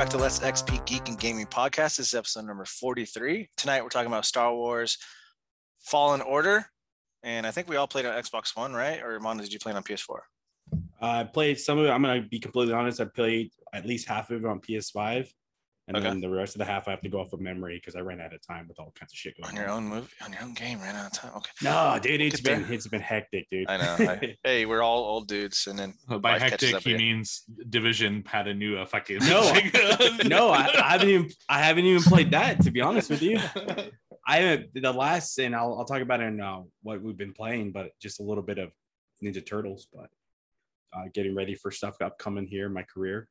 Back to Let's XP Geek and Gaming Podcast. This is episode number 43. Tonight we're talking about Star Wars Fallen Order. And I think we all played on Xbox One, right? Or Mondo, did you play it on PS4? I played some of it. I'm gonna be completely honest. I played at least half of it on PS5, and Okay. then the rest of the half I have to go off of memory because I ran out of time with all kinds of shit going On your own movie, on your own game, ran out of time. Okay. No, dude, it's get been there. it's been hectic, dude. I know. I- hey, we're all old dudes, and then Uh, By hectic, he means Division had a new uh, fucking. No, no, I, I haven't even I haven't even played that to be honest with you. I haven't the last, and I'll I'll talk about it in uh, what we've been playing, but just a little bit of Ninja Turtles, but uh, getting ready for stuff upcoming here in my career.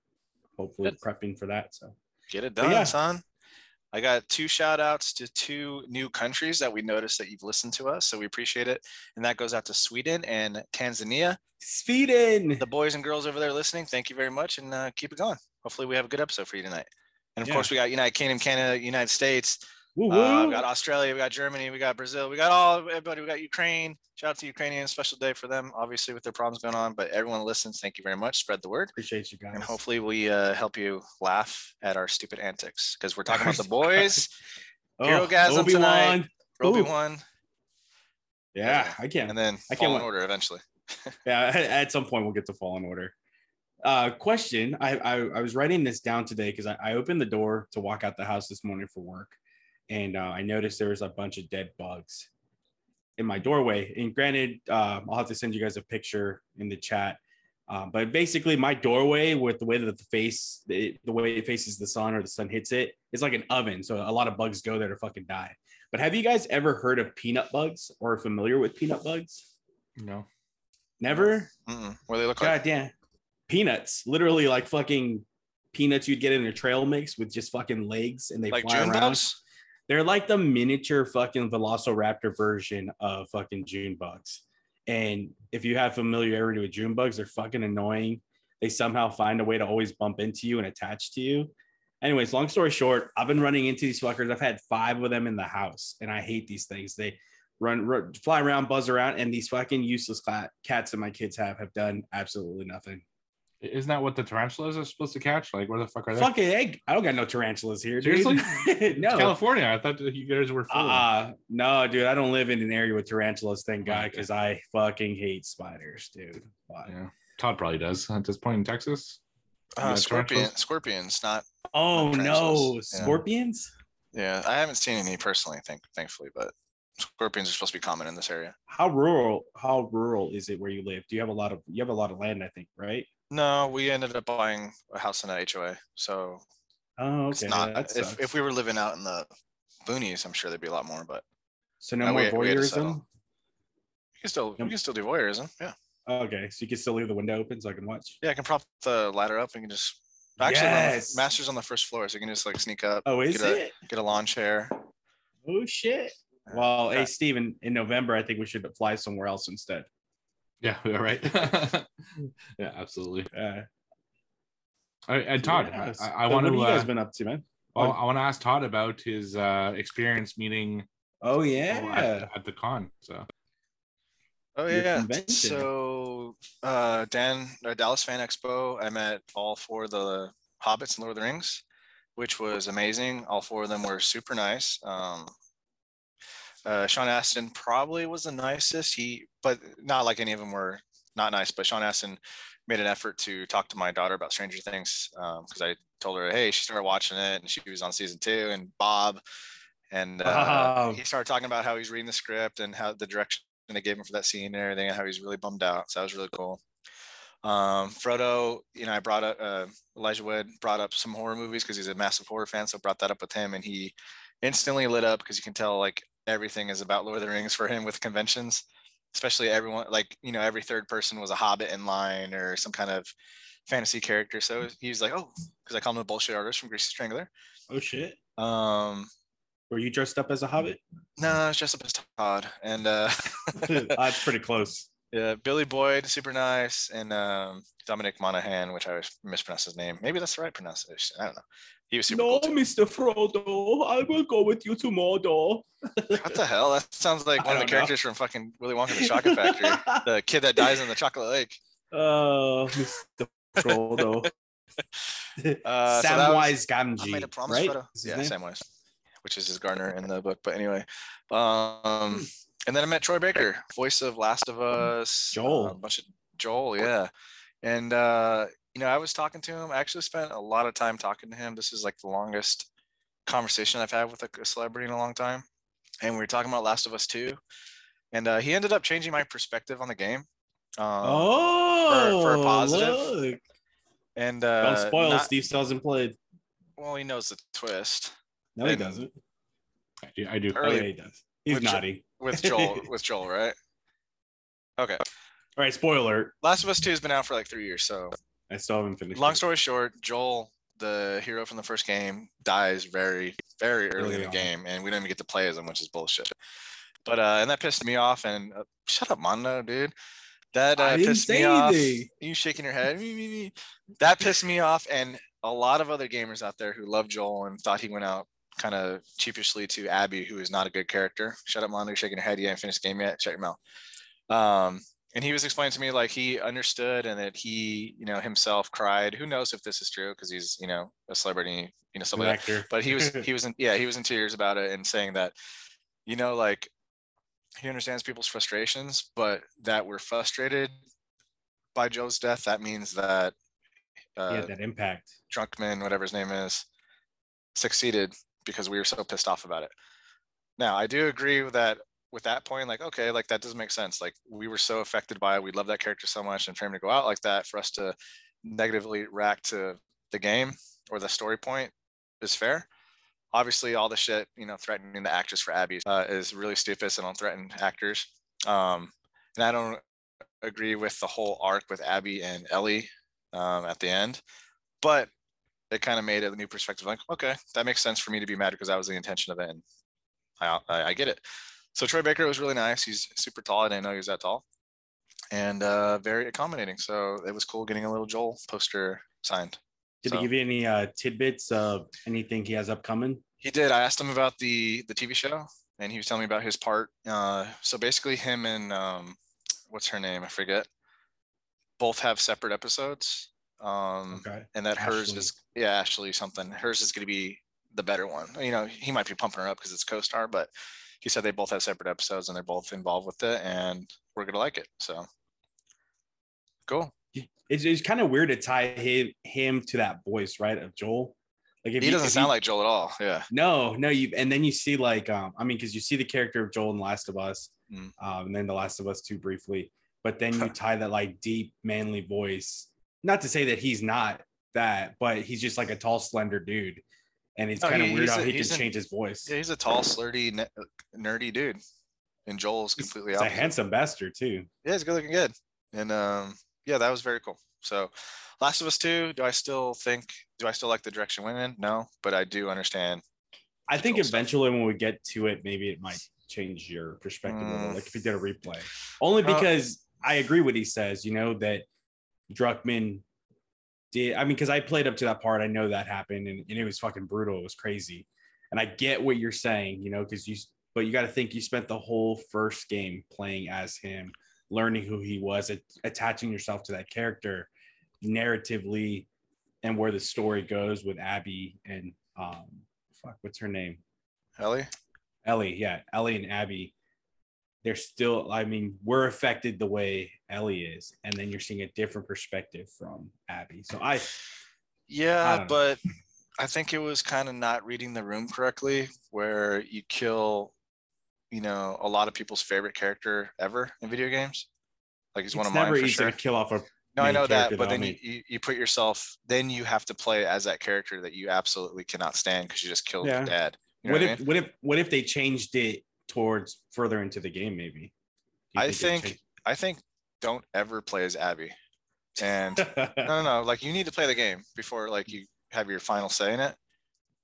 Hopefully, Good. prepping for that. So get it done, yeah. son. I got two shout outs to two new countries that we noticed that you've listened to us. So we appreciate it. And that goes out to Sweden and Tanzania. Sweden. the boys and girls over there listening, thank you very much and uh, keep it going. Hopefully, we have a good episode for you tonight. And of Yeah. course, we got United Kingdom, Canada, United States, Uh, we got Australia, we got Germany, we got Brazil, we got all everybody, we got Ukraine. Shout out to Ukrainians, special day for them, obviously, with their problems going on. But everyone listens, thank you very much. Spread the word. Appreciate you guys. And hopefully, we uh, help you laugh at our stupid antics because we're talking about the boys, Herogasm Oh, tonight. Obi Wan, Yeah, I can't. and then I can't Fallen. Order eventually. Yeah, at- at some point we'll get to Fallen Order. Uh, question: I I, I was writing this down today because I, I opened the door to walk out the house this morning for work, and uh, I noticed there was a bunch of dead bugs in my doorway. And granted, uh, I'll have to send you guys a picture in the chat. Uh, but basically, my doorway with the way that the face, the, the way it faces the sun or the sun hits it, it's like an oven. So a lot of bugs go there to fucking die. But have you guys ever heard of peanut bugs or familiar with peanut bugs? no. Never. Mm-mm. What do they look like? God damn. Peanuts. Literally like fucking peanuts you'd get in a trail mix with just fucking legs and they Like fly June around. bugs? They're like the miniature fucking velociraptor version of fucking June bugs. And if you have familiarity with June bugs, they're fucking annoying. They somehow find a way to always bump into you and attach to you. Anyways, long story short, I've been running into these fuckers. I've had five of them in the house, and I hate these things. They run, run fly around, buzz around, and these fucking useless cat, cats that my kids have have done absolutely nothing. Isn't that what the tarantulas are supposed to catch? Like, where the fuck are they? Fucking egg. I don't got no tarantulas here. dude. Seriously? no. California. I thought you guys were full. Uh, no, dude, I don't live in an area with tarantulas, thank God, because I fucking hate spiders, dude. But- yeah. Todd probably does at this point in Texas. Uh, scorpion, tarantulas. scorpions, not Oh no, yeah. scorpions? Yeah, I haven't seen any personally, thank thankfully, but scorpions are supposed to be common in this area. How rural? How rural is it where you live? Do you have a lot of? You have a lot of land, I think, right? No, we ended up buying a house in a HOA, so Oh, it's okay. not. that If, if we were living out in the boonies, I'm sure there'd be a lot more. But so no no, more we- we voyeurism. you can still you can still do voyeurism. Yeah, Okay, so you can still leave the window open so I can watch. yeah. I can prop the ladder up and can just actually no, Yes. masters on the first floor, so you can just like sneak up, Oh, is get a- it? get a lawn chair. Oh shit. Well, Yeah. hey, Steven, in November, I think we should fly somewhere else instead. Yeah, yeah, right. yeah, absolutely. Uh, All right, and Todd, yeah, I, so I want what have to. you guys Uh, been up to, man? well, I want to ask Todd about his uh, experience meeting Oh oh, yeah. at, at the con. So Oh yeah. So uh Dan uh, Dallas Fan Expo, I met all four of the hobbits and Lord of the Rings, which was amazing. All four of them were super nice. Um uh Sean Astin probably was the nicest. He but not like any of them were not nice, but Sean Astin made an effort to talk to my daughter about Stranger Things because I told her, hey, she started watching it and she was on season two, and Bob, and uh, Oh. he started talking about how he's reading the script and how the direction they gave him for that scene and everything, and how he's really bummed out. So that was really cool. Um, Frodo, you know, I brought up uh, Elijah Wood brought up some horror movies because he's a massive horror fan, so brought that up with him, and he instantly lit up because you can tell like everything is about Lord of the Rings for him with conventions, especially everyone like you know every third person was a Hobbit in line or some kind of fantasy character. So he was like, oh, because I call him a bullshit artist from Greasy Strangler. Oh shit. Um, Were you dressed up as a hobbit? no, it's just up as Todd, and uh, That's pretty close. Yeah, Billy Boyd, super nice, and um, Dominic Monaghan, which I always mispronounce his name. Maybe that's the right pronunciation. I don't know. He was super No, cool. Mr. Frodo, I will go with you to Mordor. What the hell? That sounds like one of the don't know. characters from fucking Willy Wonka and the Chocolate Factory. the kid that dies in the chocolate lake. Oh, Mr. Frodo. Uh, so that was- Samwise I Gamgee, made a promise, right? Frodo. Yeah, name? Samwise, which is his Garner in the book. But anyway, um, and then I met Troy Baker, voice of Last of Us. Joel. uh, a bunch of Joel, yeah. And uh, you know, I was talking to him. I actually spent a lot of time talking to him. This is like the longest conversation I've had with a, celebrity in a long time. And we were talking about Last of Us 2. And uh, he ended up changing my perspective on the game. Um, oh, for a positive. look. and uh, Don't spoil. not- Steve still hasn't played. well, he knows the twist. No, he doesn't. I do. I do. Oh, Early- yeah, he does. He's With Jo- naughty. with Joel with Joel, right? Okay. All right, spoiler. Last of Us 2 has been out for like three years. So I still haven't finished. long it. story short, Joel, the hero from the first game, dies very, very early, Early in the on. game, and we don't even get to play as him, which is bullshit. But uh, and that pissed me off. And uh, shut up, Mondo, dude. That uh, pissed me off. You shaking your head. That pissed me off, and a lot of other gamers out there who love Joel and thought he went out kind of cheapishly to Abby, who is not a good character. Shut up, Mondo. You're shaking your head. You haven't finished the game yet. Shut your mouth. Um, and he was explaining to me like he understood and that he, you know, himself cried. Who knows if this is true because he's, you know, a celebrity, you know, An like that. actor. But he was, he was in, yeah, he was in tears about it and saying that, you know, like he understands people's frustrations, but that we're frustrated by Joe's death. That means that He uh, had that impact. Druckman, whatever his name is, succeeded because we were so pissed off about it. Now, I do agree that with that point, like, okay, like that doesn't make sense. Like we were so affected by it. We love that character so much and for him to go out like that, for us to negatively react to the game or the story point is fair. Obviously, all the shit, you know, threatening the actress for Abby uh, is really stupid and don't threaten actors. Um, and I don't agree with the whole arc with Abby and Ellie um, at the end, but it kind of made it a new perspective. Like, okay, that makes sense for me to be mad because that was the intention of it, and I, I, I get it. So Troy Baker was really nice. He's super tall. I didn't know he was that tall, and uh, very accommodating. So it was cool getting a little Joel poster signed. Did so- he give you any uh, tidbits of anything he has upcoming? He did. I asked him about the the TV show, and he was telling me about his part. Uh, so basically, him and um, what's her name? I forget. Both have separate episodes. Um, Okay. and that hers is yeah Ashley something. Hers is going to be the better one. You know, he might be pumping her up because it's co-star, but he said they both have separate episodes and they're both involved with it, and we're gonna like it. So cool. It's, it's kind of weird to tie him him to that voice, right, of Joel. Like if He you- doesn't sound you- like Joel at all. Yeah. No, no, you and then you see like um, I mean, because you see the character of Joel in The Last of Us, Mm. um, and then The Last of Us too briefly, but then you tie that like deep, manly voice. Not to say that he's not that, but he's just like a tall, slender dude. And it's No, kind of weird how a- he can an- change his voice. Yeah, he's a tall, slurdy, ne- nerdy dude, and Joel's He's- completely He's a handsome bastard too. yeah, he's good looking good. And um, yeah, that was very cool. So Last of Us 2, do I still think do I still like the direction went in? No, but I do understand. I think Joel stuff. eventually when we get to it, maybe it might change your perspective a little. Mm. Like if you did a replay, only Uh, because I agree what he says. You know that Druckman did. I mean, because I played up to that part, I know that happened, and, and it was fucking brutal. It was crazy, and I get what you're saying. You know, because you, but you got to think you spent the whole first game playing as him, learning who he was, at, attaching yourself to that character, narratively, and where the story goes with Abby and um, fuck, what's her name? Ellie? Ellie, yeah, Ellie and Abby, they're still, I mean, we're affected the way Ellie is. And then you're seeing a different perspective from Abby. So I, I Yeah, know. but I think it was kind of not reading the room correctly where you kill, you know, a lot of people's favorite character ever in video games. Like he's it's one of never mine for easy sure. to kill off a, No, I know that, but then you, you, you put yourself, then you have to play as that character that you absolutely cannot stand because you just killed Yeah. your dad. You know what what I if, mean? what if, what if they changed it towards further into the game, maybe? I think, I think don't ever play as Abby. And no, no, no. Like you need to play the game before like you have your final say in it,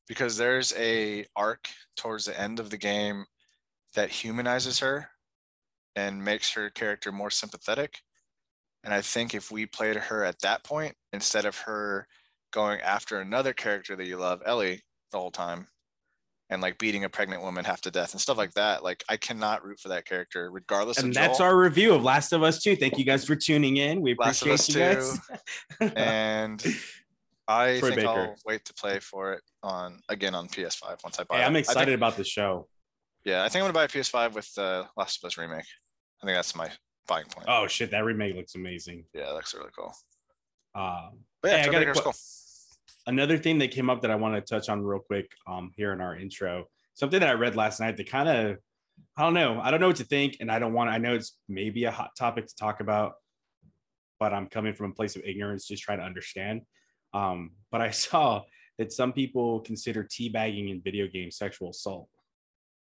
because there's a arc towards the end of the game that humanizes her and makes her character more sympathetic. And I think if we played her at that point instead of her going after another character that you love, Ellie, the whole time, and like beating a pregnant woman half to death and stuff like that, like I cannot root for that character regardless. and that's Joel. our review of Last of Us 2. Thank you guys for tuning in. We Last of appreciate Us you guys. and I Troy think Baker. I'll wait to play for it on again on PS5 once I buy Hey, it. I'm excited think- about the show. yeah, I think I'm gonna buy a PS5 with the Last of Us remake. I think that's my buying point. Oh shit, that remake looks amazing. Yeah, that looks really cool. Um, But yeah, Hey, I got a que- cool. Another thing that came up that I want to touch on real quick um, here in our intro, something that I read last night that kind of, I don't know, I don't know what to think, and I don't want. I know it's maybe a hot topic to talk about, but I'm coming from a place of ignorance, just trying to understand. Um, but I saw that some people consider teabagging in video games sexual assault,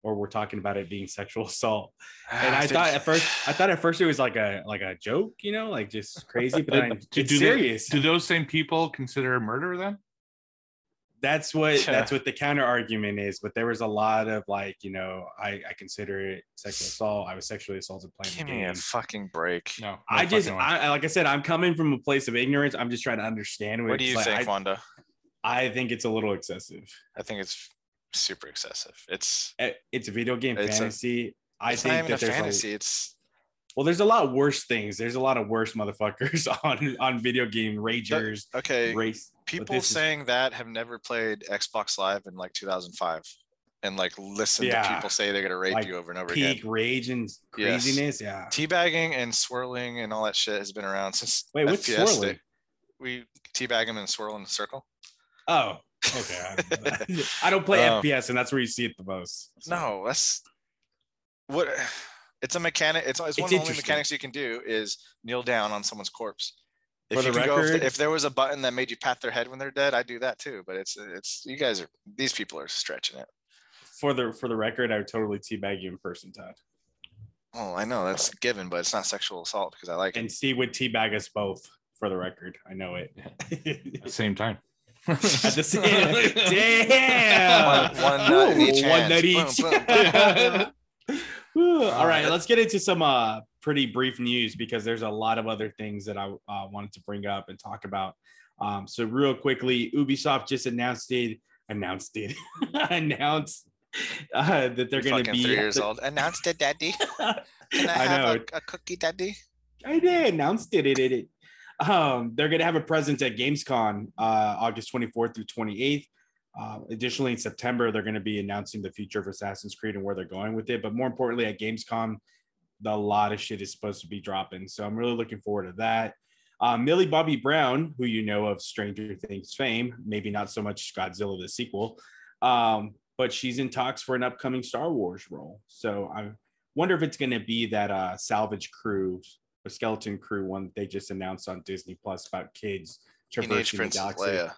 or we're talking about it being sexual assault. And ah, I think- thought at first, I thought at first it was like a like a joke, you know, like just crazy. But then Do- it's do they- serious. Do those same people consider murder then? that's what Yeah. that's what the counter argument is but there was a lot of like you know i i consider it sexual assault i was sexually assaulted playing Give the me a game fucking break. No. no i just. I, like i said i'm coming from a place of ignorance i'm just trying to understand What do you like, think, I, Wanda? I think it's a little excessive I think it's super excessive. It's Eh, it's a video game It's fantasy i it's think that a there's fantasy. It's well there's a lot worse things there's a lot of worse motherfuckers on on video game ragers okay. race People this is- saying that have never played Xbox Live in like 2005 and like listen to people say they're gonna rape Like you over and over peak again. rage and Yes. craziness yeah Teabagging and swirling and all that shit has been around since wait what's FPS swirling day. We teabag them and swirl in a circle. Oh, okay. I, I don't play Um, FPS, and that's where you see it the most. So, No, that's what it's a mechanic. It's, it's, It's one of the only mechanics you can do is kneel down on someone's corpse. For If you the can go, if, record- if there was a button that made you pat their head when they're dead, I do that too. But it's it's you guys are these people are stretching it. For the for the record, I would totally teabag you in person, Todd. Oh, I know that's given, but it's not sexual assault because I like it. And Steve would teabag us both. For the record, I know it. At the same time. At the same, damn. One- one nut in each one hand. nut Boom, each. boom, Ooh, All right, Uh, let's get into some uh, pretty brief news because there's a lot of other things that I uh, wanted to bring up and talk about. Um, so real quickly, Ubisoft just announced it. Announced it. announced uh, that they're going to be three years old. Announced it, Daddy. Can I, I have know. A, a cookie, Daddy? I did announced it. It, it, it. Um, they're going to have a presence at Gamescom uh, August 24th through 28th. Uh, additionally, in September, they're going to be announcing the future of Assassin's Creed and where they're going with it. But more importantly, at Gamescom, the, a lot of shit is supposed to be dropping. So I'm really looking forward to that. Uh, Millie Bobby Brown, who you know of Stranger Things fame, maybe not so much Godzilla the sequel, um, but she's in talks for an upcoming Star Wars role. So I wonder if it's going to be that uh, Salvage Crew or Skeleton Crew one they just announced on Disney Plus about kids Teenage traversing the Princess galaxy. Leia.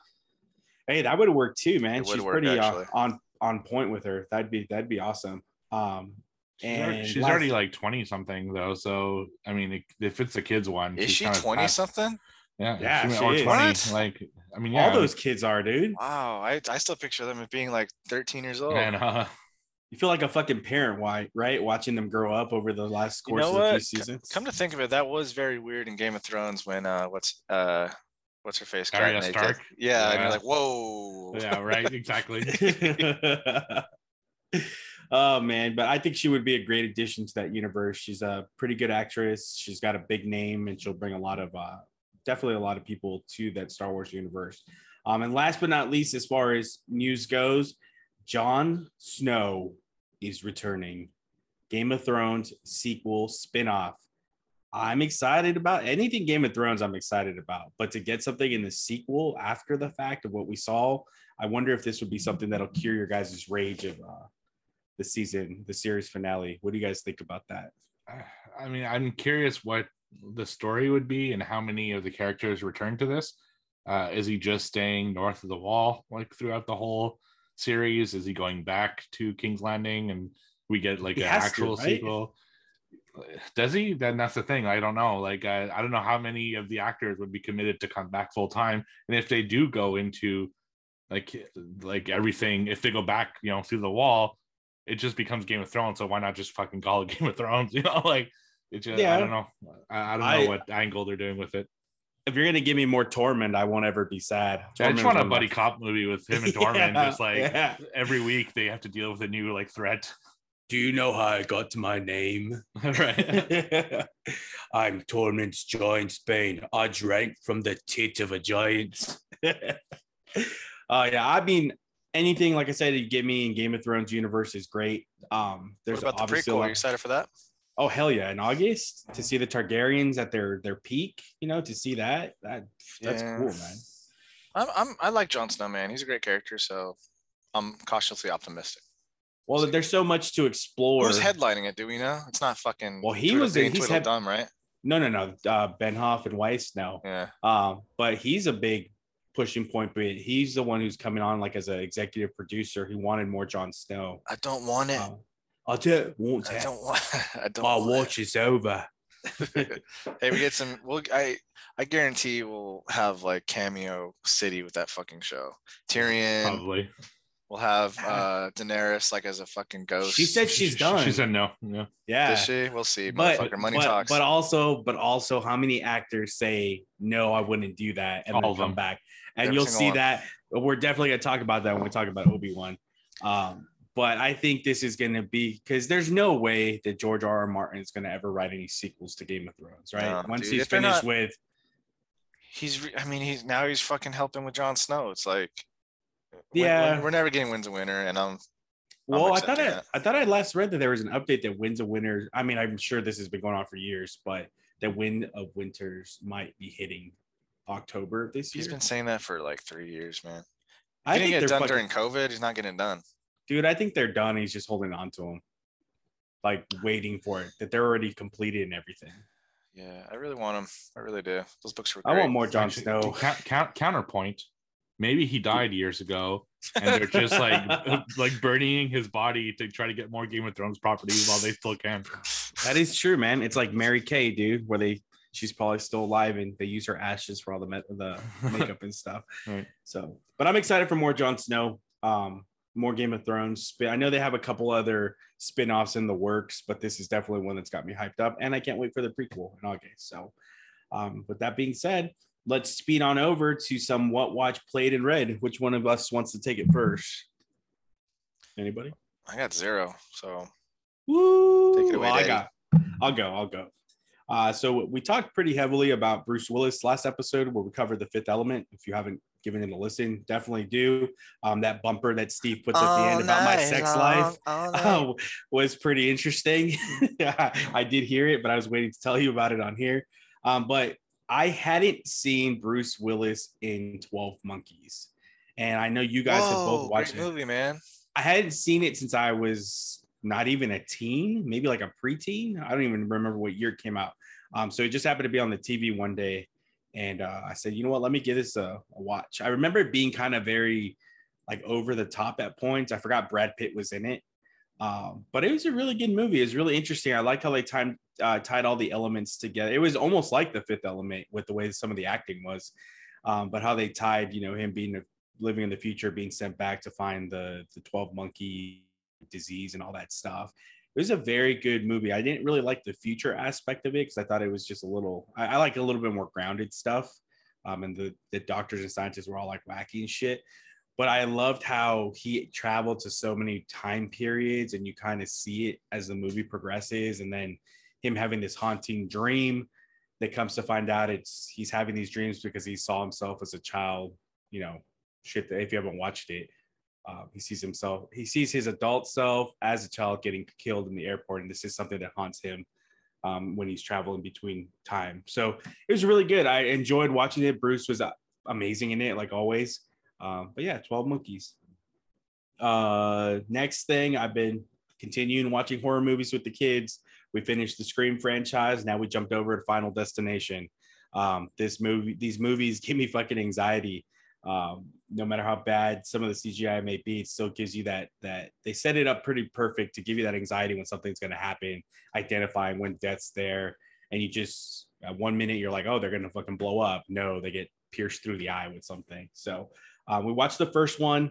Hey, that would work too, man. It She's work, pretty uh, on on point with her. That'd be that'd be awesome. Um, She's, already, And she's last- already like 20 something though. So, I mean, it, if it's a kid's one, Is she 20 past- something? Yeah. Yeah, she- she or is. 20. What? Like, I mean, yeah. all those kids are, dude. Wow, I, I still picture them as being like 13 years old. And, uh, You feel like a fucking parent, why? Right, watching them grow up over the last You course know of a few seasons. Come to think of it, that was very weird in Game of Thrones when uh what's uh what's her face Arya. Stark? Yeah, and you're like, whoa. yeah, right. Exactly. oh man, but I think she would be a great addition to that universe. She's a pretty good actress. She's got a big name, and she'll bring a lot of uh, definitely a lot of people to that Star Wars universe. Um, and last but not least, as far as news goes, Jon Snow is returning. Game of Thrones sequel spinoff. I'm excited about anything Game of Thrones. I'm excited about, but to get something in the sequel after the fact of what we saw, I wonder if this would be something that'll cure your guys' rage of uh, the season, the series finale. What do you guys think about that? I mean, I'm curious what the story would be and how many of the characters return to this. Uh, is he just staying north of the wall like throughout the whole series? Is he going back to King's Landing and we get like He an has to, actual right? sequel? Does he? Then that's the thing. I don't know. Like, I, I don't know how many of the actors would be committed to come back full time, and if they do go into like like everything, if they go back, you know, through the wall, it just becomes Game of Thrones. So why not just fucking call it Game of Thrones? You know, like it just Yeah. I don't know. I, I don't know I- what angle they're doing with it. If you're gonna give me more Torment, I won't ever be sad. I just want was a buddy cop movie with him and Torment. Tormund. Yeah, just like yeah. every week they have to deal with a new like threat. Do you know how I got to my name? right. I'm Tormund Giantsbane. I drank from the tit of a giant. uh yeah, I mean anything like I said you give me in Game of Thrones universe is great. Um there's what about the obviously a prequel? Are you excited for that? Oh hell yeah! In August to see the Targaryens at their their peak, you know, to see that that that's Yeah. cool, man. I'm, I'm I like Jon Snow, man. He's a great character, so I'm cautiously optimistic. Well, there's so much to explore. Who's headlining it? Do we know? It's not fucking. Well, he Twiddle- was in- being he's head- Tweedledum, right? No, no, no. Uh, Benioff and Weiss, no. Yeah. Um, but he's a big pushing point. But he's the one who's coming on like as an executive producer. He wanted more Jon Snow. I don't want it. Um, I don't want I to. don't want. I don't. My want it. watch is over. Hey, we get some. We'll. I. I guarantee we'll have like cameo city with that fucking show. Tyrion. Probably. We'll have uh Daenerys like as a fucking ghost. She said she's She- done. She said no. Yeah. yeah. Does she? We'll see. but, Motherfucker, money but, talks. but also, but also, how many actors say no? I wouldn't do that, and All then come them. back, and Every you'll see one. that. We're definitely gonna talk about that when we talk about Obi Wan. Um, but I think this is gonna be because there's no way that George R. R. Martin is gonna ever write any sequels to Game of Thrones, right? No, Once dude, he's finished not- with, he's. I mean, he's now he's fucking helping with Jon Snow. It's like. Yeah. We're, we're never getting Winds of Winter, and I'm. well, I thought I. I thought I last read that there was an update that Winds of Winters. I mean, I'm sure this has been going on for years, but that Wind of Winters might be hitting October of this year. He's been saying that for like three years, man. I He didn't think get done fucking- during COVID. He's not getting done. Dude i think they're done he's just holding on to them like waiting for it that they're already completed and everything Yeah, I really want him. I really do. Those books were. i want more Jon snow ca- ca- counterpoint. Maybe he died years ago, and they're just like like burning his body to try to get more Game of Thrones properties while they still can. that is true man it's like mary kay dude where they she's probably still alive and they use her ashes for all the me- the makeup and stuff Right. so but i'm excited for more Jon snow um more game of thrones i know they have a couple other spin-offs in the works but this is definitely one that's got me hyped up and i can't wait for the prequel in august so um with that being said let's speed on over to some what watch played and read which one of us wants to take it first anybody I got zero. So Woo! Take it away, Well, I got. I'll go. I'll go. Uh, so we talked pretty heavily about Bruce Willis last episode, where we covered the Fifth Element. If you haven't given it a listen, definitely do. Um, that bumper that Steve puts at the end about my sex life oh, was pretty interesting. I did hear it, but I was waiting to tell you about it on here. Um, but I hadn't seen Bruce Willis in Twelve Monkeys, and I know you guys have both watched great it. movie, man. I hadn't seen it since I was not even a teen, maybe like a preteen. I don't even remember what year came out. Um, so it just happened to be on the TV one day, and uh, I said, you know what, let me give this a, a watch. I remember it being kind of very like over the top at points. I forgot Brad Pitt was in it, um, but it was a really good movie. It was really interesting. I like how they uh, tied all the elements together. It was almost like the Fifth Element with the way some of the acting was, um, but how they tied, you know, him being living in the future, being sent back to find the the twelve monkey disease and all that stuff. It was a very good movie. I didn't really like the future aspect of it because I thought it was just a little. I, I like a little bit more grounded stuff, um, and the the doctors and scientists were all like wacky and shit. But I loved how he traveled to so many time periods, and you kind of see it as the movie progresses, and then him having this haunting dream that comes to find out it's he's having these dreams because he saw himself as a child you know shit if you haven't watched it um, he sees himself he sees his adult self as a child getting killed in the airport and this is something that haunts him um, when he's traveling between time. So it was really good. I enjoyed watching it. Bruce was uh, amazing in it like always. Um, but yeah 12 monkeys. Uh next thing i've been continuing watching horror movies with the kids. We finished the scream franchise. Now we jumped over to final destination. Um, this movie these movies give me fucking anxiety um, no matter how bad some of the CGI may be, it still gives you that that they set it up pretty perfect to give you that anxiety when something's going to happen, identifying when death's there, and you just at one minute you're like, oh, they're going to fucking blow up. No, they get pierced through the eye with something. So um, we watched the first one.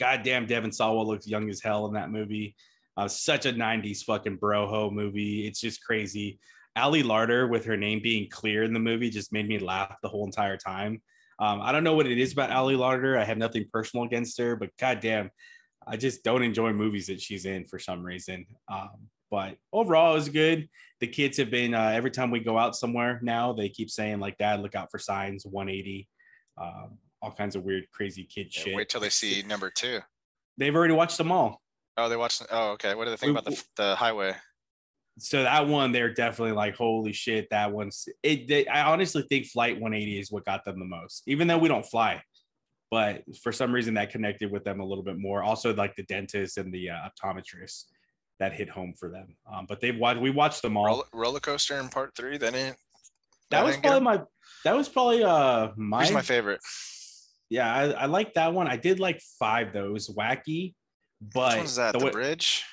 Goddamn, Devon Sawa looks young as hell in that movie. Uh, such a '90s fucking broho movie. It's just crazy. Ali Larter with her name being clear in the movie just made me laugh the whole entire time. Um, I don't know what it is about Ali Larter. I have nothing personal against her, but goddamn, I just don't enjoy movies that she's in for some reason. Um, but overall, it was good. The kids have been uh, every time we go out somewhere now, they keep saying like, "Dad, look out for signs." 180. Um, all kinds of weird, crazy kid Yeah, shit. wait till they see number two. They've already watched them all. Oh, they watched. Oh, okay. What do they think We- about the the highway? So that one, they're definitely like, holy shit, that one's it. They, I honestly think Flight 180 is what got them the most, even though we don't fly. But for some reason, that connected with them a little bit more. Also, like the dentist and the uh, optometrist, that hit home for them. Um, but they've watched. We watched them all. Roller, roller coaster in part three. That ain't. that was didn't probably my. That was probably uh my. Here's my favorite. yeah, I, I like that one. I did like five though. It was wacky, but Which one's that? the The, bridge.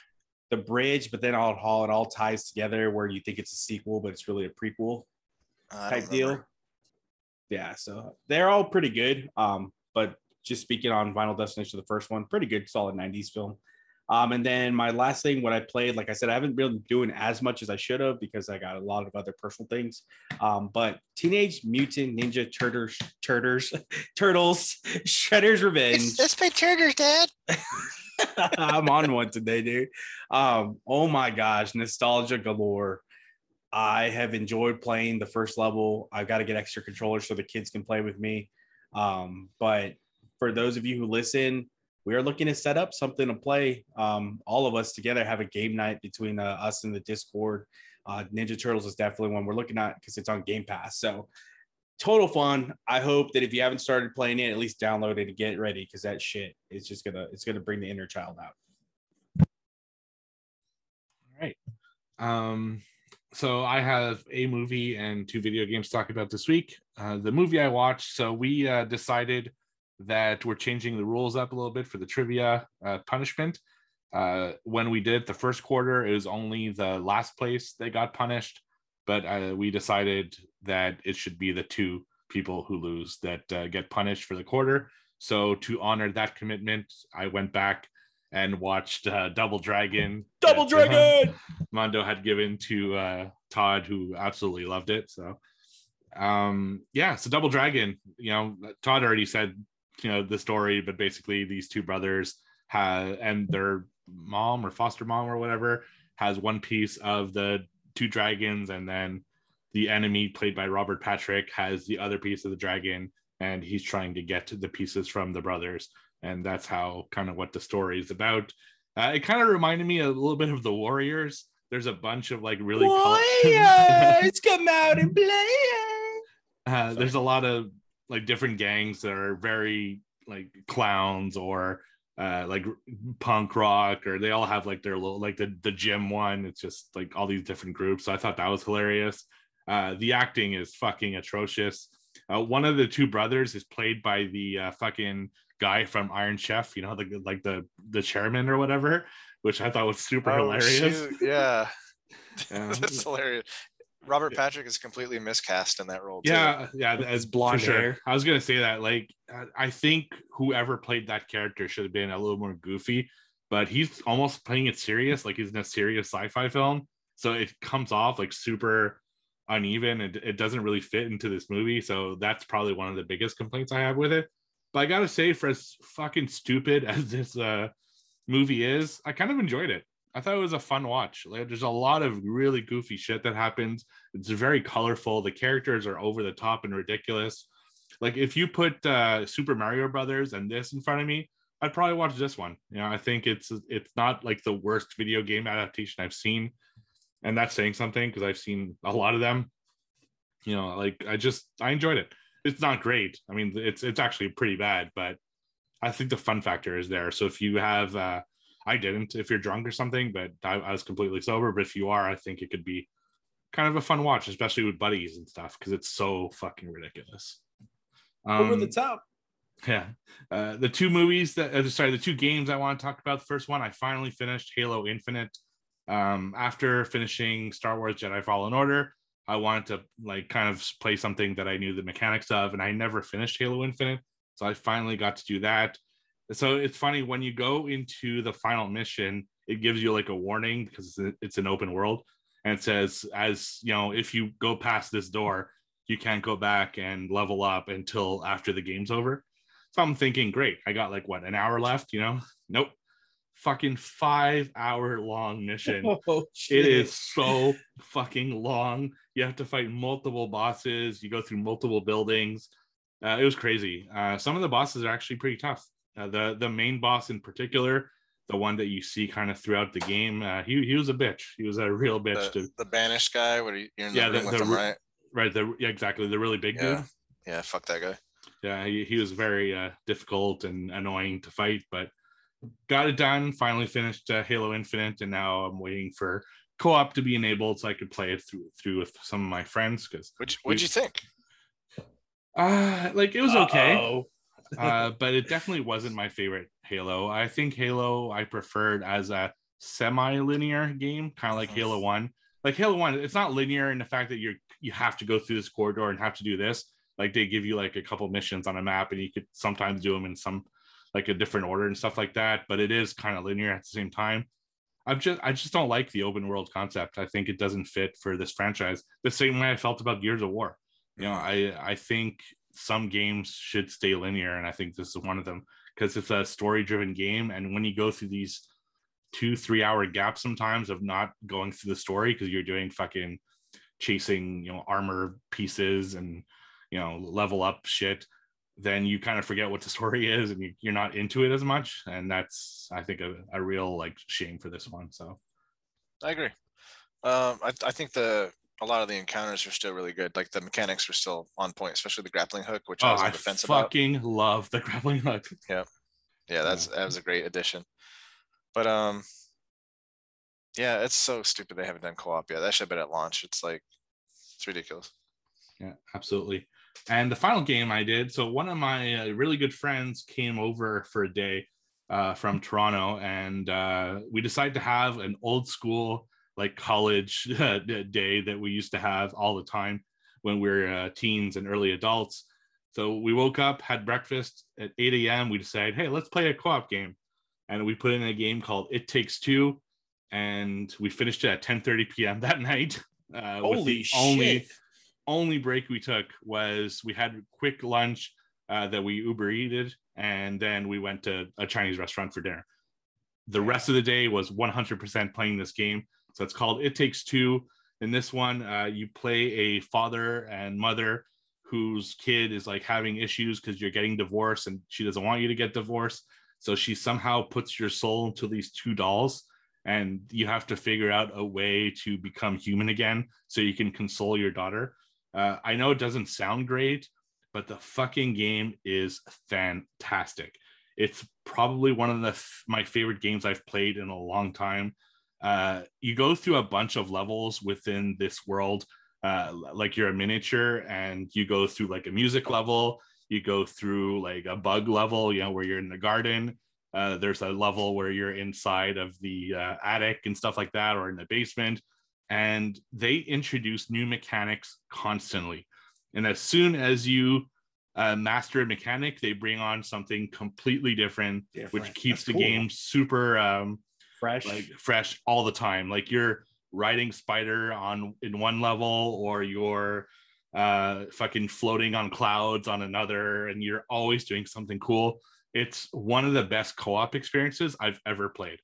The bridge, but then all how it all ties together where you think it's a sequel, but it's really a prequel Uh, type deal. Yeah, so they're all pretty good. Um, but just speaking on Final Destination, the first one, pretty good, solid 90s film. Um, and then my last thing, what I played, like I said, I haven't been doing as much as I should have because I got a lot of other personal things. Um, but Teenage Mutant Ninja Turtles, Turtles, Turtles, Shredder's Revenge. That's my turtles, Dad. I'm on one today, dude. Um, oh my gosh, nostalgia galore. I have enjoyed playing the first level. I've got to get extra controllers so the kids can play with me. Um, but for those of you who listen, we are looking to set up something to play. Um, all of us together have a game night between uh, us and the Discord. Uh, Ninja Turtles is definitely one we're looking at because it's on Game Pass. So total fun. I hope that if you haven't started playing it, at least download it and get ready because that shit is just gonna it's gonna bring the inner child out. All right. Um, so I have a movie and two video games to talk about this week. Uh, the movie I watched, so we uh, decided that we're changing the rules up a little bit for the trivia uh, punishment. Uh, when we did the first quarter, it was only the last place that got punished, but uh, we decided that it should be the two people who lose that uh, get punished for the quarter. So to honor that commitment, I went back and watched uh, Double Dragon. Double that, uh, Dragon! Mondo had given to uh, Todd, who absolutely loved it. So, um, yeah, so Double Dragon, you know, Todd already said, you know, the story, but basically these two brothers have, and their mom or foster mom or whatever has one piece of the two dragons, and then the enemy, played by Robert Patrick, has the other piece of the dragon, and he's trying to get the pieces from the brothers. And that's how kind of what the story is about. Uh, it kind of reminded me a little bit of the Warriors. There's a bunch of like really Warriors, come out and play. uh, there's a lot of like different gangs that are very like clowns or uh, like punk rock, or they all have like their little like the the gym one. It's just like all these different groups. So I thought that was hilarious. Uh, the acting is fucking atrocious. Uh, one of the two brothers is played by the uh, fucking guy from Iron Chef, you know, the like the the chairman or whatever, which I thought was super Oh, hilarious. shoot, Yeah, Yeah. that's hilarious. Robert Patrick is completely miscast in that role. Too. Yeah, yeah, as his blonde sure. hair. I was gonna say that. Like, I- I think whoever played that character should have been a little more goofy, but he's almost playing it serious, like he's in a serious sci-fi film. So it comes off like super uneven. and it doesn't really fit into this movie. So that's probably one of the biggest complaints I have with it. But I gotta say, for as fucking stupid as this uh, movie is, I kind of enjoyed it. I thought it was a fun watch. Like, there's a lot of really goofy shit that happens. It's very colorful. The characters are over the top and ridiculous. Like if you put uh, Super Mario Brothers and this in front of me, I'd probably watch this one. You know, I think it's it's not like the worst video game adaptation I've seen, and that's saying something because I've seen a lot of them. You know, like I just I enjoyed it. It's not great. I mean, it's it's actually pretty bad, but I think the fun factor is there. So if you have, uh, I didn't, if you're drunk or something, but I, I was completely sober. But if you are, I think it could be kind of a fun watch, especially with buddies and stuff, because it's so fucking ridiculous. Over Um, the top. yeah. Uh, the two movies that, uh, sorry, the two games I want to talk about. The first one, I finally finished Halo Infinite. Um, after finishing Star Wars Jedi Fallen Order, I wanted to like kind of play something that I knew the mechanics of, and I never finished Halo Infinite. So I finally got to do that. So it's funny when you go into the final mission, it gives you like a warning because it's, an open world, and it says, as you know, if you go past this door, you can't go back and level up until after the game's over. So I'm thinking, great, I got like what an hour left, you know? Nope. Fucking five hour long mission. Oh, It is so fucking long. You have to fight multiple bosses. You go through multiple buildings. Uh, it was crazy. Uh, some of the bosses are actually pretty tough. Uh, the the main boss in particular, the one that you see kind of throughout the game, uh, he he was a bitch. He was a real bitch. The, to, the banished guy. What are you? You're in Yeah, the- room with the him, right? right. The yeah, exactly. The really big Yeah. dude. Yeah. Fuck that guy. Yeah, he, he was very uh, difficult and annoying to fight, but got it done. Finally finished uh, Halo Infinite, and now I'm waiting for co-op to be enabled so I could play it through through with some of my friends because What'd you, what'd you think? uh like it was okay. Uh, but it definitely wasn't my favorite Halo. I think Halo I preferred as a semi-linear game, kind of like. Halo One. Like Halo One, it's not linear in the fact that you're you have to go through this corridor and have to do this. Like they give you like a couple missions on a map, and you could sometimes do them in some like a different order and stuff like that. But it is kind of linear at the same time. I'm just I just don't like the open world concept. I think it doesn't fit for this franchise. The same way I felt about Gears of War. You know, I I think some games should stay linear, and I think this is one of them because it's a story driven game. And when you go through these two three hour gaps sometimes of not going through the story because you're doing fucking chasing you know armor pieces and you know level up shit then you kind of forget what the story is and you, you're not into it as much and that's i think a, a real like shame for this one so I agree. Um, I, I think the a lot of the encounters are still really good. Like the mechanics were still on point, especially the grappling hook, which I oh was on i the fence about. fucking love the grappling hook Yeah, that's that was a great addition. But um, yeah, it's so stupid they haven't done co-op yet. That should have been at launch. It's like it's ridiculous. Yeah, absolutely. And the final game I did, so one of my uh, really good friends came over for a day uh, from Toronto, and uh, we decided to have an old school, like college uh, day that we used to have all the time when we were uh, teens and early adults. So we woke up, had breakfast at 8 a.m. We decided, hey, let's play a co op game. And we put in a game called It Takes Two, and we finished it at 10:30 p.m. that night. Uh, Holy the shit. only only break we took was we had quick lunch uh, that we Uber eated, and then we went to a Chinese restaurant for dinner. The rest of the day was 100% playing this game. So it's called It Takes Two. In this one, uh, you play a father and mother whose kid is like having issues because you're getting divorced and she doesn't want you to get divorced. So she somehow puts your soul into these two dolls and you have to figure out a way to become human again so you can console your daughter. Uh, I know it doesn't sound great, but the fucking game is fantastic. It's probably one of the f- my favorite games I've played in a long time. Uh, you go through a bunch of levels within this world, uh, like you're a miniature, and you go through like a music level. You go through like a bug level, you know, where you're in the garden. Uh, there's a level where you're inside of the uh, attic and stuff like that, or in the basement and they introduce new mechanics constantly. And as soon as you uh, master a mechanic, they bring on something completely different, which keeps That's the cool. game super um, fresh. like fresh all the time. Like you're riding spider on in one level, or you're uh, fucking floating on clouds on another, and you're always doing something cool. It's one of the best co-op experiences I've ever played.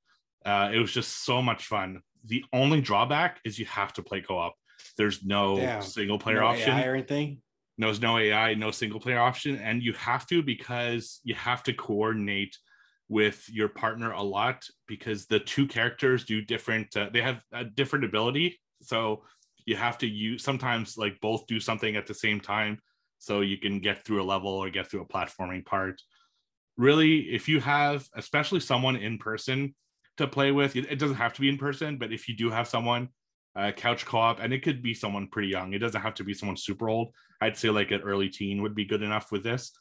Uh, it was just so much fun. The only drawback is you have to play co-op. There's no Damn. single player no option. AI or anything. There's no AI, no single player option, and you have to because you have to coordinate with your partner a lot because the two characters do different. Uh, they have a different ability, so you have to use sometimes like both do something at the same time, so you can get through a level or get through a platforming part. Really, if you have, especially someone in person to play with, it doesn't have to be in person, but if you do have someone uh, couch co-op, and it could be someone pretty young. It doesn't have to be someone super old. I'd say like an early teen would be good enough with this.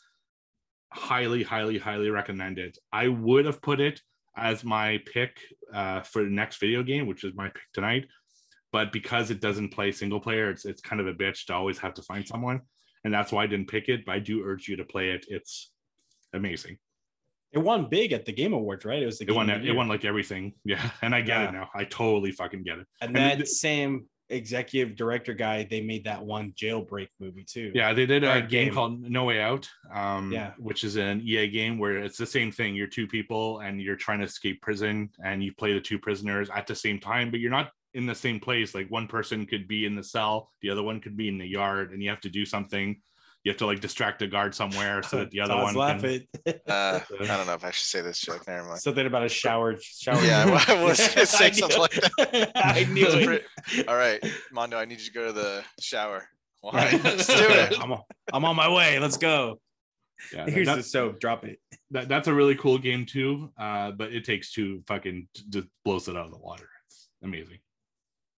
Highly, highly, highly recommended. I would have put it as my pick uh, for the next video game, which is my pick tonight. But because it doesn't play single player, it's it's kind of a bitch to always have to find someone, and that's why I didn't pick it. But I do urge you to play it. It's amazing. It won big at the Game Awards, right? It was the It won. It won like everything. Yeah, and I get Yeah. it now. I totally fucking get it. And and that it- same executive director guy, they made that one jailbreak movie too. Yeah, they did a game, game. called No Way Out, um, Yeah. which is an EA game where it's the same thing. You're two people and you're trying to escape prison, and you play the two prisoners at the same time, but you're not in the same place. Like one person could be in the cell, the other one could be in the yard, and you have to do something you have to like distract a guard somewhere so that the other Todd's one can, laughing. Uh, I don't know if I should say this joke. Never mind. Something about a shower. Shower. Yeah, well, I was gonna say something like it. I knew it. All right, Mondo, I need you to go to the shower. Why? Right. Let's do it. I'm, on- I'm on my way. Let's go. yeah, Here's that- the soap. Drop it. that, that's a really cool game too. Uh, but it takes two fucking just blows it out of the water. It's amazing.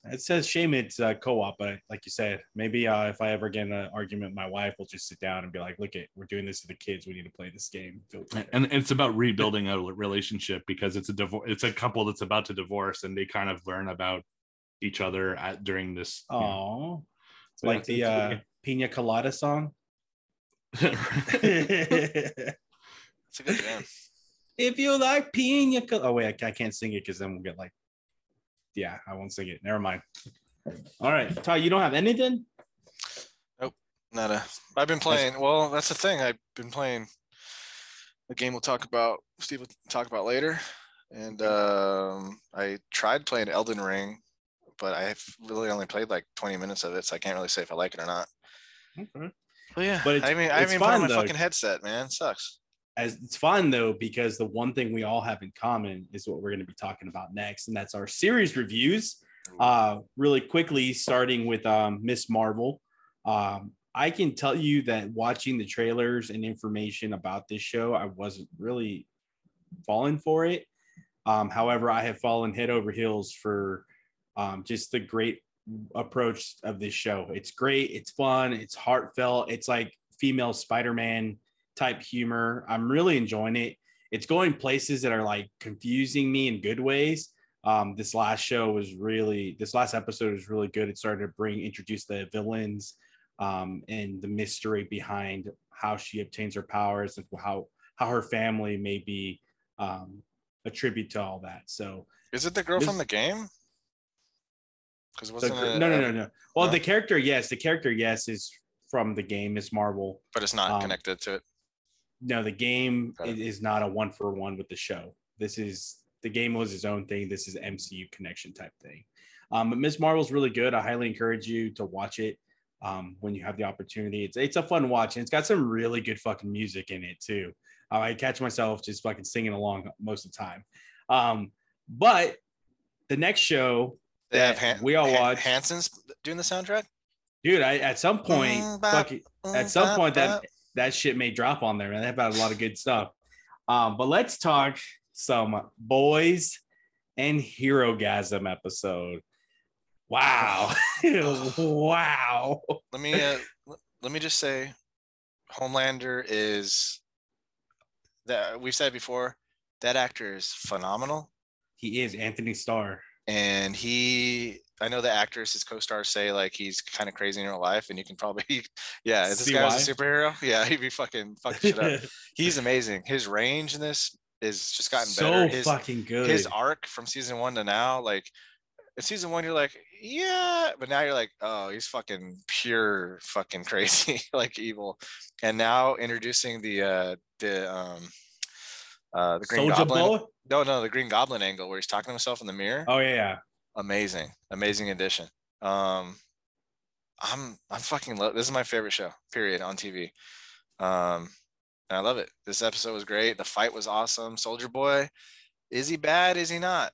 It says shame it's uh, co-op, but like you said, maybe uh, if I ever get in an argument, my wife will just sit down and be like, "Look, it, we're doing this to the kids. We need to play this game." And it's about rebuilding a relationship because it's a divorce. It's a couple that's about to divorce, and they kind of learn about each other at during this. you know, Oh, so like the uh, Pina Colada song. it's- It's a good game. if you like Pina Colada, oh wait, I, I can't sing it because then we'll get like, yeah, I won't sing it. Never mind. All right, Ty, you don't have anything. Nope, not a. I've been playing. Well, that's the thing. I've been playing a game we'll talk about. Steve will talk about later. And um, I tried playing Elden Ring, but I've really only played like 20 minutes of it, so I can't really say if I like it or not. Okay. But yeah, But it's- I mean, I mean, put on fun, my though. fucking headset, man. Sucks. As it's fun though because the one thing we all have in common is what we're going to be talking about next and that's our series reviews. Uh really quickly starting with um miss marvel. Um i can tell you that watching the trailers and information about this show i wasn't really falling for it. Um however i have fallen head over heels for um just the great approach of this show. It's great it's fun it's heartfelt it's like female spider-man type humor. I'm really enjoying it. It's going places that are like confusing me in good ways. Um, this last show was really, this last episode was really good. It started to bring, introduce the villains um, and the mystery behind how she obtains her powers and how how her family may be um, a tribute to all that. So Is it the girl This- from the game? Because the, wasn't it? no, no, no, no. Well, no? the character, yes, the character, yes, is from the game, Miss Marvel. But it's not um, connected to it. No the game i- is not a one for one with the show. This is the game was its own thing. This is mcu connection type thing. Um but miss marvel's really good. I highly encourage you to watch it um when you have the opportunity. It's it's a fun watch and it's got some really good fucking music in it too. Uh, i catch myself just fucking singing along most of the time. Um but the next show They have Han- we all Han- watch Hanson's doing the soundtrack. dude i at some point Mm, fucking at some point that. That shit may drop on there, man. They've got a lot of good stuff. Um, but let's talk some boys and Herogasm episode. Wow. wow. let me uh, let me just say homelander is that we've said before that actor is phenomenal He is Anthony Starr. and he i know the actors his co-stars say like he's kind of crazy in real life and you can probably yeah if this guy was a superhero? Yeah he'd be fucking fucking shit up. He's amazing. His range in this is just gotten so better his fucking good. his arc from season one to now like in season one you're like yeah but now you're like oh he's fucking pure fucking crazy like evil. And now introducing the uh the um uh the green Soldier goblin Boy? no no the green goblin angle where he's talking to himself in the mirror. Oh yeah, yeah. Amazing. Amazing addition. Um i'm i'm fucking love this is my favorite show period on tv um and i love it. This episode was great. The fight was awesome. Soldier boy is he bad? Is he not?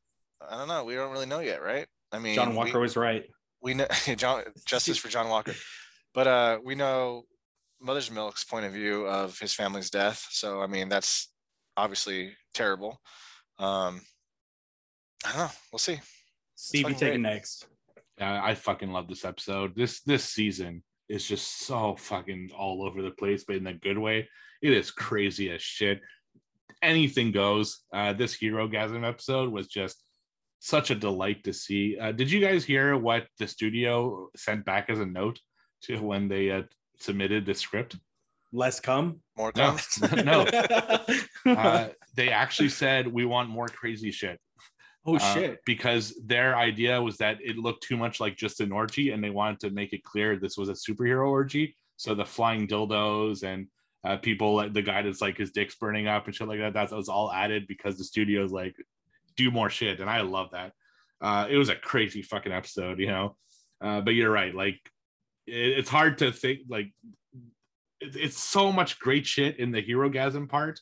I don't know. We don't really know yet right? I mean John we- Walker was right. we know John justice for John Walker, but uh, we know Mother's Milk's point of view of his family's death. So I mean, that's obviously terrible. Um, I don't know. We'll see. Stevie fucking taking great. next. Yeah, I fucking love this episode. This this season is just so fucking all over the place, but in a good way. It is crazy as shit. Anything goes. Uh, this Herogasm episode was just such a delight to see. Uh, did you guys hear what the studio sent back as a note to when they uh, submitted the script? Less come. More No, no. Uh, they actually said we want more crazy shit. Oh Uh, shit. because their idea was that it looked too much like just an orgy and they wanted to make it clear this was a superhero orgy. So the flying dildos and uh, people the guy that's like his dick's burning up and shit like that that was all added because the studio's like do more shit. And i love that. Uh, it was a crazy fucking episode you know? Uh, but you're right like it, it's hard to think like it- it's so much great shit in the Herogasm part,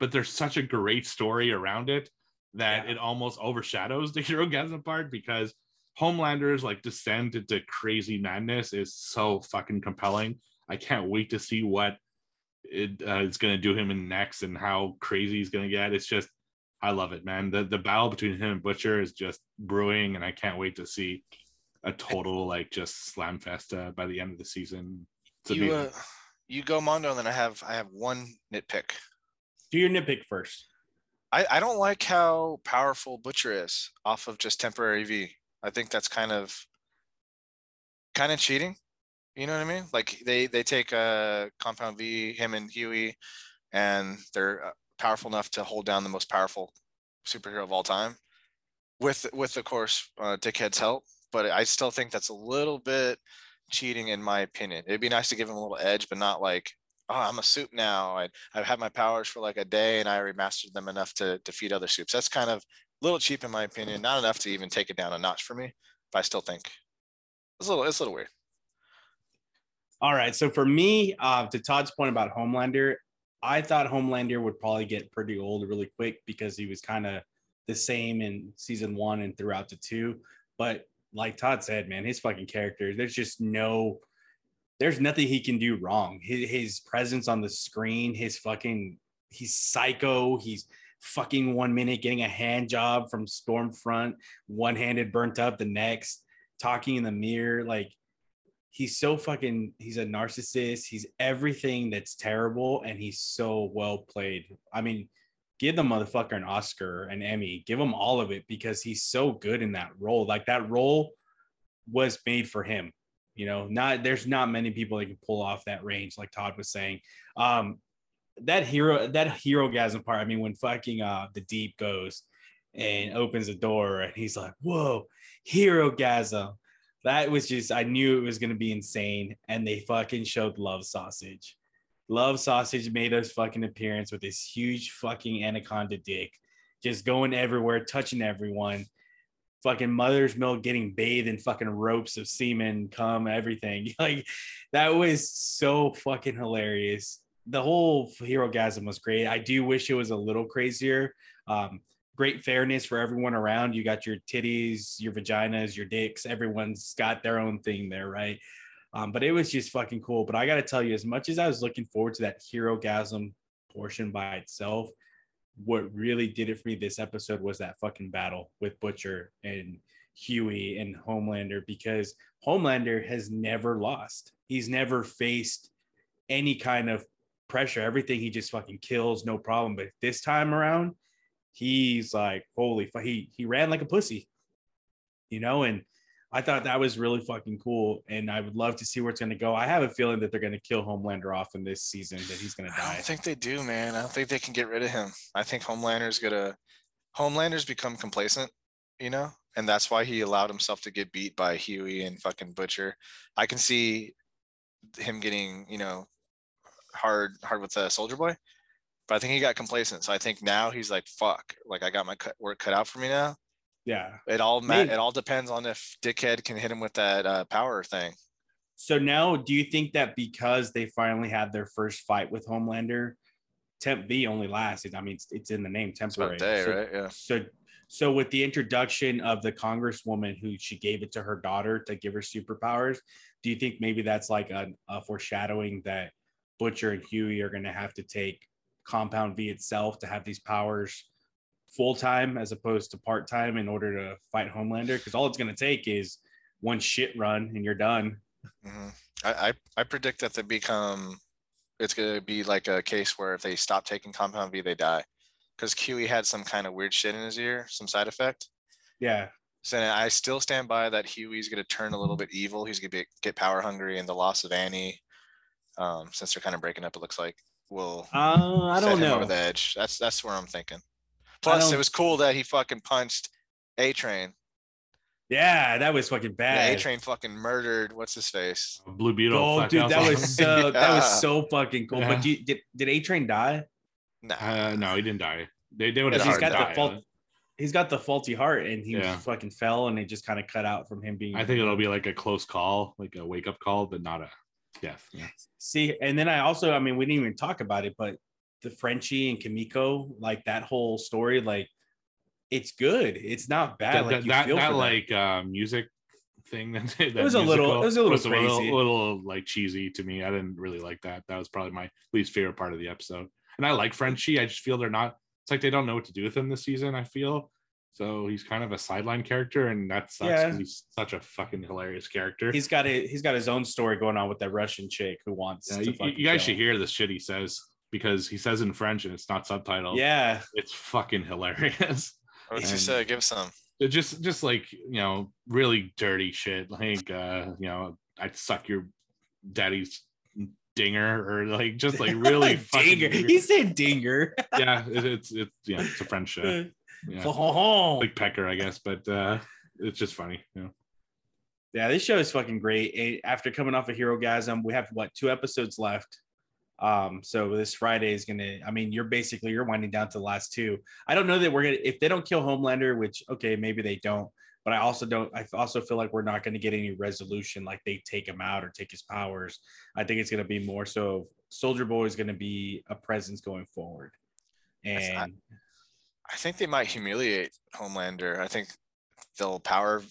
but there's such a great story around it that Yeah. it almost overshadows the Herogasm part because Homelander's like descent into crazy madness is so fucking compelling. I can't wait to see what it uh, it's going to do him in next and how crazy he's going to get. It's just, I love it, man. The the battle between him and Butcher is just brewing, and I can't wait to see a total like just slam fest uh, by the end of the season. It's You, amazing. uh, you go Mondo, and then I have I have one nitpick. Do your nitpick first. I, I don't like how powerful Butcher is off of just temporary V. I think that's kind of kind of cheating. You know what I mean? Like they they take a compound V, him and Huey, and they're uh, powerful enough to hold down the most powerful superhero of all time, with with of course uh, Dickhead's help. But I still think that's a little bit cheating in my opinion. It'd be nice to give him a little edge, but not like oh, I'm a soup now. I, I've had my powers for like a day and I remastered them enough to defeat other soups. That's kind of a little cheap in my opinion. Not enough to even take it down a notch for me, but I still think it's a little, it's a little weird. All right. So for me, uh, to Todd's point about Homelander, I thought Homelander would probably get pretty old really quick because he was kind of the same in season one and throughout the two. But like Todd said, man, his fucking character, there's just no, there's nothing he can do wrong. His, his presence on the screen, his fucking, he's psycho. He's fucking one minute getting a hand job from Stormfront, one handed burnt up the next, talking in the mirror. Like, he's so fucking he's a narcissist he's everything that's terrible and he's so well played i mean give the motherfucker an oscar an emmy give him all of it because he's so good in that role like that role was made for him you know not there's not many people that can pull off that range like todd was saying um that hero that Herogasm part i mean when fucking uh the deep goes and opens the door and he's like whoa Herogasm that was just I knew it was gonna be insane, and they fucking showed Love Sausage. Love Sausage made his fucking appearance with this huge fucking anaconda dick, just going everywhere, touching everyone. Fucking mother's milk getting bathed in fucking ropes of semen, cum, everything. Like that was so fucking hilarious. The whole Herogasm was great. I do wish it was a little crazier. Um, great fairness for everyone around. You got your titties, your vaginas, your dicks. Everyone's got their own thing there, right? Um, but it was just fucking cool. But I got to tell you, as much as I was looking forward to that Herogasm portion by itself, what really did it for me this episode was that fucking battle with Butcher and Huey and Homelander because Homelander has never lost. He's never faced any kind of pressure. Everything he just fucking kills, no problem. But this time around, he's like, holy, fu- he he ran like a pussy, you know. And I thought that was really fucking cool, and I would love to see where it's gonna go. I have a feeling that they're gonna kill Homelander off in this season, that he's gonna die. I don't think they do, man. I don't think they can get rid of him. I think Homelander's gonna Homelander's become complacent, you know, and that's why he allowed himself to get beat by Huey and fucking Butcher. I can see him getting, you know, hard hard with the Soldier Boy, but I think he got complacent. So I think now he's like, fuck, like I got my cut, work cut out for me now. Yeah. It all ma- it all depends on if Dickhead can hit him with that uh, power thing. So now, do you think that because they finally had their first fight with Homelander, Temp V only lasted? I mean, it's, it's in the name, temporary. day, so, right? Yeah. So, so with the introduction of the Congresswoman who she gave it to her daughter to give her superpowers, do you think maybe that's like a, a foreshadowing that Butcher and Huey are going to have to take Compound V itself to have these powers full time as opposed to part time in order to fight Homelander? Because all it's going to take is one shit run and you're done. hmm I, I I predict that they become. It's gonna be like a case where if they stop taking Compound V, they die, because Huey had some kind of weird shit in his ear, some side effect. Yeah. So I still stand by that Huey's gonna turn a little bit evil. He's gonna get power hungry, and the loss of Annie, um, since they're kind of breaking up, it looks like will Uh, I don't know. over the edge. That's that's where I'm thinking. Plus, it was cool that he fucking punched A Train. Yeah, that was fucking bad. A bad. Train fucking murdered what's his face. Blue Beetle. Oh, dude, that was so that was so fucking cool. Yeah. But you, did did A Train die? Nah, Uh, no, he didn't die. They, they would have Because he's hard got die. the fault. He's got the faulty heart, and he Yeah. fucking fell, and it just kind of cut out from him being. I think it'll be like a close call, like a wake up call, but not a death. Yeah. See, and then I also, I mean, we didn't even talk about it, but the Frenchie and Kimiko, like that whole story, like it's good. It's not bad. That, like that, you that, feel that like uh, music thing that, that was a little- it was a little was crazy. little, little like cheesy to me. I didn't really like that. That was probably my least favorite part of the episode. And I like Frenchie. I just feel they're not. It's like they don't know what to do with him this season. I feel so he's kind of a sideline character, and that sucks Yeah. he's such a fucking hilarious character. he's got a he's got his own story going on with that Russian chick who wants. Yeah, to you, you- guys should him. hear the shit he says because he says in French and it's not subtitled. Yeah, it's fucking hilarious. What's he And- say? Give some. Just just like you know really dirty shit like uh you know i'd suck your daddy's dinger or like just like really fucking dinger. He said dinger. yeah it, it's it's yeah it's a french uh, yeah like pecker i guess but uh it's just funny you know Yeah, this show is fucking great. After coming off of Herogasm, we have what two episodes left. Um, so this Friday is gonna. I mean, you're basically you're winding down to the last two. I don't know that we're gonna if they don't kill Homelander, which okay, maybe they don't. But I also don't. I also feel like we're not to get any resolution, like they take him out or take his powers. I think it's to be more so. Soldier Boy is to be a presence going forward, and I think they might humiliate Homelander. I think they'll power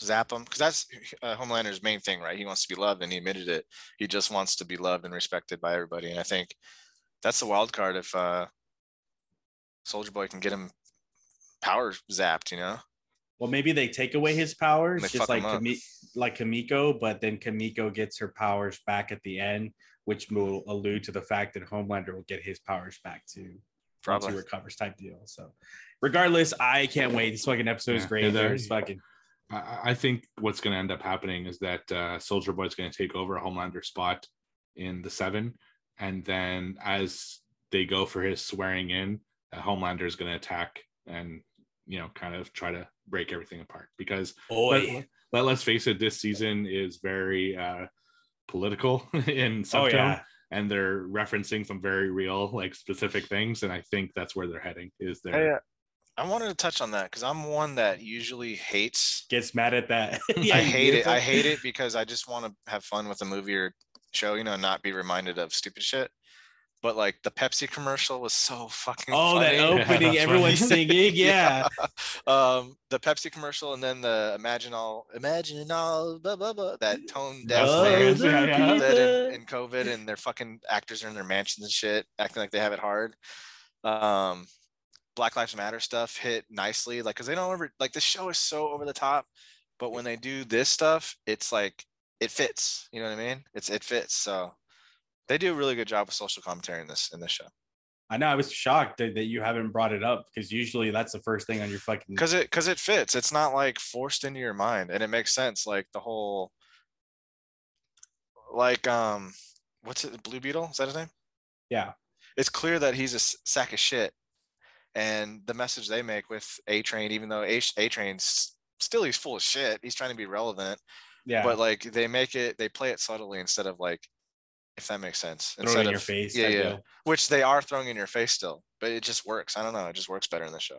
zap him because that's uh, Homelander's main thing, right? He wants to be loved, and he admitted it. He just wants to be loved and respected by everybody. And I think that's the wild card if uh, Soldier Boy can get him power zapped. You know, Well, maybe they take away his powers, just like. Kami- like Kamiko, but then Kamiko gets her powers back at the end, which will allude to the fact that Homelander will get his powers back too once he probably. recovers type deal. So, regardless, I can't wait. This fucking episode is Yeah, great. There's fucking I, I think what's going to end up happening is that uh, Soldier Boy is going to take over a Homelander spot in the seven, and then as they go for his swearing in, uh, Homelander is going to attack and you know kind of try to break everything apart because boy. let, let's face it, this season is very uh, political in some Oh yeah, and they're referencing some very real like specific things, and I think that's where they're heading. Is Hey, there? uh, I wanted to touch on that because I'm one that usually hates gets mad at that. yeah, I hate it. I hate it because I just want to have fun with a movie or show, you know, and not be reminded of stupid shit. But like the Pepsi commercial was so fucking. Oh, that opening, that's everyone's funny. singing. Yeah. um, the Pepsi commercial and then the imagine all, imagine all, blah blah blah. That tone deaf thing. Yeah, yeah. in, in COVID and their fucking actors are in their mansions and shit, acting like they have it hard. Um, Black Lives Matter stuff hit nicely, like because they don't ever like the show is so over the top, but when they do this stuff, it's like it fits. You know what I mean? It's it fits. So they do a really good job with social commentary in this in this show I know. I was shocked that, that you haven't brought it up because usually that's the first thing on your fucking. because it because it fits. It's not like forced into your mind, and it makes sense. Like the whole, like um, what's it? Blue Beetle is that his name? Yeah. it's clear that he's a sack of shit. And the message they make with A Train, even though A A Train's still he's full of shit, he's trying to be relevant. Yeah. But like they make it, they play it subtly instead of like, if that makes sense. throw Instead in of your face. yeah, yeah. deal. which they are throwing in your face still, but it just works. I don't know, it just works better in the show.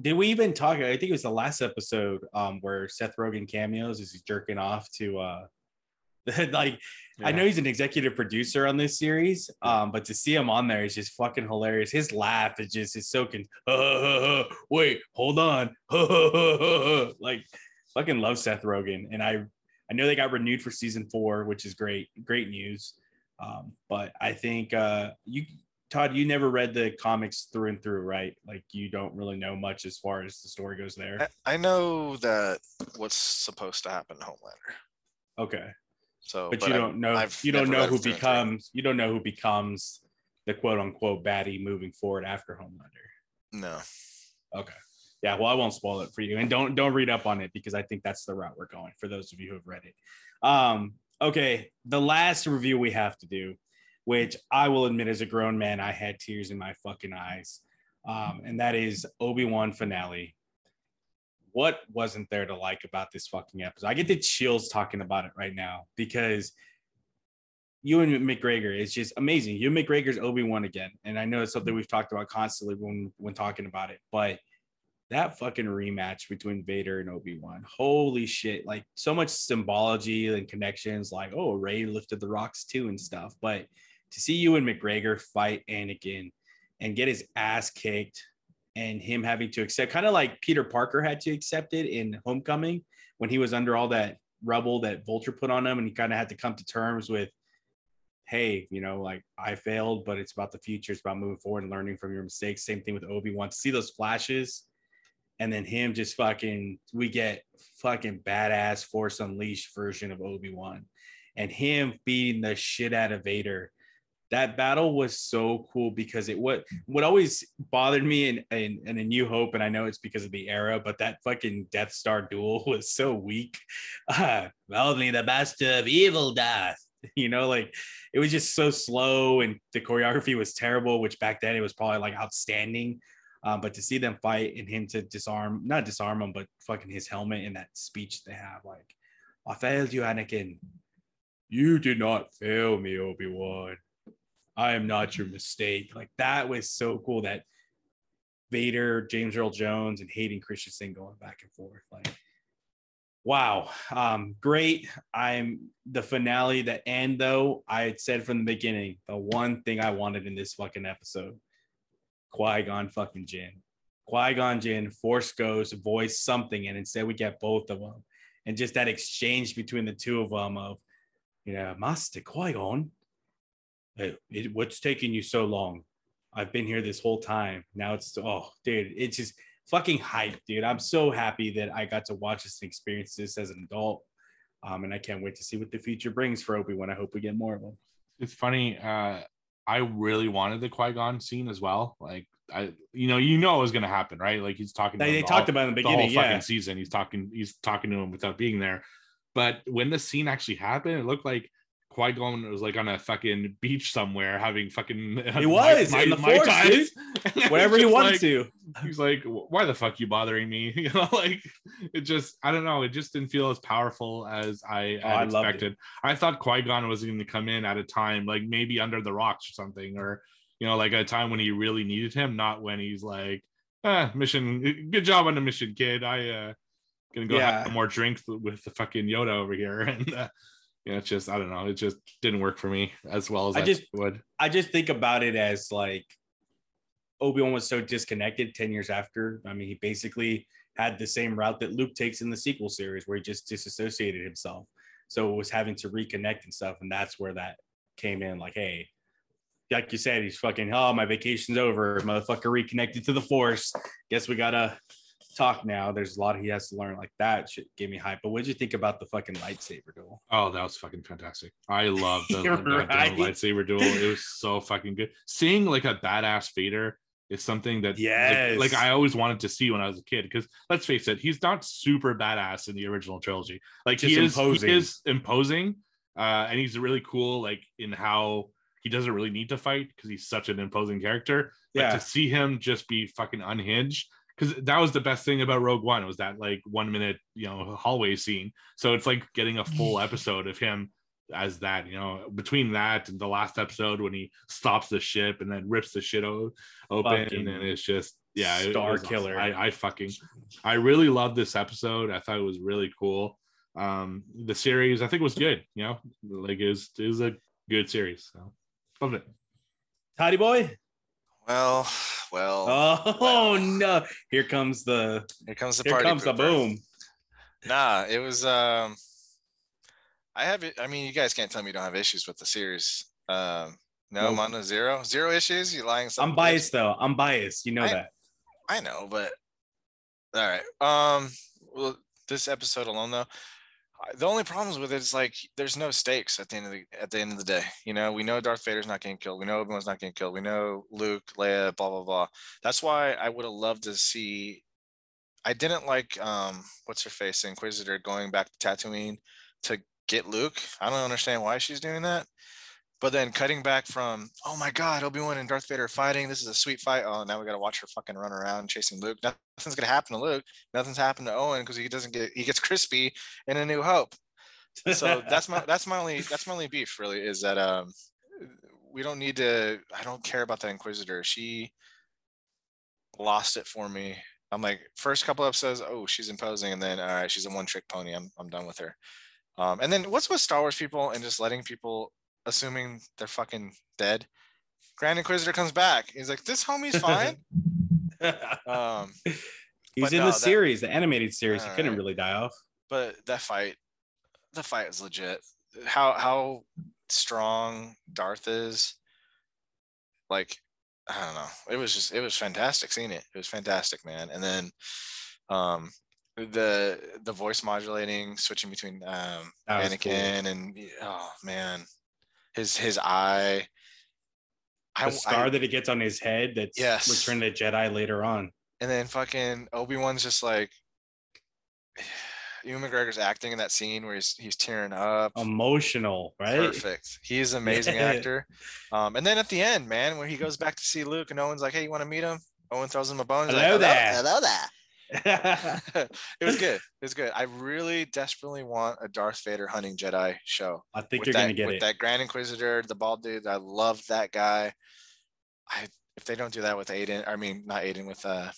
Did we even talk? I think it was the last episode um, where Seth Rogen cameos is he's jerking off to uh like I know he's an executive producer on this series, um, but to see him on there is just fucking hilarious. His laugh is just is so con- wait, hold on. like fucking love Seth Rogen. And I I know they got renewed for season four, which is great, great news. Um, but I think uh you Todd, you never read the comics through and through, right? Like you don't really know much as far as the story goes there. I, I know that what's supposed to happen to Homelander. Okay. So, But, you I- don't know I've you don't know who it through and through. becomes you don't know who becomes the quote unquote baddie moving forward after Homelander. No. Okay. Yeah, well, I won't spoil it for you. And don't don't read up on it because I think that's the route we're going for those of you who have read it. Um, okay, the last review we have to do, which I will admit as a grown man, I had tears in my fucking eyes. Um, and that is Obi-Wan finale. What wasn't there to like about this fucking episode? I get the chills talking about it right now because Ewan McGregor is just amazing. Ewan McGregor's Obi Wan again, and I know it's something we've talked about constantly when when talking about it. But that fucking rematch between Vader and Obi Wan. Holy shit! Like so much symbology and connections. Like oh, Rey lifted the rocks too and stuff. But to see Ewan McGregor fight Anakin and get his ass kicked, and him having to accept, kind of like Peter Parker had to accept it in Homecoming when he was under all that rubble that Vulture put on him, and he kind of had to come to terms with hey, you know, like I failed, but it's about the future. It's about moving forward and learning from your mistakes. Same thing with Obi Wan. See those flashes and then him just fucking we get fucking badass force unleashed version of obi-wan and him beating the shit out of vader that battle was so cool because it what what always bothered me in, in, in a new hope and i know it's because of the era but that fucking death star duel was so weak uh, only the master of evil death you know like it was just so slow and the choreography was terrible which back then it was probably like outstanding um, but to see them fight and him to disarm, not disarm him, but fucking his helmet and that speech they have, like, I failed you, Anakin. You did not fail me, Obi Wan. I am not your mistake. Like that was so cool that Vader, James Earl Jones, and Hayden Christensen going back and forth. Like, wow, um, great. I'm the finale, the end though. I had said from the beginning, the one thing I wanted in this fucking episode Qui Gon fucking Jinn. Qui Gon Jinn, Force Ghost, voice something, and instead we get both of them. And just that exchange between the two of them of, you know, Master Qui Gon, hey, what's taking you so long? I've been here this whole time. Now it's, oh, dude, it's just fucking hype, dude. I'm so happy that I got to watch this and experience this as an adult. Um, and I can't wait to see what the future brings for Obi Wan. I hope we get more of them. It's funny. Uh, I really wanted the Qui Gon scene as well. Like I, you know, you know it was gonna happen, right? Like he's talking. They, they talked about in the beginning, the whole yeah. fucking season. He's talking. He's talking to him without being there. But when the scene actually happened, it looked like Qui Gon was like on a fucking beach somewhere having fucking. He was my, in the my forest, whatever he wanted like, to. He's like, "Why the fuck you bothering me?" You know, like it just, I don't know, it just didn't feel as powerful as I, oh, I expected. I thought Qui Gon was going to come in at a time like maybe under the rocks or something, or you know, like a time when he really needed him, not when he's like, ah, mission, good job on the mission, kid. I uh gonna go yeah. have more drinks with the fucking Yoda over here, and uh, you know, it's just I don't know, it just didn't work for me as well as I, I just would. I just think about it as like Obi Wan was so disconnected ten years after. I mean, he basically had the same route that Luke takes in the sequel series, where he just disassociated himself. So it was having to reconnect and stuff, and that's where that came in. Like, hey, like you said, he's fucking. Oh, my vacation's over. Motherfucker reconnected to the Force. Guess we gotta talk now. There's a lot he has to learn. Like that shit gave me hype. But what did you think about the fucking lightsaber duel? Oh, that was fucking fantastic. I love the, right. lightsaber duel. It was so fucking good. Seeing like a badass Vader is something that yes. like, like, I always wanted to see when I was a kid. Because let's face it, he's not super badass in the original trilogy. Like Just he is, imposing. he is imposing, uh, and he's really cool. Like in how he doesn't really need to fight because he's such an imposing character. Yeah. But to see him just be fucking unhinged because that was the best thing about Rogue One was that like one minute you know hallway scene. So it's like getting a full episode of him as that you know between that and the last episode when he stops the ship and then rips the shit o- open fucking and it's just yeah star killer. I, I fucking i really loved this episode. I thought it was really cool. Um the series i think was good you know like is is a good series so loved it. Toddy boy well well. Oh well. no! Here comes the. Here comes the here party. comes pooper. the boom. Nah, it was. Um, I have. I mean, you guys can't tell me you don't have issues with the series. Um, no, nope. Mono zero, zero issues. You lying? I'm biased though. I'm biased. You know I, that. I know, but all right. Um, well, this episode alone though, the only problems with it is like there's no stakes at the end of the at the end of the day. You know, we know Darth Vader's not getting killed. We know Wan's not getting killed. We know Luke, Leia, blah blah blah. That's why I would have loved to see. I didn't like um what's her face Inquisitor going back to Tatooine to get Luke. I don't understand why she's doing that. But then cutting back from, oh my God, Obi Wan and Darth Vader are fighting. This is a sweet fight. Oh, now we got to watch her fucking run around chasing Luke. Nothing's gonna happen to Luke. Nothing's happened to Owen because he doesn't get he gets crispy in A New Hope. So that's my that's my only that's my only beef really is that um we don't need to. I don't care about that Inquisitor. She lost it for me I'm like, first couple episodes, oh, she's imposing, and then all right, she's a one trick pony. I'm I'm done with her. Um, and then what's with Star Wars people and just letting people assuming they're fucking dead? Grand Inquisitor comes back. He's like, this homie's fine. um, He's in no, the that- series, the animated series. He couldn't Alright. really die off. but that fight, the fight was legit. How how strong Darth is, like, I don't know. It was just it was fantastic seeing it. It was fantastic, man. And then, um, the the voice modulating, switching between um was cool. And oh man, his his eye. The I, scar I- that he gets on his head that's Yes. Return the Jedi later on. and then fucking Obi Wan's just like. Ewan McGregor's acting in that scene where he's he's tearing up. Emotional, right? Perfect. He's an amazing Yeah. actor. Um, and then at the end, man, when he goes back to see Luke and Owen's like, "Hey, you want to meet him?" Owen throws him a bone. he's like, Hello there." Hello there. it was good. It was good. I really desperately want a Darth Vader hunting Jedi show. I think with you're that, gonna get with it. that Grand Inquisitor, the bald dude. I love that guy. I if they don't do that with Aiden, I mean not Aiden with uh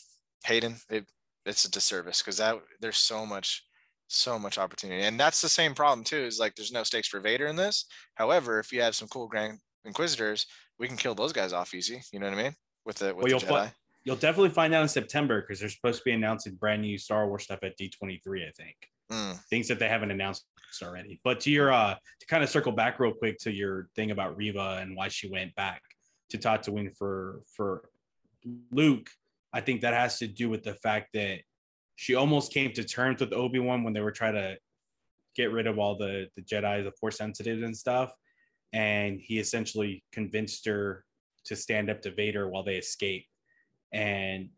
Hayden, it, it's a disservice because that there's so much so much opportunity. And that's the same problem too, is like there's no stakes for Vader in this. However, if you have some cool Grand Inquisitors, we can kill those guys off easy. You know what I mean? With the with Well, the Jedi. fi- You'll definitely find out in September because they're supposed to be announcing brand new Star Wars stuff at D23, I think. Mm, Things that they haven't announced already. But to your uh to kind of circle back real quick to your thing about Reva and why she went back to Tatooine for for Luke, I think that has to do with the fact that she almost came to terms with Obi-Wan when they were trying to get rid of all the the Jedi, the force sensitive and stuff. And he essentially convinced her to stand up to Vader while they escape. And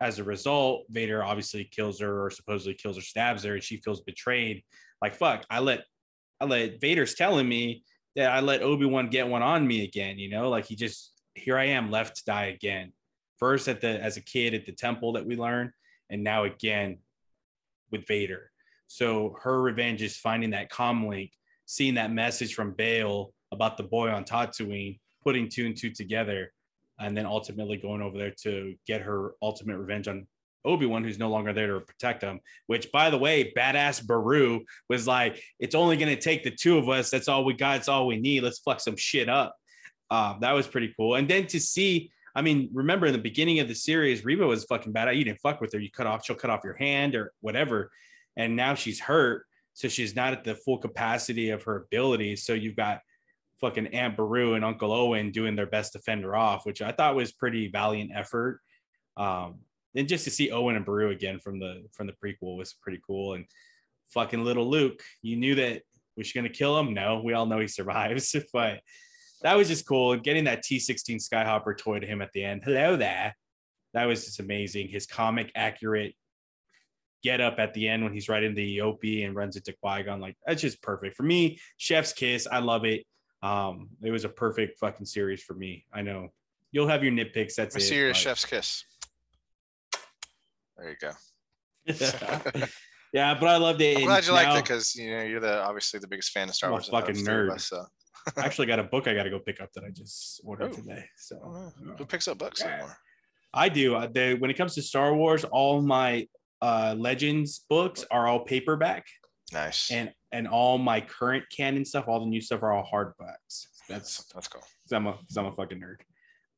as a result, Vader obviously kills her or supposedly kills her, stabs her, and she feels betrayed. Like fuck, I let I let Vader's telling me that I let Obi-Wan get one on me again, you know, like he just here I am left to die again. First at the as a kid at the temple that we learn, and now again with Vader. So her revenge is finding that comm link, seeing that message from Bail about the boy on Tatooine, putting two and two together, and then ultimately going over there to get her ultimate revenge on Obi-Wan, who's no longer there to protect him. Which, by the way, badass Beru was like, "It's only going to take the two of us. That's all we got. It's all we need. Let's fuck some shit up." Uh, that was pretty cool. And then to see, I mean, remember in the beginning of the series, Reva was fucking bad. You didn't fuck with her. You cut off, she'll cut off your hand or whatever. And now she's hurt, so she's not at the full capacity of her abilities. So you've got fucking Aunt Beru and Uncle Owen doing their best to fend her off, which I thought was pretty valiant effort. Um, and just to see Owen and Beru again from the from the prequel was pretty cool. And fucking little Luke, you knew that was she gonna kill him? No, we all know he survives, but that was just cool. Getting that T16 Skyhopper toy to him at the end. Hello there. That was just amazing. His comic accurate get up at the end when he's riding the Opie and runs into Qui-Gon. Like that's just perfect. For me, Chef's Kiss. I love it. Um, it was a perfect fucking series for me. I know you'll have your nitpicks. That's I it. see your but- chef's kiss. There you go. yeah, but I loved it. I'm glad you liked it because you know you're the obviously the biggest fan of Star I'm Wars. fucking the three of nerd. us, so. I actually got a book I got to go pick up that I just ordered Oh. today. So I know. uh, Who picks up books Yeah. anymore? I do. Uh, They, when it comes to Star Wars, all my uh, Legends books are all paperback, Nice. and and all my current canon stuff, all the new stuff, are all hard hardbacks. That's that's cool. because I'm a because I'm a fucking nerd.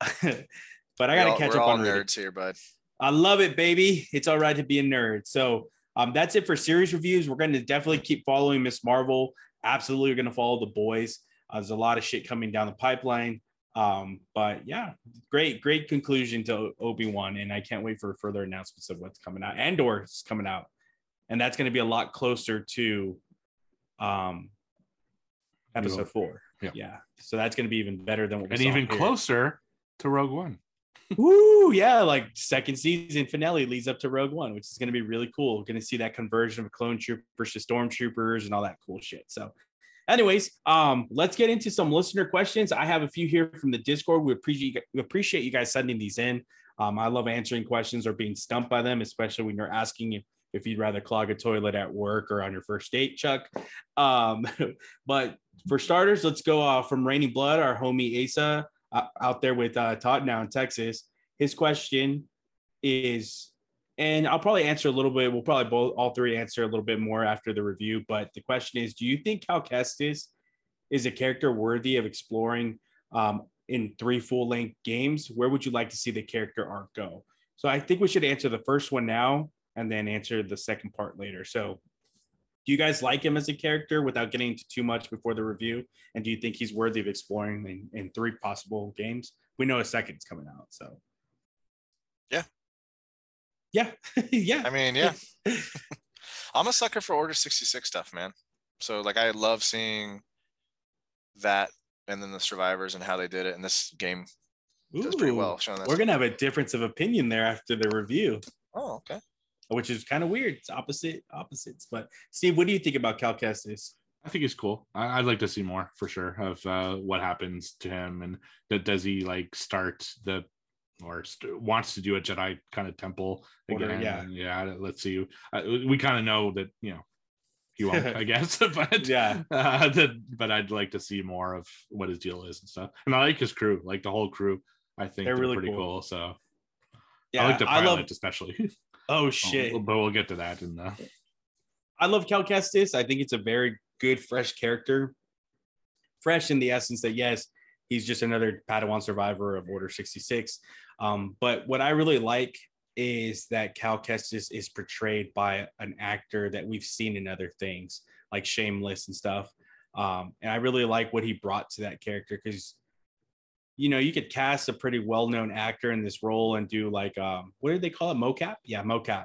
but I got to all- catch we're up on nerds here, bud. I love it, baby. It's all right to be a nerd. So um, that's it for series reviews. We're going to definitely keep following Miss Marvel. Absolutely, going to follow the boys. Uh, there's a lot of shit coming down the pipeline. Um, but yeah, great, great conclusion to Obi Wan, and I can't wait for further announcements of what's coming out. Andor is coming out, and that's going to be a lot closer to um, episode four. Yeah. yeah. So that's going to be even better than what we and even here. closer to Rogue One. Woo, yeah, like second season finale leads up to Rogue One, which is going to be really cool. We're going to see that conversion of clone troopers to stormtroopers and all that cool shit. So, anyways, um, let's get into some listener questions. I have a few here from the Discord. We appreciate we appreciate you guys sending these in. Um, I love answering questions or being stumped by them, especially when you're asking if, you'd rather clog a toilet at work or on your first date, Chuck. Um, but for starters, let's go uh, from Rainy Blood, our homie Asa uh, out there with uh, Todd now in Texas. His question is and I'll probably answer a little bit. We'll probably both all three answer a little bit more after the review. But the question is, do you think Cal Kestis is a character worthy of exploring um, in three full length games? Where would you like to see the character arc go? So I think we should answer the first one now and then answer the second part later. So do you guys like him as a character without getting into too much before the review? And do you think he's worthy of exploring in, in three possible games? We know a second's coming out, so Yeah. yeah, yeah. I mean, yeah. I'm a sucker for Order 66 stuff, man. So like I love seeing that and then the survivors and how they did it. And this game does pretty Ooh, well. We're gonna have a difference of opinion there after the review, Oh, okay. Which is kind of weird. It's opposite opposites. But Steve, what do you think about Cal Kestis? I think he's cool. I, I'd like to see more for sure of uh, what happens to him and that does he like start the or st- wants to do a Jedi kind of temple Order, again? yeah. And, yeah. Let's see. Uh, we kind of know that you know he won't, I guess, but Yeah. uh, that, but I'd like to see more of what his deal is and stuff. And I like his crew, like the whole crew. I think They're they're, really pretty cool. cool. So Yeah, I like the I love. especially. Oh shit! but we'll get to that in the I love Cal Kestis. I think it's a very good, fresh character. Fresh in the essence that yes, he's just another Padawan survivor of Order 66. Um, but what I really like is that Cal Kestis is portrayed by an actor that we've seen in other things like Shameless and stuff. Um, and I really like what he brought to that character because you know you could cast a pretty well-known actor in this role and do like um, what did they call it mocap yeah mocap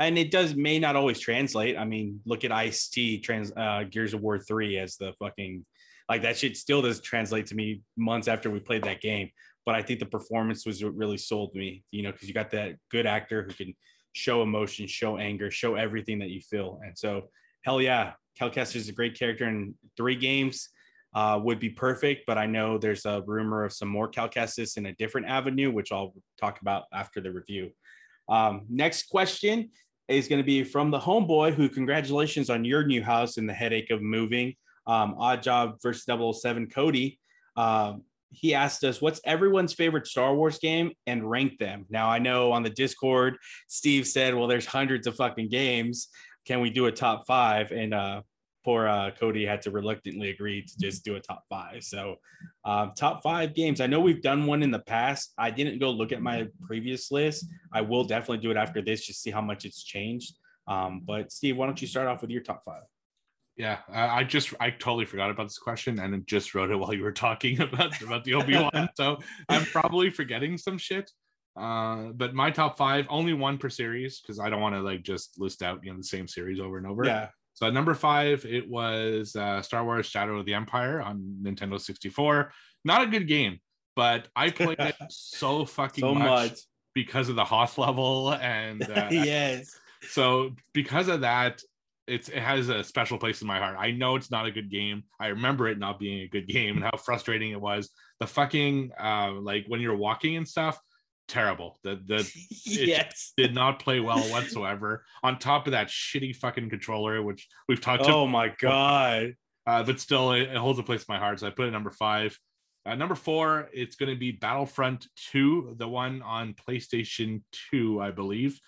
and it does may not always translate. I mean, look at Ice T trans uh, Gears of War three as the fucking like that shit still does translate to me months after we played that game. But I think the performance was what really sold me, you know, because you got that good actor who can show emotion, show anger, show everything that you feel. And so, hell yeah, Cal Kestis is a great character in three games. Uh, would be perfect, but I know there's a rumor of some more Cal Kestis in a different avenue, which I'll talk about after the review. Um, next question is going to be from the homeboy who congratulations on your new house and the headache of moving. Um, odd job versus 007 Cody. Um, he asked us, What's everyone's favorite Star Wars game and rank them? Now, I know on the Discord, Steve said, Well, there's hundreds of fucking games. Can we do a top five? And uh, poor uh, Cody had to reluctantly agree to just do a top five. So, um, top five games. I know we've done one in the past. I didn't go look at my previous list. I will definitely do it after this, just see how much it's changed. Um, but Steve, why don't you start off with your top five? Yeah, I I just I totally forgot about this question and just wrote it while you were talking about about the Obi Wan. so I'm probably forgetting some shit. Uh, but my top five, only one per series because I don't want to like just list out you know the same series over and over. Yeah, So at number five, it was uh, Star Wars: Shadow of the Empire on Nintendo 64. Not a good game, but I played it so fucking so much, much. because of the Hoth level and uh, yes. so because of that it's it has a special place in my heart i know it's not a good game i remember it not being a good game and how frustrating it was the fucking uh like when you're walking and stuff terrible the the yes. did not play well whatsoever on top of that shitty fucking controller which we've talked Oh my god. uh, but still it, it holds a place in my heart so i put it number five uh, number four it's going to be battlefront 2 the one on playstation 2 i believe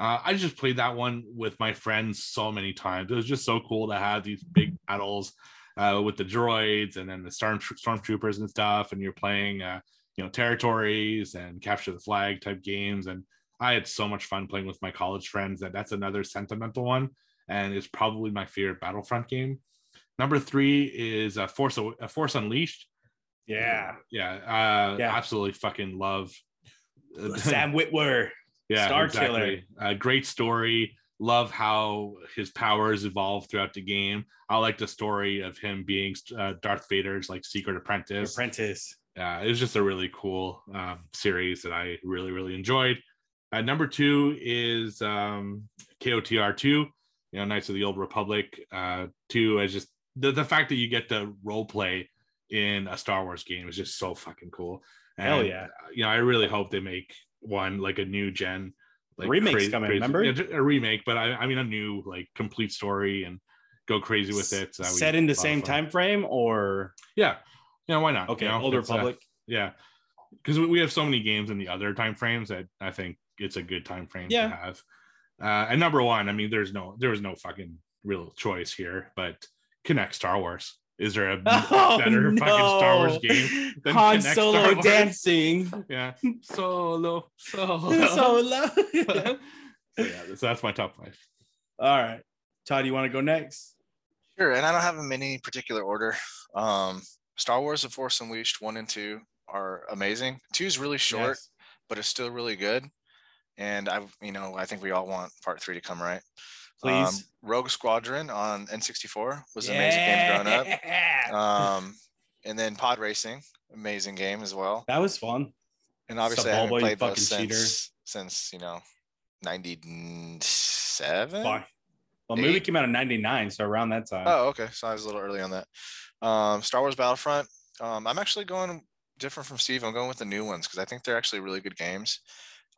uh, I just played that one with my friends so many times. It was just so cool to have these big battles uh, with the droids and then the storm stormtroopers and stuff, and you're playing, uh, you know, territories and capture the flag type games. And I had so much fun playing with my college friends. That that's another sentimental one, and it's probably my favorite Battlefront game. Number three is uh, Force a Force Unleashed. Yeah. yeah, uh, Yeah. absolutely fucking love. Sam Witwer. yeah, Star exactly. A great story. Love how his powers evolve throughout the game. I like the story of him being uh, Darth Vader's like secret apprentice. Apprentice. Yeah, it was just a really cool um, series that I really really enjoyed. Uh, number two is um, KOTOR two. You know, Knights of the Old Republic. Uh, two is just the the fact that you get to role play in a Star Wars game is just so fucking cool. Hell And, yeah. uh, You know, I really hope they make one like a new gen. Like Remake's crazy- coming, crazy- remember? Yeah, a remake, but I, I mean a new like complete story and go crazy with it. So Set in the a lot of same time frame or Yeah, you know why not? okay, you know, Old it's, uh, Republic. yeah, because we have so many games in the other time frames that I think it's a good time frame Yeah. to have. Uh, and number one, I mean, there's no there was no fucking real choice here, but Kinect Star Wars. Is there a Oh, better fucking Star Wars game than Han Kinect Solo Star Wars? dancing. Yeah, solo, solo. Solo. so yeah, so that's my top five. All right. Todd, you want to go next? Sure, and I don't have them in any particular order. Um, Star Wars: The Force Unleashed one and two are amazing. Two is really short, Yes. but it's still really good. And I, you know, I think we all want part three to come right. Please. Rogue Squadron on N64 was an amazing game growing up. Yeah. Um, and then Pod Racing, amazing game as well. that was fun. And obviously, I haven't played those cheater. since since you know, '97. Well, movie came out in 99, so around that time. Oh, okay. So I was a little early on that. Um, Star Wars Battlefront. Um, I'm actually going different from Steve. I'm going with the new ones because I think they're actually really good games.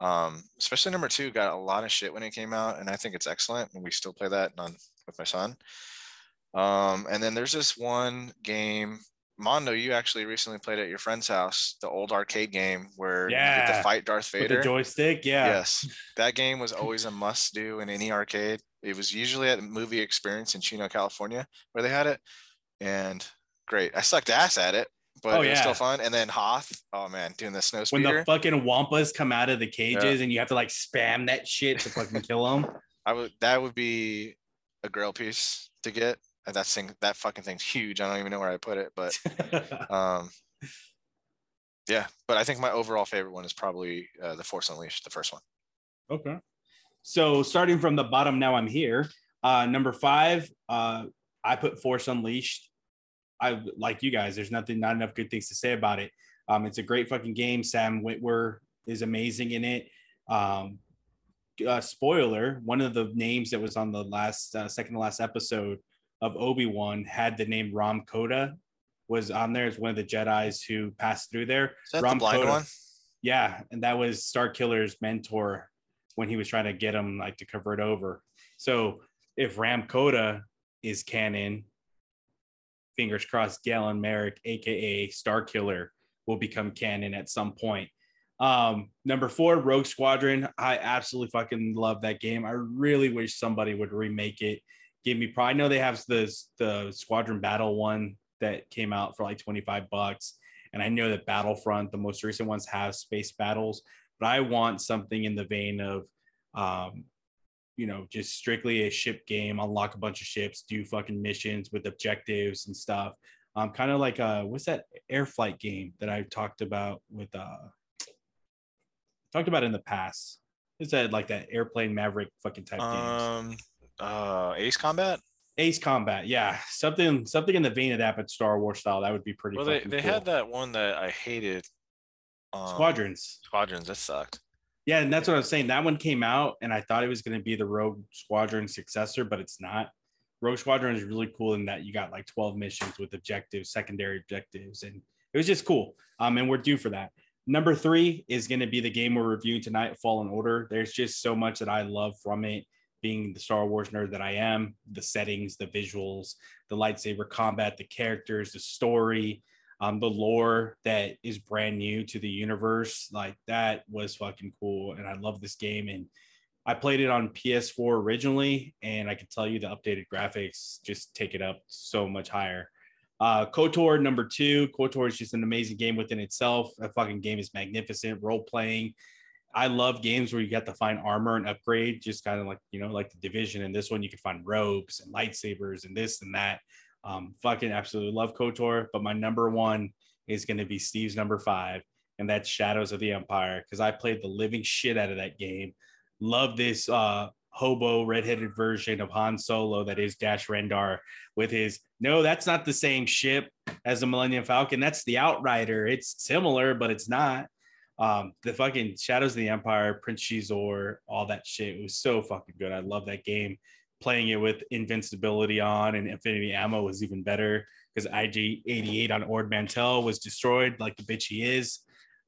Um, especially number two got a lot of shit when it came out, and I think it's excellent. And we still play that on with my son. Um, and then there's this one game, Mondo. You actually recently played at your friend's house, the old arcade game where you get to fight Darth Vader. With the joystick, yeah. Yes, that game was always a must do in any arcade. It was usually at Movie Experience in Chino, California, where they had it, and great. I sucked ass at it, but Oh, it was yeah. still fun. And then Hoth, oh man, doing the snow When the fucking wampas come out of the cages and you have to like spam that shit to fucking kill them. I would that would be a girl piece to get. And that thing, that fucking thing's huge. I don't even know where I put it, but um, yeah. But I think my overall favorite one is probably uh, the Force Unleashed, the first one. Okay. So starting from the bottom, now I'm here. Uh, number five, uh, I put Force Unleashed. I like you guys. There's nothing, not enough good things to say about it. Um, it's a great fucking game. Sam Witwer is amazing in it. Um, uh, spoiler: one of the names that was on the last, uh, second to last episode of Obi Wan had the name Rahm Kota. Was on there as one of the Jedi's who passed through there. Is that Ram the blind Koda. one? Yeah, and that was Starkiller's mentor when he was trying to get him like to convert over. So if Rahm Kota is canon, fingers crossed, Galen Marek, aka Starkiller, will become canon at some point. Um, number four, Rogue Squadron. I absolutely fucking love that game. I really wish somebody would remake it. Give me probably I know they have the the Squadron Battle one that came out for like 25 bucks. And I know that Battlefront, the most recent ones, have space battles, but I want something in the vein of, um, you know, just strictly a ship game, unlock a bunch of ships, do fucking missions with objectives and stuff. Um, kind of like uh, what's that air flight game that I've talked about with uh, talked about in the past? Is that like that airplane Maverick fucking type games? Um, uh, Ace Combat. Ace Combat, yeah, something something in the vein of that, but Star Wars style. That would be pretty. Well, they, they cool. had that one that I hated. Um, Squadrons. Squadrons. That sucked. Yeah, and that's what I was saying. That one came out, and I thought it was going to be the Rogue Squadron successor, but it's not. Rogue Squadron is really cool in that you got like 12 missions with objectives, secondary objectives, and it was just cool. Um, and we're due for that. Number three is going to be the game we're reviewing tonight, Fallen Order. There's just so much that I love from it, being the Star Wars nerd that I am. The settings, the visuals, the lightsaber combat, the characters, the story, um, the lore that is brand new to the universe. Like that was fucking cool. And I love this game. And I played it on PS4 originally, and I can tell you the updated graphics just take it up so much higher. Uh, KOTOR number two. KOTOR is just an amazing game within itself. That fucking game is magnificent. Role playing. I love games where you get to find armor and upgrade, just kind of like you know, like the division. And this one, you can find robes and lightsabers and this and that. Um, fucking absolutely love KOTOR, but my number one is going to be Steve's number five, and that's Shadows of the Empire because I played the living shit out of that game. Love this uh, hobo redheaded version of Han Solo that is Dash Rendar with his no, that's not the same ship as the Millennium Falcon. That's the Outrider. It's similar, but it's not. Um, the fucking Shadows of the Empire, Prince Xizor, all that shit it was so fucking good. I love that game. Playing it with invincibility on and infinity ammo was even better because IG 88 on Ord Mantell was destroyed like the bitch he is.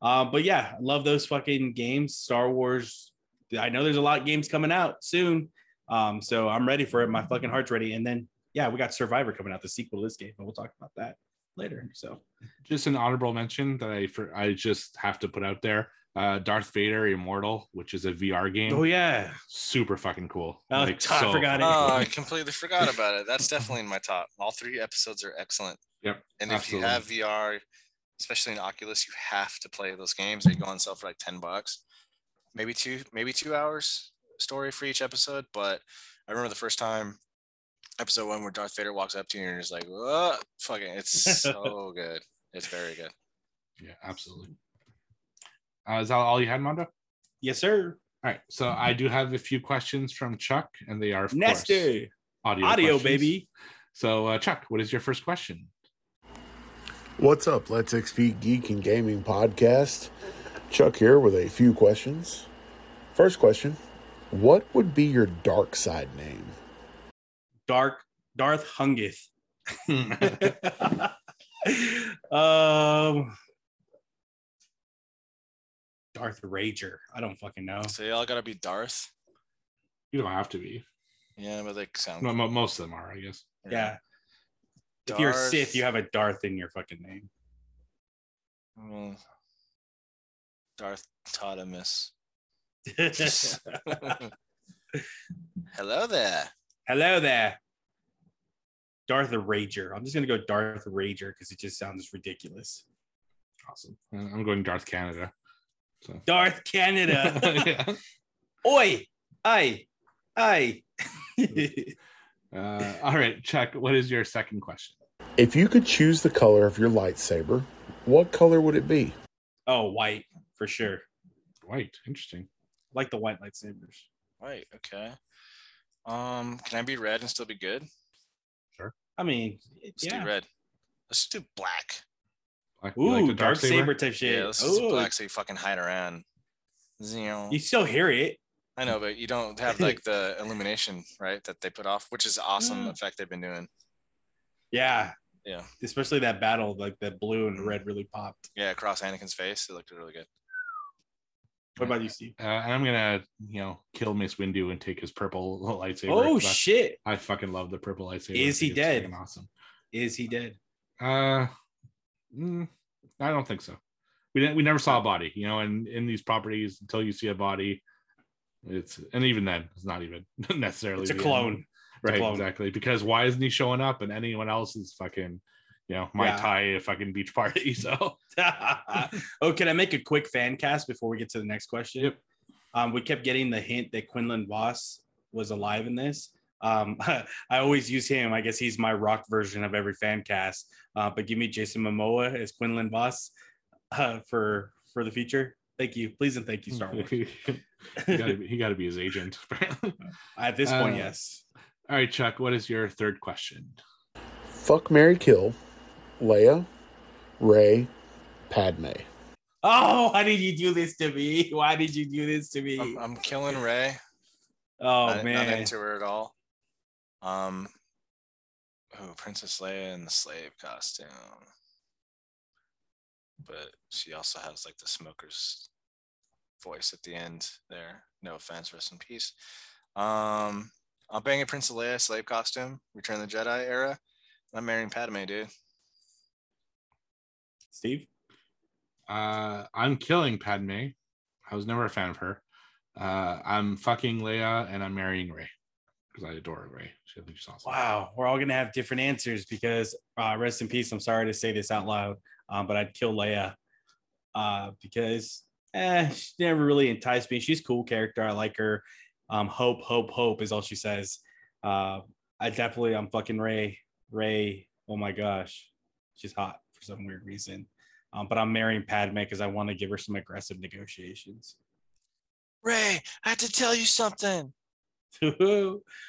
Um, but yeah, I love those fucking games. Star Wars. I know there's a lot of games coming out soon. Um, so I'm ready for it. My fucking heart's ready. And then yeah, we got Survivor coming out, the sequel to this game, but we'll talk about that later. So Just an honorable mention that I for I just have to put out there. Uh, Darth Vader Immortal, which is a VR game. Oh yeah. Super fucking cool. Oh, I forgot it. Oh, I completely forgot about it. That's definitely in my top. All three episodes are excellent. Yep. And absolutely. if you have VR, especially in Oculus, you have to play those games. They go on sale for like 10 bucks. Maybe two, maybe two hours story for each episode. But I remember the first time episode one where Darth Vader walks up to you and you're just like, what? Fucking, it's so good. It's very good. Yeah, absolutely. Uh, is that all you had, Mondo? Yes, sir. All right. So I do have a few questions from Chuck, and they are of course, audio, Audio, questions. baby. So, uh, Chuck, what is your first question? What's up? Let's XP Geek and Gaming Podcast. Chuck here with a few questions. First question What would be your dark side name? Dark Darth Hungeth. um Darth Rager. I don't fucking know. So y'all gotta be Darth. You don't have to be. Yeah, but they sound No, mo- most of them are, I guess. Yeah. If you're a Sith, you have a Darth in your fucking name. Mm. Darth Totemus. Hello there. Hello there. Darth Rager. I'm just gonna go Darth Rager because it just sounds ridiculous. Awesome. I'm going Darth Canada. So. Darth Canada. yeah. Oi! Aye! Aye! Uh, all right, Chuck. What is your second question? If you could choose the color of your lightsaber, what color would it be? oh, white for sure. White. Interesting. like the white lightsabers. White, Okay. Um, can I be red and still be good? Sure. I mean, Let's yeah. do red. Let's do black. Like, Ooh, like the dark saber type shit. Yeah, let's do black so you fucking hide around. You know, You still hear it. I know, but you don't have like the illumination, right? That they put off, which is awesome Yeah. effect they've been doing. Yeah. Yeah. Especially that battle, like the blue and red really popped. Yeah, across Anakin's face, it looked really good. What about you, Steve? Uh, and I'm gonna, you know, kill Mace Windu and take his purple lightsaber. Oh I- shit. I fucking love the purple lightsaber. Is he it's dead? Awesome. Is he dead? Uh, mm, I don't think so. We didn't. We never saw a body, you know. And in these properties, until you see a body, it's and even then, it's not even necessarily It's a the end. clone. a right? clone. Exactly. Because why isn't he showing up? And anyone else is fucking, you know, my Yeah. tie fucking beach party. So oh, can I make a quick fan cast before we get to the next question? Yep. Um, we kept getting the hint that Quinlan Vos was alive in this. Um, I always use him. I guess he's my rock version of every fan cast. Uh, but give me Jason Momoa as Quinlan Vos uh, for for the future. Thank you, please and thank you, Star Wars. he gotta be, he got to be his agent. At this point, Uh, yes. All right, Chuck. What is your third question? Fuck Mary Kill, Leia, Rey, Padme. Oh, why did you do this to me? Why did you do this to me? I'm, I'm killing Rey. oh man, not man, into her at all. Um, oh, Princess Leia in the slave costume, but she also has like the smoker's voice at the end there. No offense, rest in peace. Um, I'm banging Princess Leia slave costume, Return the Jedi era. I'm marrying Padme, dude. Steve. Uh, I'm killing Padme. I was never a fan of her. Uh, I'm fucking Leia and I'm marrying Rey because I adore Rey. She I think she's awesome. Wow, we're all gonna have different answers because uh, rest in peace. I'm sorry to say this out loud, um, but I'd kill Leia uh, because eh, she never really enticed me. She's a cool character. I like her. Um, hope, hope, hope is all she says. Uh, I definitely, I'm fucking Rey. Rey, oh my gosh, she's hot for some weird reason. Um, but I'm marrying Padme because I want to give her some aggressive negotiations. Rey, I have to tell you something. He's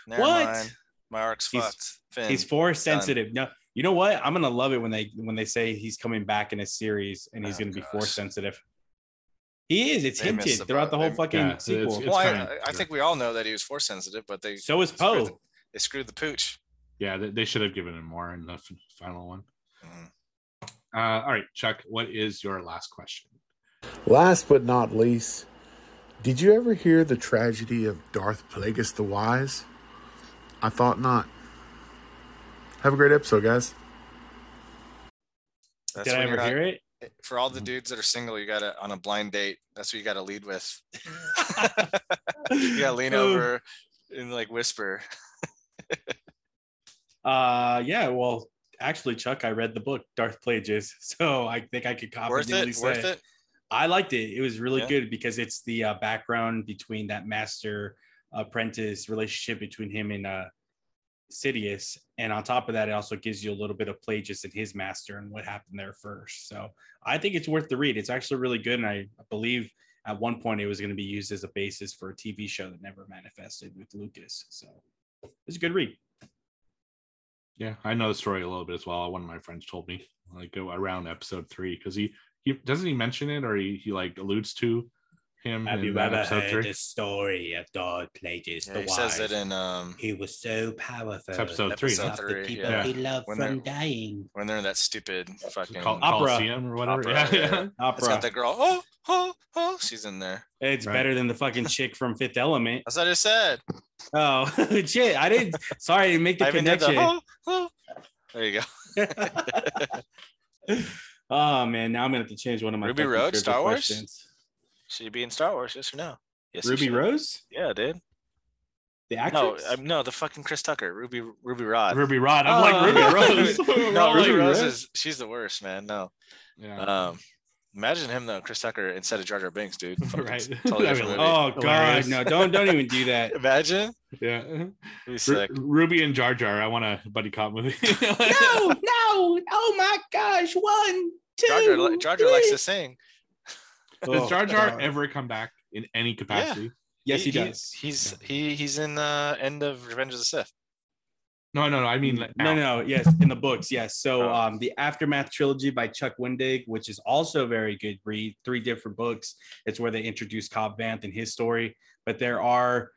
What? mind. My arc's He's- fucked. Finn. force sensitive. No, you know what? I'm gonna love it when they when they say he's coming back in a series and he's Oh, gonna be force sensitive. He is. It's They hinted the throughout the whole They- fucking Yeah, sequel. it's well, I, coming. I think we all know that he was force sensitive, but they so is screwed Poe. the- they screwed the pooch. Yeah, they, they should have given him more in the f- final one. Mhm. Uh, all right, Chuck. What is your last question? Last but not least, did you ever hear the tragedy of Darth Plagueis the Wise? I thought not. Have a great episode, guys. That's Did I ever hear it? for all the Mm-hmm. dudes that are single, you gotta on a blind date. That's what you gotta lead with. you gotta lean over and like whisper. Uh, yeah. Well, actually, Chuck, I read the book Darth Plagueis, so I think I could Worth confidently it? say Worth it? I liked it. It was really Yeah. good because it's the uh, background between that master apprentice relationship between him and uh, Sidious, and on top of that, it also gives you a little bit of Plagueis and his master and what happened there first. So I think it's worth the read. It's actually really good, and I believe at one point it was going to be used as a basis for a TV show that never manifested with Lucas. So it's a good read. Yeah, I know the story a little bit as well. One of my friends told me like around episode three because he he doesn't he mention it or he, he like alludes to him Have in uh, episode three. story of Darth Plagueis Yeah, he says it in um He was so powerful. It's episode three. Episode no? three, the people yeah. he loved When from they're- dying. when they're in that stupid fucking. Col- Opera. Coliseum or whatever. Opera, yeah, yeah. yeah. It's Opera. got the girl. Oh, oh, oh. She's in there. It's Right. better than the fucking chick from Fifth Element. That's what I said. Oh shit! I didn't. Sorry, I didn't make the I even did the. connection. Oh, oh. There you go. oh man, now I'm gonna have to change one of my Ruby fucking Rhod, Star Wars? questions. Should you be in Star Wars? Yes or no? Yes. Ruby. Rose, Yeah, dude. the No, actress. um, no, the fucking Chris Tucker, Ruby, Ruby Rhod. Ruby Rhod. I'm Oh. like Ruby Rose. no, Ruby Ruby Rose Rose? is she's the worst, man. No. yeah. Um, imagine him though, Chris Tucker instead of Jar Jar Binks, dude. Right. Totally That'd different be movie. oh god, Hilarious. no! Don't don't even do that. Imagine. yeah. He'd be Ru- sick. Ruby and Jar Jar. I want a buddy cop movie. no, no! Oh my gosh! One, two, Jar Jar, li- Jar Jar likes to sing. Does Oh, Jar Jar ever come back in any capacity? Yes, he, he's- does. He's he he's in the end of Revenge of the Sith. No, no, no. I mean, like, No, now. no, yes, in the books, yes. So, Oh. um, the Aftermath trilogy by Chuck Wendig, which is also a very good read, three different books. It's where they introduce Cobb Vanth and his story, but there are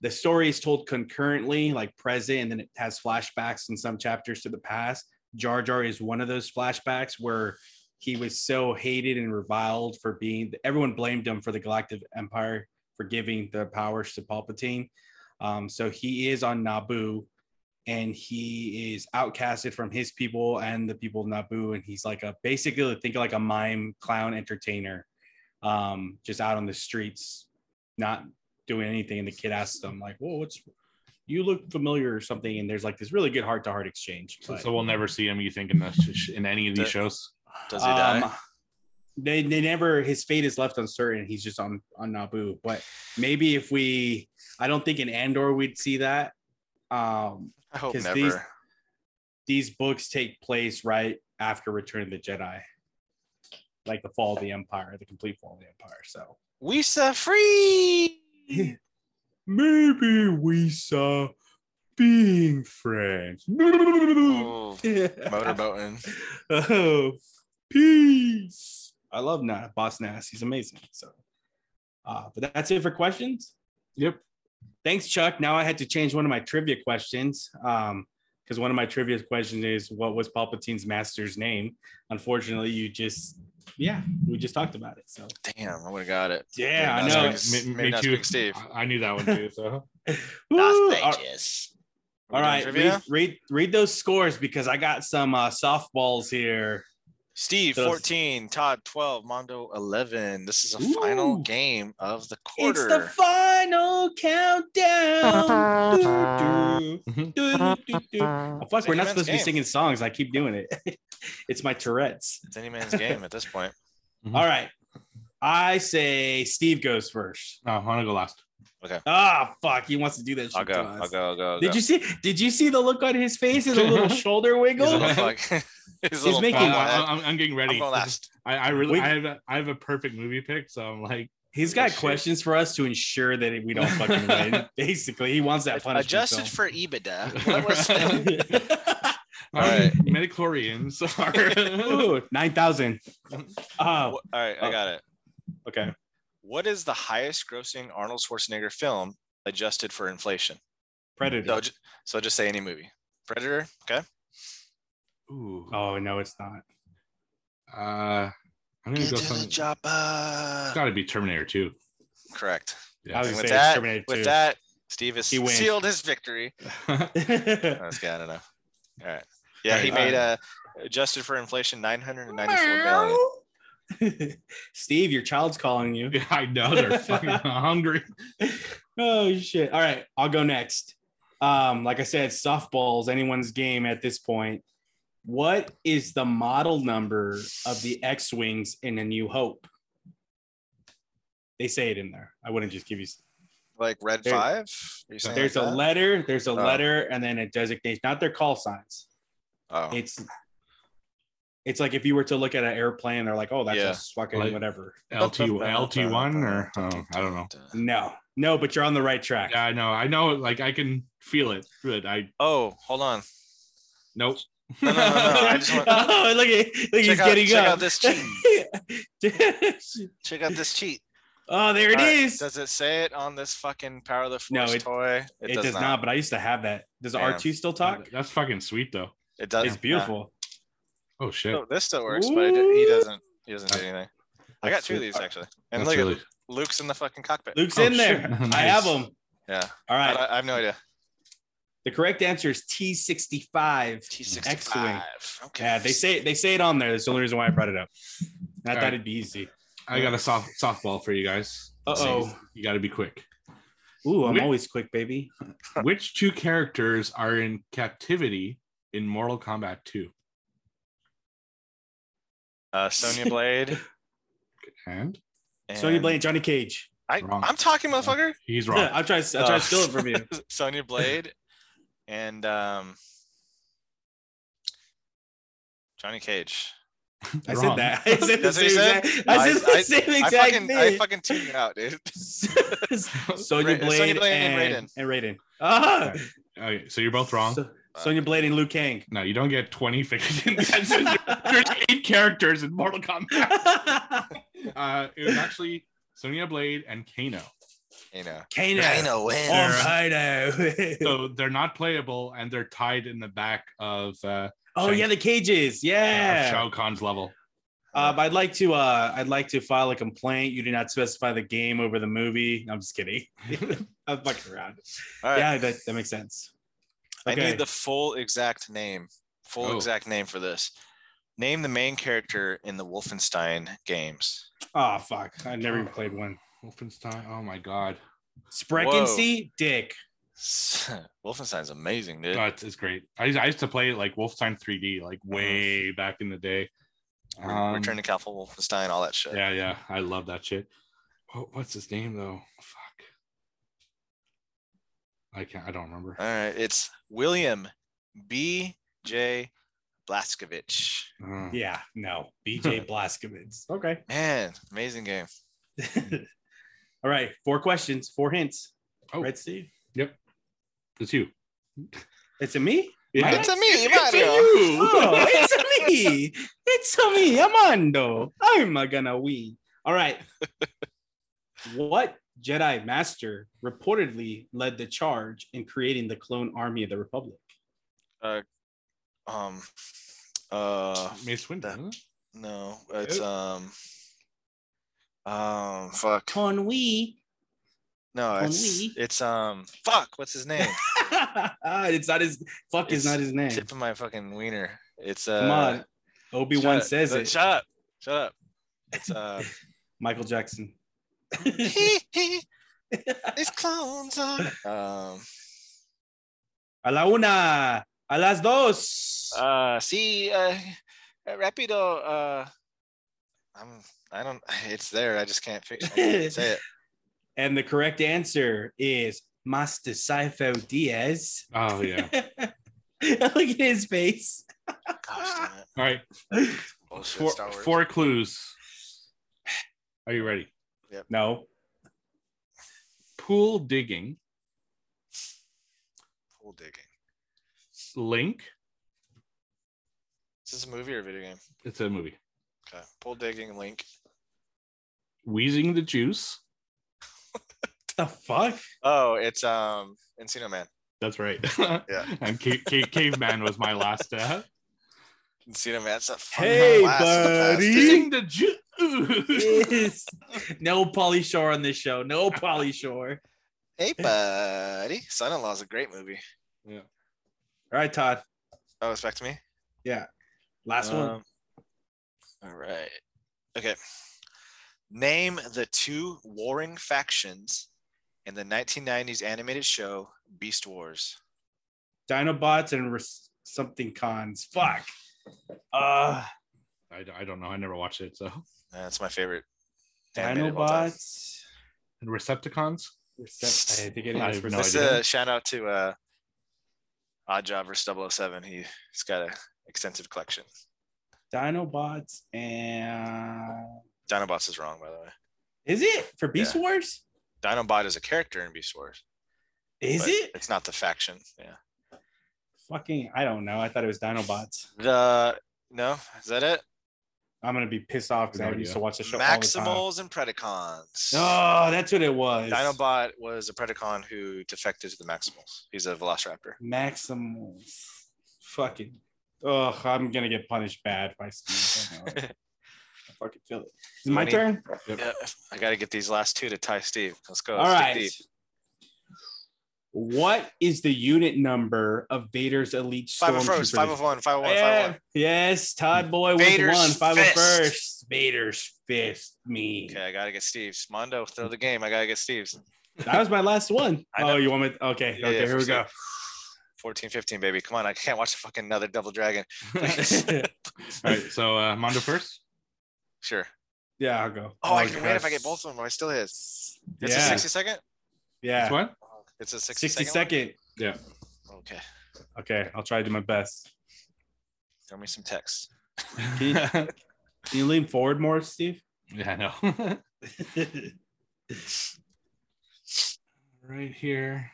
the story is told concurrently, like present, and then it has flashbacks in some chapters to the past. Jar Jar is one of those flashbacks where he was so hated and reviled for being. Everyone blamed him for the Galactic Empire for giving the powers to Palpatine. Um, so he is on Naboo and he is outcasted from his people and the people of Naboo. And he's like a basically think of like a mime clown entertainer, um, just out on the streets, not doing anything. And the kid asks them, like, Whoa, what's you look familiar or something? And there's like this really good heart to heart exchange. So, But, so we'll never see him. You think in the, in any of these The- shows? Does he die? um, They, they never his fate is left uncertain. He's just on on Naboo. But maybe if we I don't think in Andor we'd see that. Um I hope never. these- these books take place right after Return of the Jedi, like the fall of the Empire, the complete fall of the Empire. So we set free. maybe we saw being friends. Oh, motorboating. oh, peace. I love Na- Boss Nass. He's amazing. So, uh, but that's it for questions. Yep. Thanks, Chuck. Now I had to change one of my trivia questions. Um, because one of my trivia questions is what was Palpatine's master's name? Unfortunately, you just yeah, we just talked about it. So Damn, I would have got it. yeah, I know. not Speak- maybe not Speak Steve. I- I knew that one too. So Woo! All- All right, read, read read those scores because I got some uh, softballs here. Steve Those- 14, Todd 12, Mondo 11. This is a Ooh. final game of the quarter. It's the final countdown. Fuck, mhm. we're not Man's supposed to be singing songs. I keep doing it. it's my Tourette's. It's any man's game at this point. All right. I say Steve goes first. no, I want to go last. Ah, fuck. He wants to do that shit I'll go. to I'll go. I'll go. I'll Did go. you see? Did you see the look on his face and the little shoulder wiggle? a little fuck. He's, making- I, fuck. I, I'm, I'm getting ready. I'm last. I, I really, Wait. I have, a, I have a perfect movie pick, so I'm like, He's got Oh, shit. questions for us to ensure that we don't fucking win. Basically, he wants that punishment. Adjusted film. for EBITDA. What was all right. Midi-chlorians are. Ooh, nine thousand. Oh, All right, I got it. okay. What is the highest grossing Arnold Schwarzenegger film adjusted for inflation? Predator. So, ju- so just say any movie. Predator. Okay. Ooh. Oh no, it's not. Uh, I'm gonna Get go. to the Some, it's chopper. got to be Terminator 2. Correct. Yeah. I was with say that, Terminator with that, Steve has He wins. sealed his victory. That's good. I don't know. All right. Yeah, he made uh, adjusted for inflation 994 million. Steve, your child's calling you. Yeah, I know they're fucking hungry. oh shit. All right, I'll go next. Um, like I said, softball's anyone's game at this point. What is the model number of the X-wings in A New Hope? They say it in there. I wouldn't just give you. Like Red There- Five. Are you saying There's like a that? letter. There's a Oh. letter, and then a designation. Not their call signs. Oh, It's. It's like if you were to look at an airplane, they're like, "Oh, that's Yeah. a fucking Like- whatever." LT LT one or oh, I don't know. No, no, but you're on the right track. Yeah, I know. I know. Like I can feel it. Good. I Oh, hold on. nope. No, no, no, no, I just want- oh, look at look, he's Check out- getting check up. out this cheat. Check out this cheat. oh, there it All right, is. Does it say it on this fucking Power of the No, it- toy? it does, not. but I used to have that. Does Damn. R2 still talk? That's fucking sweet though. It does. It's beautiful. Oh shit. Yeah. Oh, this still works, but it, he doesn't. He doesn't do anything. I got two of these actually, and That's look really at Luke's in the fucking cockpit. Luke's Oh, in there. shit. I have them. Yeah, All right. I. I have no idea. The correct answer is T65. T sixty Okay. Yeah, they say they say it on there. That's the only reason why I brought it up. I All thought right. it'd be easy. I got a soft softball for you guys. Uh-oh. You got to be quick. Ooh, I'm Wait. always quick, baby. Which two characters are in captivity in Mortal Kombat 2? Uh, Sonya Blade. And and Sonya Blade, Johnny Cage. I, Wrong. I'm talking, motherfucker. he's wrong. I'll try. I'll try to steal it from you. Sonya Blade and um, Johnny Cage. I Wrong. said that. I said the That's what same you said? exact. I said the I- same I exact fucking, I fucking tuned you out, dude. Sonya Blade, Sonya Blade and, and and Raiden. Ah, Okay, so you're both wrong. So- Sonya Blade and Liu Kang. no, you don't get 20 fictions. There's eight characters in Mortal Kombat. Uh, it was actually Sonya Blade and Kano. You know. Kano. Kano wins. Oh, Kano. So they're not playable and they're tied in the back of, uh, oh yeah, the cages. of Yeah. Shao Kahn's level. Um, I'd like to. Uh, I'd like to file a complaint. You did not specify the game over the movie. I'm just kidding. I'm fucking around. All right. Yeah, that, that makes sense. I need the full exact name. Full Oh. exact name for this. Name the main character in the Wolfenstein games. Oh fuck! I never even played one. Wolfenstein. Oh my god. Spreckensy, Dick. Wolfenstein's amazing, dude. Oh, it's, it's great. I used, I used to play like Wolfenstein 3D like way back in the day. Um, Return to Castle Wolfenstein, all that shit. Yeah, yeah. I love that shit. What, what's his name though? Fuck. I can't. I don't remember. All right, it's William B. J. Blazkowicz. Uh, Yeah, no, BJ Blazkowicz. Okay. Man, amazing game. All right, four questions, four hints. Oh. Right, Steve? Yep. It's you. It's a me. Yeah. It's a me, It's Mario. you. Oh, it's a me. It's a me, Amando. I'm a gonna win. All right. what Jedi Master reportedly led the charge in creating the clone army of the Republic? Uh, um, uh, Mace Windu. That- no, it's um, um, fuck. Conwee. No, it's Conwee. it's um, fuck. What's his name? it's not his fuck is It's not his name. Tip of my fucking wiener. It's uh. Come on. Obi Wan says it. Shut up. Shut up. It's uh. Michael Jackson. He, he, these clones are. Um. A la una, a las dos. Uh. See. Uh. Rapido. Uh. I'm. I don't. It's there. I just can't fix. I can't say it. and the correct answer is Master Sifo-Dyas. Oh yeah. Look at his face. Gosh. All right. Bullshit, Four, four clues. Are you ready? No. Pool digging. Pool digging. Link. Is this a movie or a video game? It's a movie. Okay. Pool digging link. Wheezing the juice. The fuck? Oh, it's um Encino Man. That's right. Yeah. And ca- ca- caveman was my last. Uh, Encino Man. It's a fun Hey, blast of the buddy. the juice. Yes. no Pauly Shore on this show. No Pauly Shore. Hey, buddy. Son-in-Law is a great movie. Yeah. All right, Todd. Oh, it's back to me. Yeah. Last one. Um, All right. Okay. Name the two warring factions in the 1990s animated show Beast Wars. Dinobots and res- something cons. Fuck. Uh, I, I don't know. I never watched it. So That's my favorite. animated of all time. Dinobots. and Recepticons. Recept- I think it I is. have no Let's idea. uh, shout out to uh, Odd Job versus 007. He, he's got an extensive collection. Dinobots and Dinobots is wrong, by the way. is it for Beast Yeah. Wars? Dinobot is a character in Beast Wars. Is it? It's not the faction. Yeah. Fucking, I don't know. I thought it was Dinobots. The no, is that it? I'm gonna be pissed off because No I idea. used to watch the show all the time. Maximals and Predacons. Oh, that's what it was. Dinobot was a Predacon who defected to the Maximals. He's a Velociraptor. Maximals. Fucking. Ugh, I'm gonna get punished bad by Steve. I. I fucking feel it. Is it my Twenty- turn? Yeah, I got to get these last two to tie Steve. Let's go. All Let's dig right. Deep. What is the unit number of Vader's elite Five of first, stormtroopers? five of one, five of one, five of one. yes, Todd Boy with Vader's one. Five fist. of first. Vader's fist. Me. Okay, I gotta get Steve's. Mondo, throw the game. I gotta get Steve's. That was my last one. I know. Oh, you want me? Okay, Yeah, okay, yeah, here for we go. 14, 15, baby. Come on, I can't watch the fucking another Double Dragon. All right. So uh, Mondo first. Sure. yeah, I'll go. Oh, I my can win if I get both of them. I still hit. It's a 60 second? yeah. Which one? It's a 60, 60 second. second. one? Okay. Okay, I'll try to do my best. Throw me some text. Can you, can you lean forward more, Steve? yeah, I know. right here.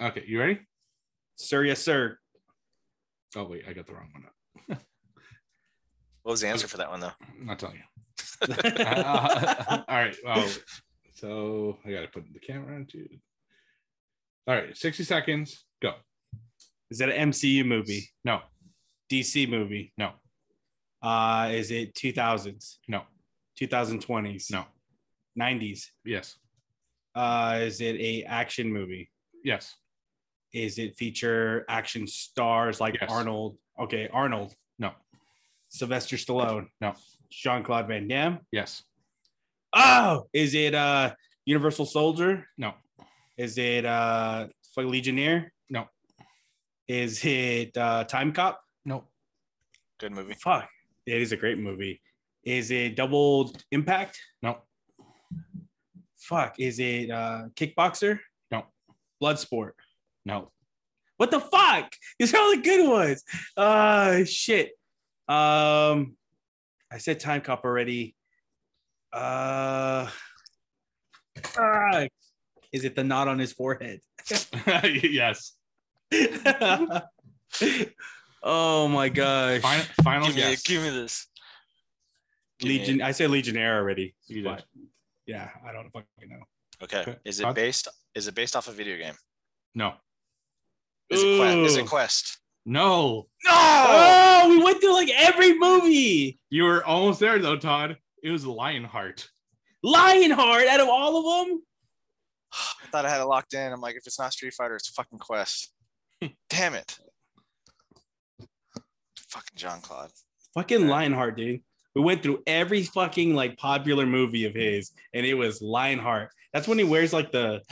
Okay, you ready? sir, yes, sir. Oh wait, I got the wrong one up. What was the answer for that one, though? I'm not telling you. Uh, all right. Well, so I got to put the camera into. All right, 60 seconds. Go. Is that an MCU movie? No, DC movie? no, Uh, is it 2000s? no, 2020s? no. 90s? Yes, Uh, is it a action movie? yes, Is it feature action stars like Yes. Arnold? Okay, Arnold. no, Sylvester Stallone. No. Jean Claude Van Damme. yes, Oh, is it uh Universal Soldier? no, Is it uh like Legionnaire? No. Is it uh Time Cop? no, Good movie. Fuck. It is a great movie. Is it Double Impact? no, Fuck. Is it uh Kickboxer? No. Bloodsport. no. What the fuck? These are all the good ones. Uh shit. Um I said time cop already. Uh ah, is it the knot on his forehead? yes. oh my gosh. Final, final Give me, guess. give me this. Give me Legion I said Legionnaire already. You but yeah, I don't fucking know. Okay. Okay. Is it based? Is it based off a video game? No, Is it, Quest? is it Quest? no. No. Oh, we went through like every movie. You were almost there though, Todd. It was Lionheart. Lionheart out of all of them. I thought I had it locked in. I'm like, if it's not Street Fighter, it's fucking Quest. Damn it. Fucking John Claude. Fucking Yeah. Lionheart, dude. We went through every fucking like popular movie of his, and it was Lionheart. That's when he wears like the.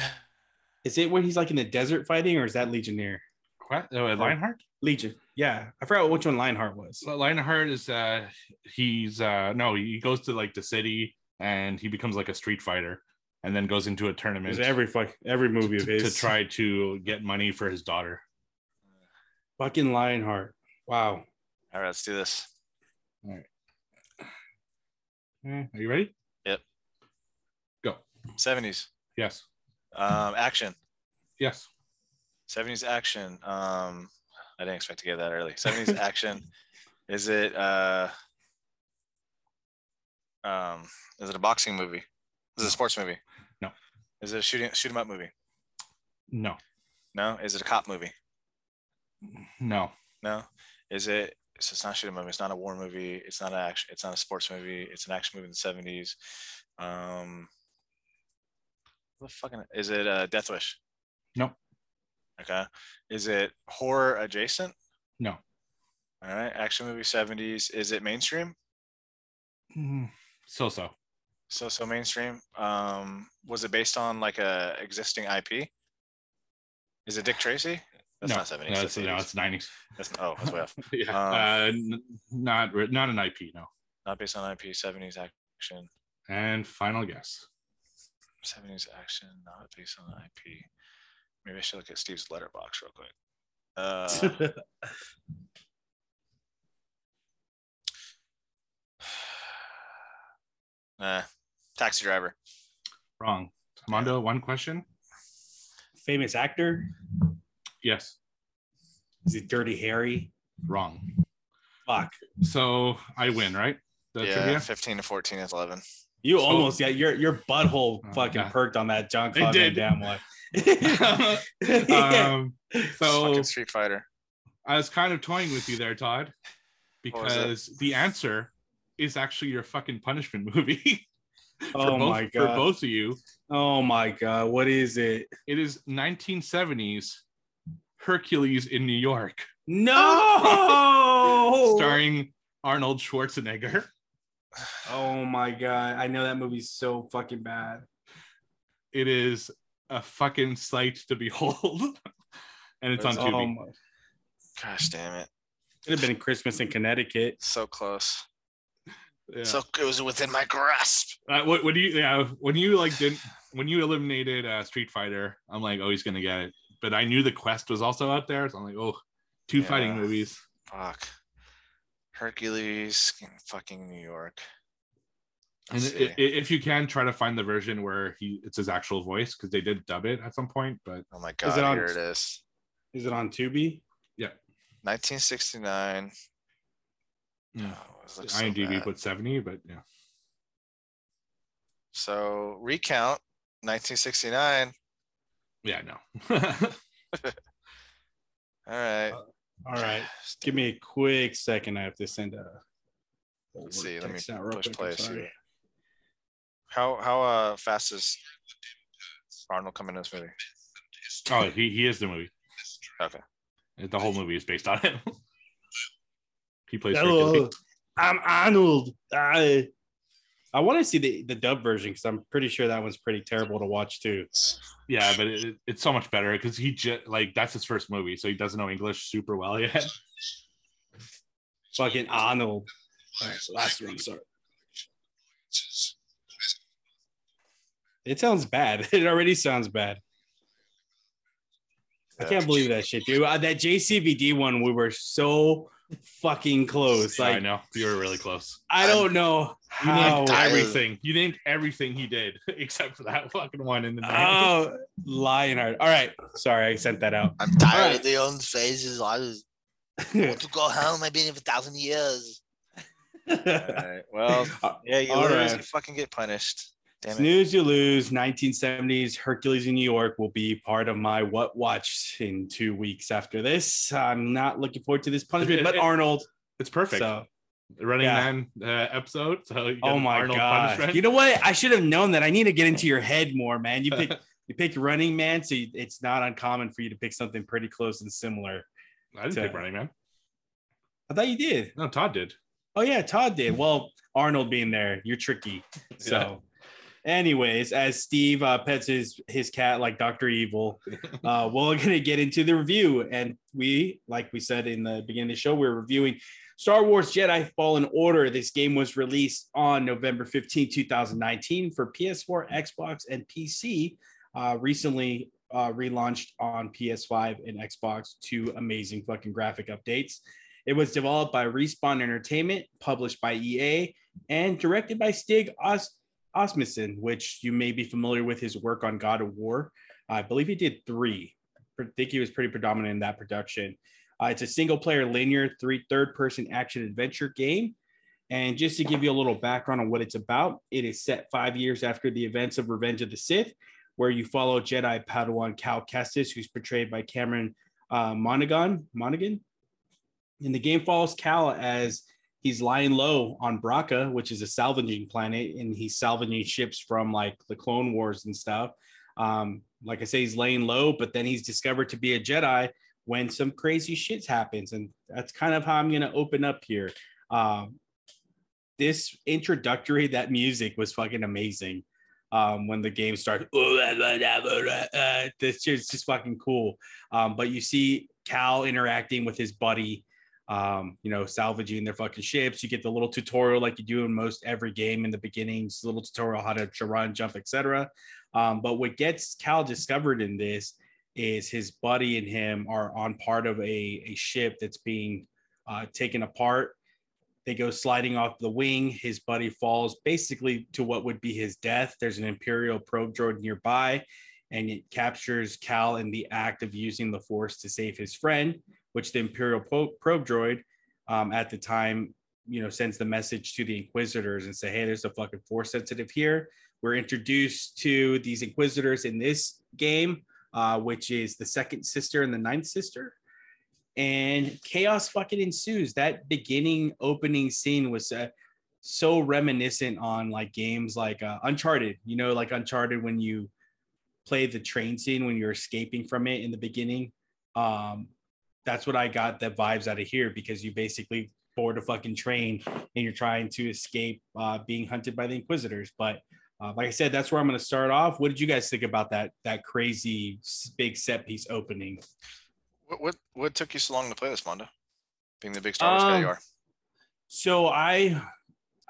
Is it when he's like in the desert fighting, or is that Legionnaire? Quest, uh, Lionheart. Legion. Yeah, I forgot which one Lionheart was. Lionheart is uh he's uh no he goes to like the city and he becomes like a street fighter and then goes into a tournament was every fuck every movie of to, his to try to get money for his daughter. Fucking Lionheart. Wow. All right, let's do this. Eh, Are you ready? Yep. Go. 70s. Yes. Um, action. Yes. 70s action. Um, I didn't expect to get that early. 70s action. Is it uh um is it a boxing movie? Is it a sports movie? No. Is it a shooting shoot 'em up movie? No. No. Is it a cop movie? No. No. Is it so it's not a shooting movie, it's not a war movie, it's not an action, it's not a sports movie, it's an action movie in the 70s. Um what the fucking is it a Death Wish? No. Okay. Is it horror adjacent? No. All right. Action movie 70s. Is it mainstream? Mm, So so. So so mainstream. Um, was it based on like a existing IP? Is it Dick Tracy? That's no, not seventies. No, that's it's, no, 80s. it's nineties. That's, oh, that's way off. yeah. Um, uh, not not an IP. No. Not based on IP. Seventies action. And final guess. Seventies action. Not based on IP. Maybe I should look at Steve's Letterboxd real quick. Uh, nah. Taxi driver. Wrong. Mondo, one question. Famous actor? Yes. Is it Dirty Harry? Wrong. Fuck. So I win, right? The yeah, trivia? fifteen to fourteen is eleven. You So- almost got your your butthole Oh, fucking God. perked on that John Claude Van. Damme one. um, so Fucking Street Fighter. I was kind of toying with you there, Todd, What was it? because the answer is actually your fucking punishment movie. oh both, my For both of you, Oh my god. What is it? it is 1970s Hercules in New York, No. starring Arnold Schwarzenegger. Oh my god. I know that movie's so fucking bad. It is a fucking sight to behold, and it's on Tubi. My. Gosh damn it. it could have been Christmas in Connecticut. So close. Yeah. So it was within my grasp. Uh, what, what do you yeah when you like didn't when you eliminated uh, Street Fighter I'm like oh he's gonna get it but I knew the quest was also out there so I'm like oh two fighting movies Fuck. Hercules in fucking New York. And Let's i- see. i- if you can try to find the version where he it's his actual voice because they did dub it at some point but oh my god Is god, it on- here it is. Is it on Tubi? yeah 1969. Mm. Oh, it looks so IMDb put 70 but yeah So recount 1969. yeah no All right. All right. Give me a quick second. I have to send a. Let's see. Let me text out real push quick, play. I'm See. sorry. How how uh fast is Arnold coming in this movie? oh he, he is the movie Okay. the whole movie is based on him he plays Hello, I'm Arnold. I, I want to see the, the dub version because I'm pretty sure that one's pretty terrible to watch too. yeah but it, it's so much better because he just like that's his first movie so he doesn't know English super well yet Fucking Arnold. All right, last one. Sorry. It sounds bad. It already sounds bad. I can't believe that shit, dude. Uh, that JCVD one, we were so fucking close. I know you were really close I don't know You how. named everything. You named everything he did except for that fucking one in the name. Oh, Lionheart. All right. Sorry, I sent that out. I'm tired Alright. of the own faces. I just want to go home. I've been here for a thousand years. All right. Well, yeah, you All lose, right. you fucking get punished. Damn it. You lose. 1970s Hercules in New York will be part of my what watch in two weeks after this. I'm not looking forward to this punishment, but Arnold. It's perfect. So, Running yeah. Man uh, episode. So oh my Arnold god! punishment. You know what? I should have known that. I need to get into your head more, man. You pick you pick Running Man, so you, it's not uncommon for you to pick something pretty close and similar. I didn't to- pick Running Man. I thought you did. No, Todd did. Oh yeah, Todd did. Well, Arnold being there, you're tricky. So, anyways, as Steve uh, pets his his cat like Doctor Evil, uh, we're gonna get into the review, and we, like we said in the beginning of the show, we're reviewing Star Wars Jedi Fallen Order. This game was released on November 15, 2019 for PS4, Xbox, and PC. Uh, recently uh, relaunched on PS5 and Xbox. Two amazing fucking graphic updates. It was developed by Respawn Entertainment, published by EA, and directed by Stig Os- Osmussen, which you may be familiar with his work on God of War. I believe he did three. I think he was pretty predominant in that production. Uh, it's a single player linear three third person action adventure game. And just to give you a little background on what it's about, it is set five years after the events of Revenge of the Sith, where you follow Jedi Padawan Cal Kestis, who's portrayed by Cameron uh, Monaghan. Monaghan? And the game follows Cal as he's lying low on Bracca, which is a salvaging planet, and he's salvaging ships from like the Clone Wars and stuff. Um, like I say, he's laying low, but then he's discovered to be a Jedi when some crazy shit happens, and that's kind of how I'm gonna open up here. Um, this introductory, that music was fucking amazing. Um, when the game starts, this is just fucking cool. Um, but you see Cal interacting with his buddy, um, you know, salvaging their fucking ships. You get the little tutorial like you do in most every game in the beginning, just a little tutorial how to, to run, jump, etc. Um, but what gets Cal discovered in this is his buddy and him are on part of a, a ship that's being uh, taken apart. They go sliding off the wing. His buddy falls basically to what would be his death. There's an Imperial probe droid nearby, and it captures Cal in the act of using the Force to save his friend, which the Imperial probe droid um, at the time, you know, sends the message to the Inquisitors and say, "Hey, there's a fucking Force sensitive here." We're introduced to these Inquisitors in this game, uh, which is the second sister and the ninth sister and chaos fucking ensues. That beginning opening scene was uh, so reminiscent on like games like uh, Uncharted. You know, like Uncharted when you play the train scene when you're escaping from it in the beginning. Um, that's what I got the vibes out of here because you basically board a fucking train and you're trying to escape uh, being hunted by the Inquisitors. But uh, like I said, that's where I'm going to start off. What did you guys think about that that crazy big set piece opening? What, what what took you so long to play this, Mondo? Being the big Star Wars guy you Um, are. So I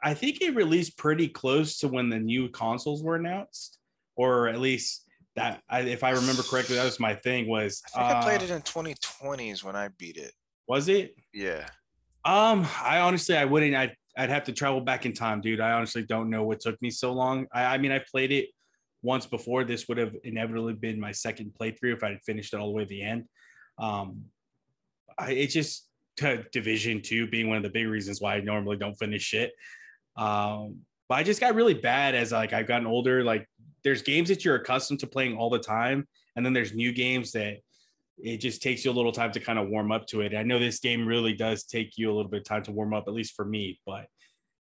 I think it released pretty close to when the new consoles were announced, or at least that I, if I remember correctly, that was my thing. Was I think I played uh, it in 2020s when I beat it. Was it? Yeah. Um, I honestly I wouldn't. I'd I'd have to travel back in time, dude. I honestly don't know what took me so long. I, I mean, I played it once before. This would have inevitably been my second playthrough if I had finished it all the way to the end. Um, I, it just to Division Two being one of the big reasons why I normally don't finish shit. Um, but I just got really bad as like I've gotten older. Like there's games that you're accustomed to playing all the time, and then there's new games that it just takes you a little time to kind of warm up to it. I know this game really does take you a little bit of time to warm up, at least for me, but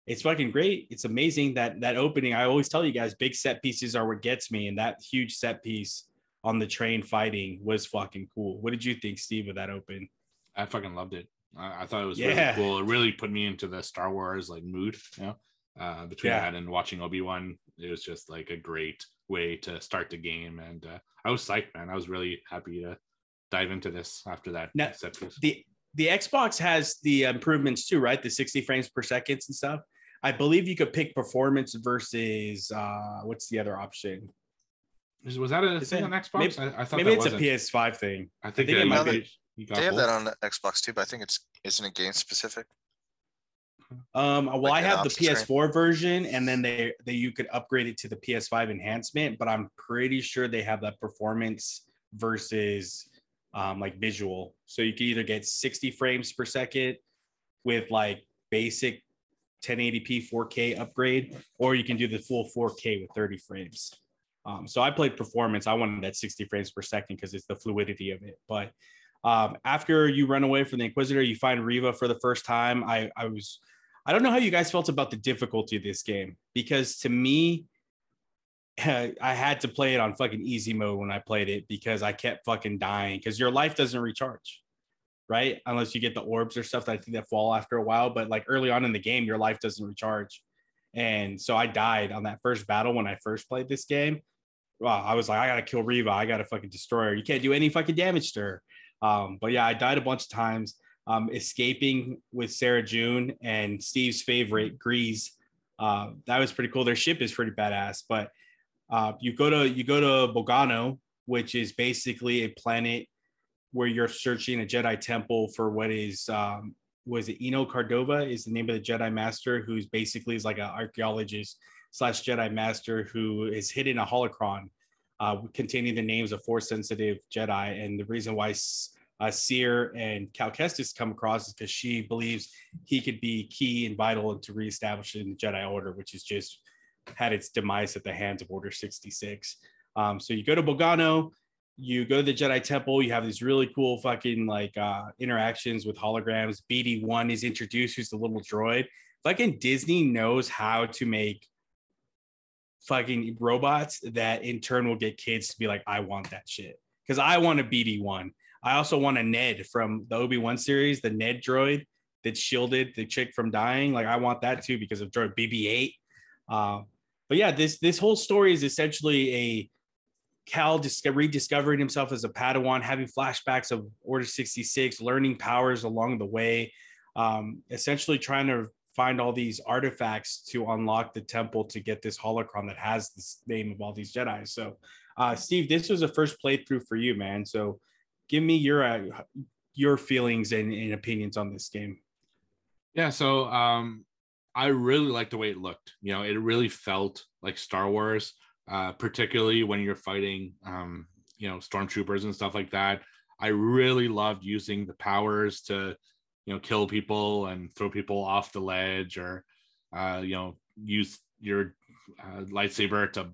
it's fucking great. It's amazing that that opening. I always tell you guys, big set pieces are what gets me, and that huge set piece on the train fighting was fucking cool. What did you think, Steve, of that open? I fucking loved it. I, I thought it was Yeah. really cool. It really put me into the Star Wars like mood. You know, uh, between Yeah. that and watching Obi Wan, it was just like a great way to start the game. And uh, I was psyched, man. I was really happy to dive into this after that Now, set piece. the the Xbox has the improvements too, right? The 60 frames per second and stuff. I believe you could pick performance versus uh what's the other option? Was that a Is thing it- on Xbox? maybe- I, I thought Maybe that it's wasn't. a PS5 thing. I think, think it that might be- They have both. that on the Xbox too, but I think it's isn't it game specific? Um, well, Like I have the? PS4 version, and then they they you could upgrade it to the PS5 enhancement, but I'm pretty sure they have that performance versus um, like visual. So you can either get 60 frames per second with like basic 1080p 4K upgrade, or you can do the full 4K with 30 frames. Um, so I played performance. I wanted that 60 frames per second because it's the fluidity of it. But um, after you run away from the Inquisitor, you find Reva for the first time. I, I was, I don't know how you guys felt about the difficulty of this game because to me, I had to play it on fucking easy mode when I played it because I kept fucking dying because your life doesn't recharge, right? Unless you get the orbs or stuff that I think that fall after a while. But like early on in the game, your life doesn't recharge. And so I died on that first battle when I first played this game. Wow, I was like, I gotta kill Reva. I gotta fucking destroy her. You can't do any fucking damage to her. Um, but yeah, I died a bunch of times. Um, escaping with Sarah June and Steve's favorite, Greez. Uh, that was pretty cool. Their ship is pretty badass. But uh, you go to you go to Bogano, which is basically a planet where you're searching a Jedi temple for what is um, was it Eno Cordova is the name of the Jedi Master, who's basically is like an archaeologist slash Jedi Master who is hidden a holocron uh, containing the names of Force sensitive Jedi. And the reason why uh, Cere and Cal Kestis come across is because she believes he could be key and vital into reestablishing the Jedi Order, which has just had its demise at the hands of Order 66. Um, so you go to Bogano, you go to the Jedi Temple, you have these really cool fucking like uh, interactions with holograms. BD1 is introduced, who's the little droid. Fucking Disney knows how to make fucking robots that in turn will get kids to be like, I want that shit. Because I want a BD1. I also want a Ned from the Obi Wan series, the Ned droid that shielded the chick from dying. Like I want that too because of droid BB-8. Uh, but yeah, this this whole story is essentially a Cal dis- rediscovering himself as a Padawan, having flashbacks of Order 66, learning powers along the way, um, essentially trying to find all these artifacts to unlock the temple to get this holocron that has the name of all these Jedi. So, uh, Steve, this was a first playthrough for you, man. So, give me your uh, your feelings and, and opinions on this game. Yeah, so um, I really liked the way it looked. You know, it really felt like Star Wars, uh, particularly when you're fighting, um, you know, stormtroopers and stuff like that. I really loved using the powers to, you know, kill people and throw people off the ledge, or, uh, you know, use your uh, lightsaber to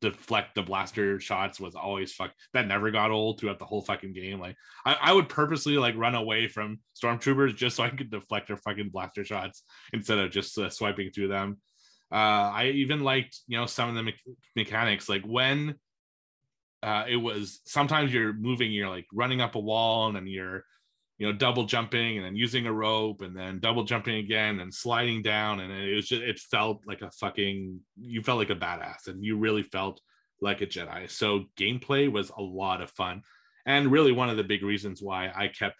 deflect the blaster shots was always fuck that never got old throughout the whole fucking game. Like I, I would purposely like run away from stormtroopers just so I could deflect their fucking blaster shots instead of just uh, swiping through them. Uh, I even liked you know some of the me- mechanics like when uh, it was sometimes you're moving, you're like running up a wall and then you're you know double jumping and then using a rope and then double jumping again and sliding down. And it was just it felt like a fucking you felt like a badass and you really felt like a jedi. So gameplay was a lot of fun. And really one of the big reasons why i kept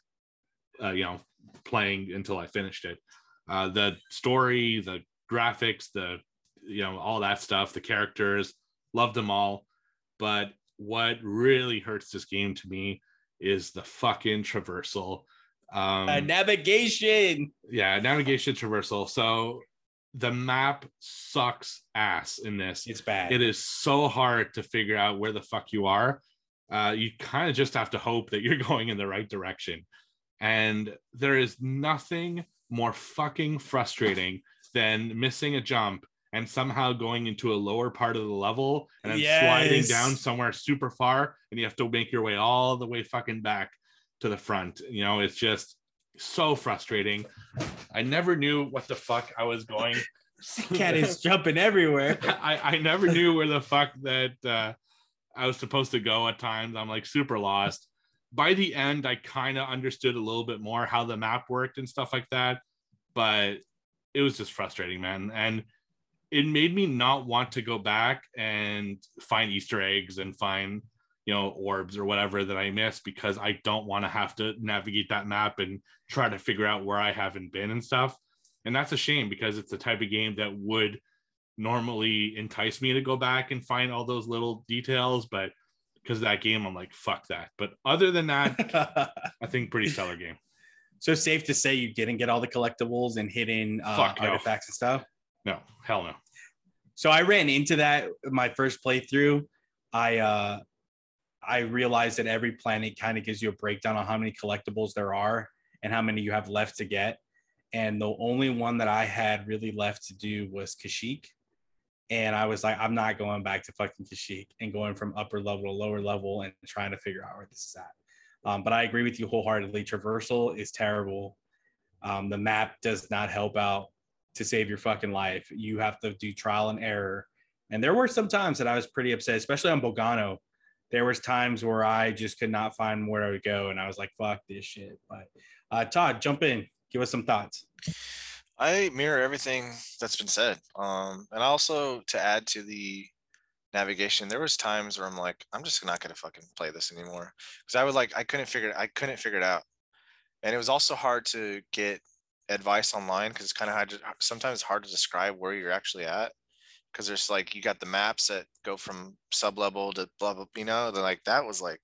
uh, you know playing until i finished it. Uh, the story the graphics the you know all that stuff the characters loved them all. But what really hurts this game to me is the fucking traversal. Um, Uh, navigation. yeah, navigation traversal. So the map sucks ass in this. It's bad. It is so hard to figure out where the fuck you are. Uh, you kind of just have to hope that you're going in the right direction. And there is nothing more fucking frustrating than missing a jump and somehow going into a lower part of the level and then sliding down somewhere super far and you have to make your way all the way fucking back to the front. You know, it's just so frustrating. I never knew what the fuck I was going. Cat is jumping everywhere. I, I never knew where the fuck that uh, I was supposed to go at times. I'm like super lost. By the end, I kind of understood a little bit more how the map worked and stuff like that, but it was just frustrating, man. And it made me not want to go back and find Easter eggs and find, you know, orbs or whatever that I missed because I don't want to have to navigate that map and try to figure out where I haven't been and stuff. And that's a shame because it's the type of game that would normally entice me to go back and find all those little details, but because that game, I'm like, fuck that. But other than that, I think pretty stellar game. so safe to say you didn't get all the collectibles and hidden uh, Fuck no. artifacts and stuff. No, hell no. So I ran into that my first playthrough. I uh I realized that every planet kind of gives you a breakdown on how many collectibles there are and how many you have left to get. And the only one that I had really left to do was Kashyyyk. And I was like, I'm not going back to fucking Kashyyyk and going from upper level to lower level and trying to figure out where this is at. Um, but I agree with you wholeheartedly. Traversal is terrible. Um, the map does not help out to save your fucking life. You have to do trial and error. And there were some times that I was pretty upset, especially on Bogano. There was times where I just could not find where I would go, and I was like, "Fuck this shit." But uh, Todd, jump in, give us some thoughts. I mirror everything that's been said. Um, and also to add to the navigation, there was times where I'm like, I'm just not gonna fucking play this anymore because I would like I couldn't figure I couldn't figure it out, and it was also hard to get advice online because it's kind of hard to sometimes it's hard to describe where you're actually at because there's like you got the maps that go from sub level to blah blah you know they're like that was like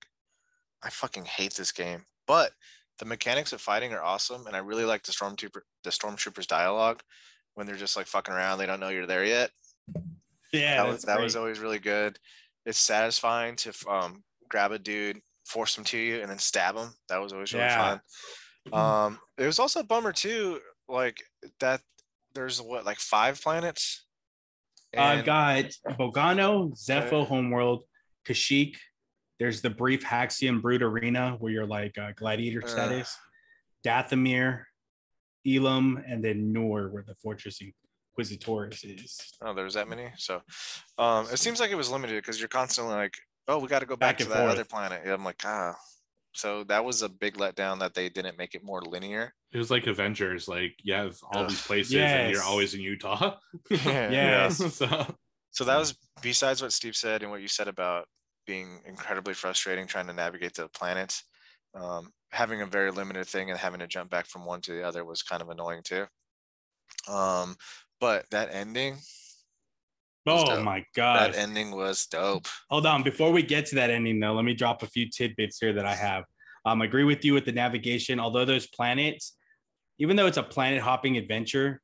I fucking hate this game. But the mechanics of fighting are awesome and I really like the stormtrooper the stormtroopers dialogue when they're just like fucking around they don't know you're there yet. Yeah, that was that was always really good. It's satisfying to um grab a dude force him to you and then stab him. That was always really Yeah. fun um it was also a bummer too like that there's what like five planets I've got Bogano, Zeffo, Homeworld, Kashyyyk. There's the brief Haxion Brood Arena where you're like uh, gladiator Uh. status, Dathomir, Ilum, and then Nur, where the Fortress Inquisitors is. Oh, there's that many. So, um, it seems like it was limited because you're constantly like, oh, we got to go back, Back to that other planet. Yeah, I'm like, ah, So that was a big letdown that they didn't make it more linear. It was like Avengers, like you have all Ugh. these places and you're always in Utah. Yes. so So that was besides what Steve said and what you said about being incredibly frustrating trying to navigate the planets. Um, having a very limited thing and having to jump back from one to the other was kind of annoying too. Um, but that ending, Oh my god. that ending was dope. Hold on. Before we get to that ending, though, let me drop a few tidbits here that I have. Um, I agree with you with the navigation. Although those planets, even though it's a planet hopping adventure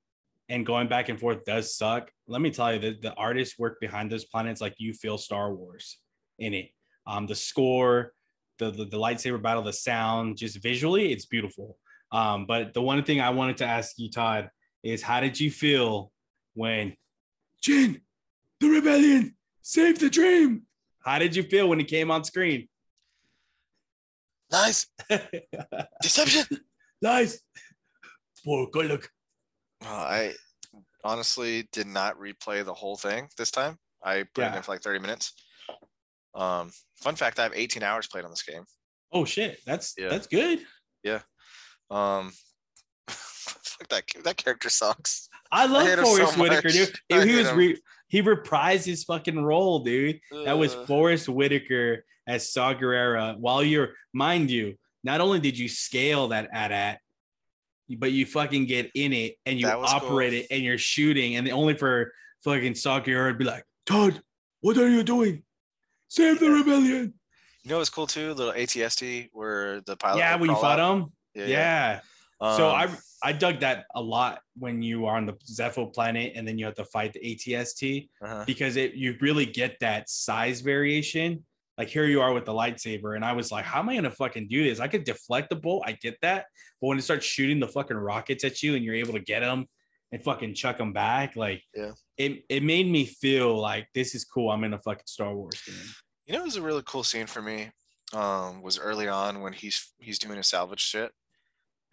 and going back and forth does suck, let me tell you that the artists work behind those planets like you feel Star Wars in it. Um, the score, the, the the lightsaber battle, the sound, just visually, it's beautiful. Um, but the one thing I wanted to ask you, Todd, is how did you feel when Jin, the rebellion, save the dream? How did you feel when it came on screen? Nice. Deception. nice. Boy, good look. Uh, I honestly did not replay the whole thing this time. I put it in for like 30 minutes. Um, fun fact: I have 18 hours played on this game. Oh shit, that's Yeah. that's good. Yeah. Um, fuck that that character sucks. I love hate him so Whitaker, dude. much. He was re- he reprised his fucking role, dude. That was. Forest Whitaker as Saw Gerrera. While you're, mind you, not only did you scale that at at, but you fucking get in it and you was cool. operate it and you're shooting, and the only for fucking Saw Gerrera to be like, Todd, what are you doing? Save the rebellion. You know what's cool too? Little ATST where the pilot. yeah, would when you fought out. him. Yeah. so I Um, I I dug that a lot when you are on the Zeffo planet and then you have to fight the ATST uh-huh. because it you really get that size variation. Like here you are with the lightsaber, and I was like, how am I gonna fucking do this? I could deflect the bolt, I get that, but when it starts shooting the fucking rockets at you and you're able to get them and fucking chuck them back, like Yeah. it it made me feel like this is cool. I'm in a fucking Star Wars game. You know, it was a really cool scene for me. Um, was early on when he's he's doing his salvage shit,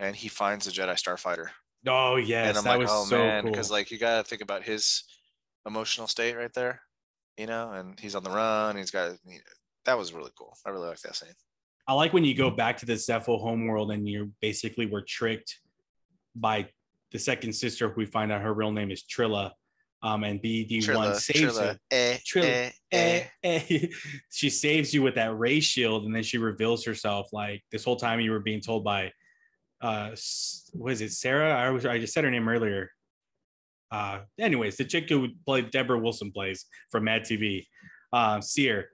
and he finds the Jedi Starfighter, Oh yes, and I'm that like, was oh so man, cool. because like you gotta think about his emotional state right there, you know, and he's on the run. He's got that was really cool. I really like that scene. I like when you go back to the Zeffo homeworld and you basically were tricked by the second sister, who we find out her real name is Trilla. Um, and BD1 Trilla, saves Trilla, her. eh, Trilla, eh, eh. Eh, eh. she saves you with that ray shield, and then she reveals herself. Like this whole time, you were being told by, uh, was it, Sarah? I was I just said her name earlier. Uh, anyways, the chick who played Debra Wilson plays from Mad TV, uh, Cere.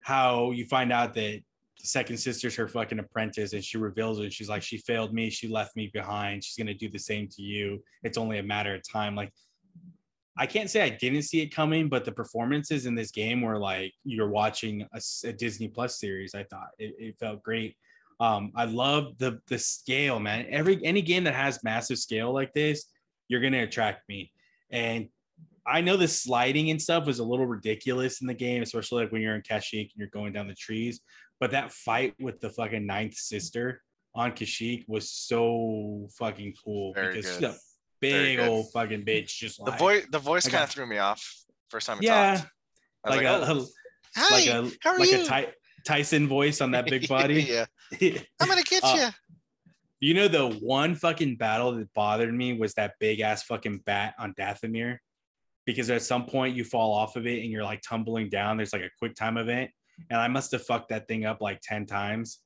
How you find out that the second sister's her fucking apprentice, and she reveals it. And she's like, she failed me. She left me behind. She's gonna do the same to you. It's only a matter of time. Like I can't say I didn't see it coming, but the performances in this game were like you're watching a Disney Plus series. I thought it, it felt great. Um, I love the the scale, man. Every any game that has massive scale like this, you're gonna attract me. And I know the sliding and stuff was a little ridiculous in the game, especially like when you're in Kashyyyk and you're going down the trees. But that fight with the fucking ninth sister on Kashyyyk was so fucking cool Very because she's a big old fucking bitch. Just The like, voice, the voice kind of threw me off first time. Yeah, like, like, a, oh, a- Hi. like a how are like you? a Ty- Tyson voice on that big body. yeah, I'm gonna get Uh, you. You know, the one fucking battle that bothered me was that big ass fucking bat on Dathomir. Because at some point you fall off of it and you're like tumbling down. There's like a quick time event. And I must have fucked that thing up like 10 times.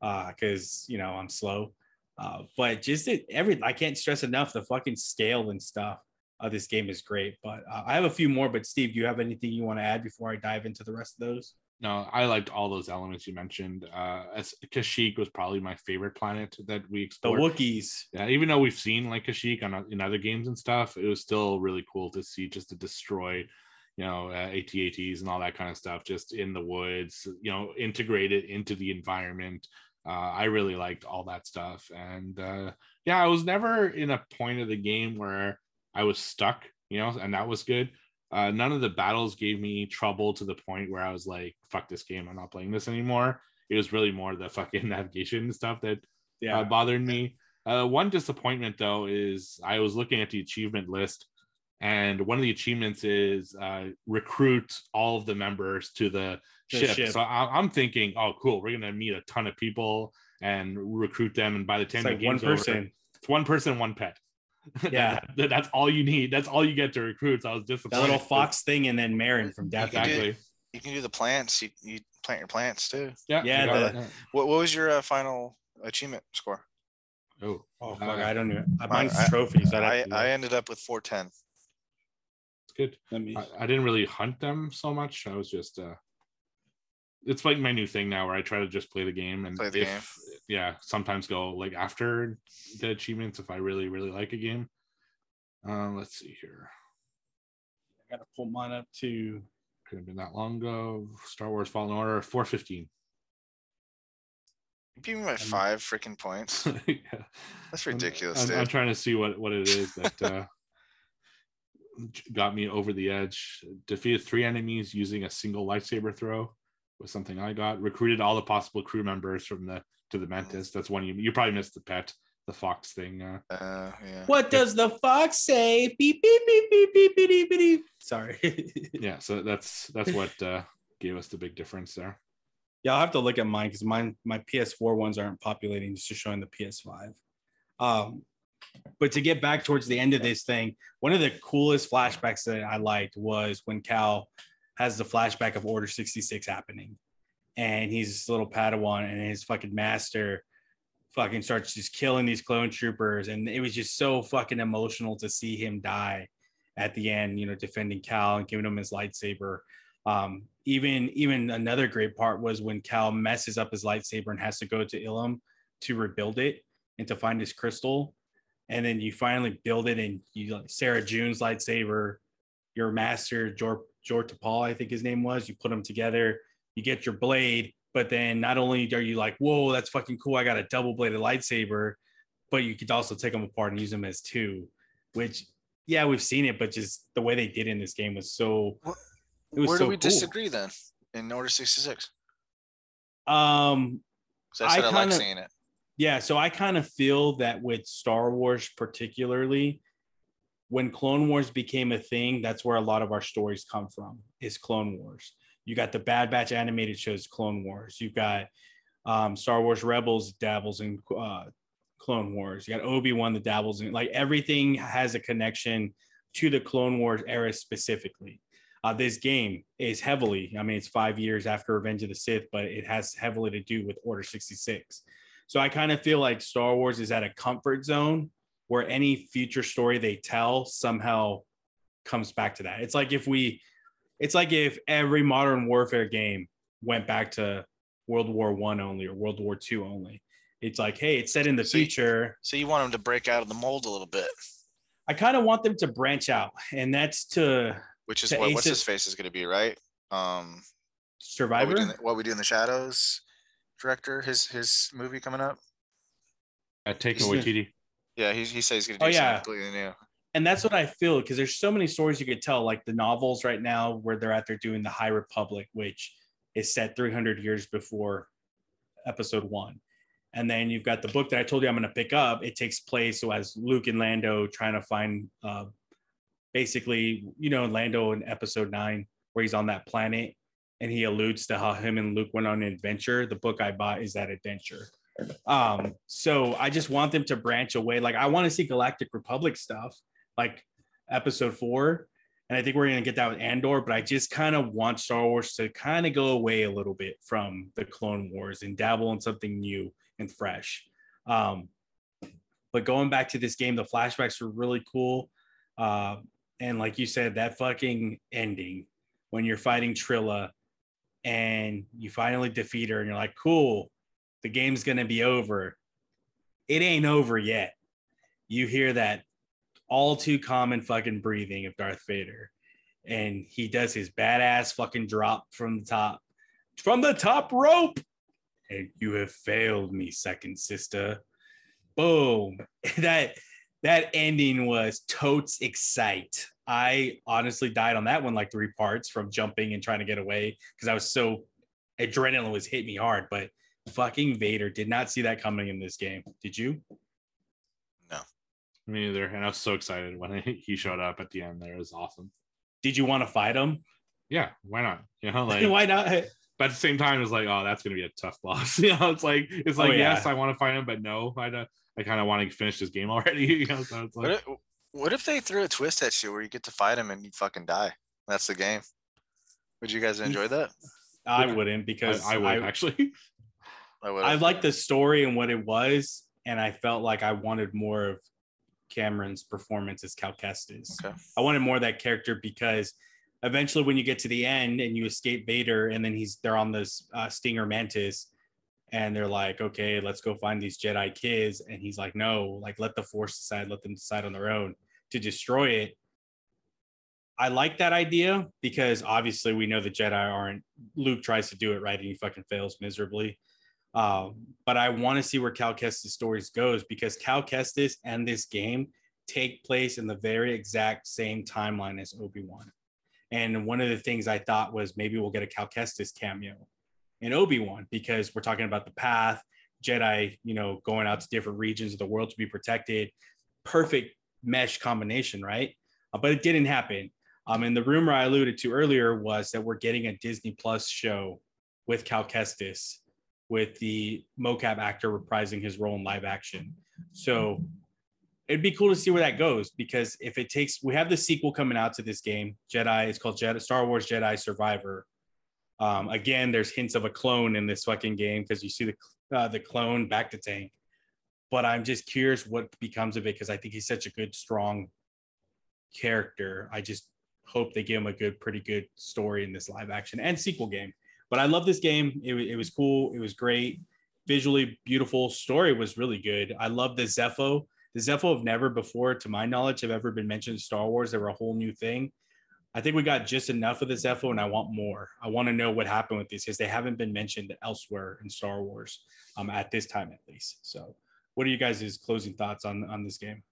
Uh, because you know, I'm slow. Uh, but just it every I can't stress enough the fucking scale and stuff of this game is great. But uh, I have a few more, but Steve, do you have anything you want to add before I dive into the rest of those? No, I liked all those elements you mentioned. Uh, as Kashyyyk was probably my favorite planet that we explored. The. Wookiees. Yeah, even though we've seen like Kashyyyk on in other games and stuff, it was still really cool to see just to destroy, you know, uh, ATATs and all that kind of stuff, just in the woods, you know, integrated into the environment. Uh, I really liked all that stuff, and uh, yeah, I was never in a point of the game where I was stuck, you know, and that was good. Uh, none of the battles gave me trouble to the point where I was like, "Fuck this game! I'm not playing this anymore." It was really more the fucking navigation stuff that Yeah. uh, bothered me. Uh, one disappointment though is I was looking at the achievement list, and one of the achievements is uh, recruit all of the members to the, The ship. ship. So I, I'm thinking, oh, cool, we're gonna meet a ton of people and recruit them, and by the time It's the like one game's over, person. it's one person, one pet. Yeah. That's all you need. That's all you get to recruit. So I was That disappointed. little fox thing, and then Merrin from Death. can do- Exactly. You can do the plants. You, you plant your plants too. Yeah. Yeah, the- What, what was your uh, final achievement score? Oh, Oh fuck, Uh, I don't know. Mine's I- trophies. I'd I, I ended up with 410. it's good. Let me. I, I didn't really hunt them so much. I was just uh it's like my new thing now where I try to just play the game and Play the if, game. yeah, sometimes go like after the achievements if I really, really like a game. Um, let's see here. I gotta pull mine up to. Could have been that long ago. Star Wars Fallen Order 415. You beat me by five freaking points. yeah. That's I'm- ridiculous, I'm, dude. I'm trying to see what what it is that uh got me over the edge. Defeated three enemies using a single lightsaber throw was something I got. Recruited all the possible crew members from the to the Mantis. That's one you you probably missed the pet, the fox thing. Uh, Uh, yeah. What does the fox say? Beep beep beep beep beep beep beep. beep. Sorry. yeah, so that's that's what uh, gave us the big difference there. yeah, I'll have to look at mine because mine my PS4 ones aren't populating. It's just showing the PS5. Um, but to get back towards the end of this thing, one of the coolest flashbacks that I liked was when Cal has the flashback of Order 66 happening. And he's this little Padawan, and his fucking master fucking starts just killing these clone troopers. And it was just so fucking emotional to see him die at the end, you know, defending Cal and giving him his lightsaber. Um, even even another great part was when Cal messes up his lightsaber and has to go to Ilum to rebuild it and to find his crystal. And then you finally build it and you Sarah June's lightsaber, your master, Jor Jor Tapal, I think his name was. You put them together, you get your blade, but then not only are you like, whoa, that's fucking cool. I got a double bladed lightsaber, but you could also take them apart and use them as two, which yeah, we've seen it, but just the way they did in this game was so it was Where so do we cool. disagree then in Order 66? Um, I I, I like kinda- seeing it. yeah, so I kind of feel that with Star Wars, particularly when Clone Wars became a thing, that's where a lot of our stories come from. Is Clone Wars. You got the Bad Batch animated shows, Clone Wars. You've got um, Star Wars Rebels dabbles in uh, Clone Wars. You got Obi Wan that dabbles in like everything has a connection to the Clone Wars era specifically. Uh, this game is heavily, I mean, it's five years after Revenge of the Sith, but it has heavily to do with Order 66. So I kind of feel like Star Wars is at a comfort zone where any future story they tell somehow comes back to that. It's like if we, it's like if every modern warfare game went back to World War One only or World War Two only. It's like, hey, it's set in the See- future. So you want them to break out of the mold a little bit, I kind of want them to branch out, and that's to which is To what what's his face is going to be, right? Um, what we, Survivor. the, what we do in the shadows, director, his his movie coming up. Uh, Taika Yeah. Waititi. Yeah, he he says he's going to Oh, do yeah. something completely new. and that's what I feel because there's so many stories you could tell, like the novels right now where they're out there doing the High Republic, which is set 300 years before Episode One, and then you've got the book that I told you I'm going to pick up. It takes place so as Luke and Lando trying to find, uh, basically, you know, Lando in Episode Nine where he's on that planet, and he alludes to how him and Luke went on an adventure. The book I bought is that adventure. Um, so I just want them to branch away. Like I want to see Galactic Republic stuff like episode four. And I think we're to get that with Andor, but I just kind of want Star Wars to kind of go away a little bit from the Clone Wars and dabble in something new and fresh. Um, but going back to this game, the flashbacks were really cool. Uh, and like you said, that fucking ending when you're fighting Trilla and you finally defeat her and you're like, cool, the game's going to be over. It ain't over yet. You hear that all too common fucking breathing of Darth Vader. And he does his badass fucking drop from the top, from the top rope. And you have failed me, second sister. Boom. That that ending was totes excite. I honestly died on that one like three parts from jumping and trying to get away because I was so adrenaline was hit me hard. But fucking Vader did not see that coming in this game. Did you? No. Me either. And I was so excited when he showed up at the end. There it was awesome. Did you want to fight him? Yeah, why not? You know, like Why not? but at the same time, it's like, oh, that's gonna be a tough boss. you know, it's like it's Oh, like yeah. yes, I want to fight him, but no, I don't. I kind of want to finish this game already. you know, so it's What if, what if they threw a twist at you where you get to fight him and you fucking die? That's the game. Would you guys enjoy that? I wouldn't because I, I would actually. I would. I like the story and what it was, and I felt like I wanted more of Cameron's performance as Cal Kestis. Okay. I wanted more of that character because eventually, when you get to the end and you escape Vader, and then he's they're on this uh, Stinger Mantis, and they're like, "Okay, let's go find these Jedi kids," and he's like, "No, like let the Force decide, let them decide on their own to destroy it." I like that idea because obviously we know the Jedi aren't. Luke tries to do it right and he fucking fails miserably. Um, but I want to see where Cal Kestis' stories goes because Cal Kestis and this game take place in the very exact same timeline as Obi Wan. And one of the things I thought was maybe we'll get a Cal Kestis cameo in Obi Wan because we're talking about the path, Jedi, you know, going out to different regions of the world to be protected. Perfect mesh combination, right? Uh, but it didn't happen. Um, and the rumor I alluded to earlier was that we're getting a Disney Plus show with Cal Kestis, with the mocap actor reprising his role in live action. So it'd be cool to see where that goes because if it takes, we have the sequel coming out to this game, Jedi. It's called Jedi, Star Wars Jedi Survivor. Um, again, there's hints of a clone in this fucking game because you see the uh, the clone back to tank. But I'm just curious what becomes of it because I think he's such a good, strong character. I just hope they give him a good, pretty good story in this live action and sequel game. But I love this game. It, it was cool. It was great. Visually beautiful. Story was really good. I love the Zeffo. The Zeffo have never before, to my knowledge, have ever been mentioned in Star Wars. They were a whole new thing. I think we got just enough of the Zeffo, and I want more. I want to know what happened with these because they haven't been mentioned elsewhere in Star Wars um, at this time, at least. So, what are you guys' closing thoughts on on this game?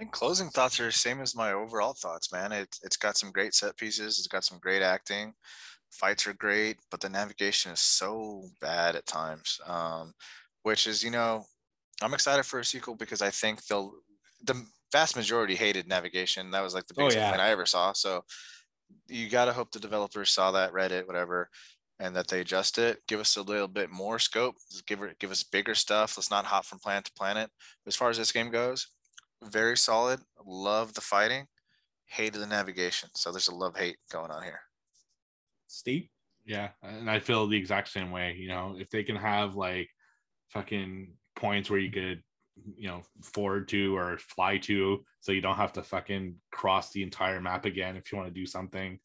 Think closing thoughts are the same as my overall thoughts, man. It, it's got some great set pieces. It's got some great acting. Fights are great, but the navigation is so bad at times. Um, which is, you know, I'm excited for a sequel because I think they'll. The vast majority hated navigation. That was like the Oh, biggest yeah. complaint I ever saw. So you got to hope the developers saw that, read it, whatever, and that they adjust it. Give us a little bit more scope. Give it, give us bigger stuff. Let's not hop from planet to planet. As far as this game goes, very solid. Love the fighting. Hated the navigation. So there's a love hate going on here. Steve? Yeah, and I feel the exact same way. You know, if they can have like fucking points where you could, you know, forward to or fly to, so you don't have to fucking cross the entire map again if you want to do something.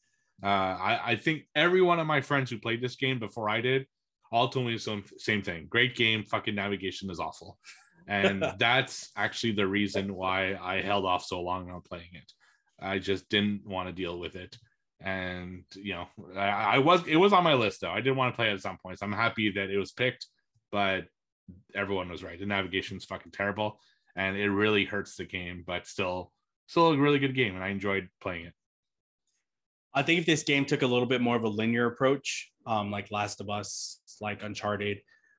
Uh, I, I think every one of my friends who played this game before I did all told me the same, same thing. Great game, fucking navigation is awful. And that's actually the reason why I held off so long on playing it. I just didn't want to deal with it. And you know I, I was it was on my list though. I did want to play it at some points. I'm happy that it was picked but everyone was right. The navigation's fucking terrible and it really hurts the game but still still a really good game and i enjoyed playing it. I think if this game took a little bit more of a linear approach, um, like Last of Us, like Uncharted,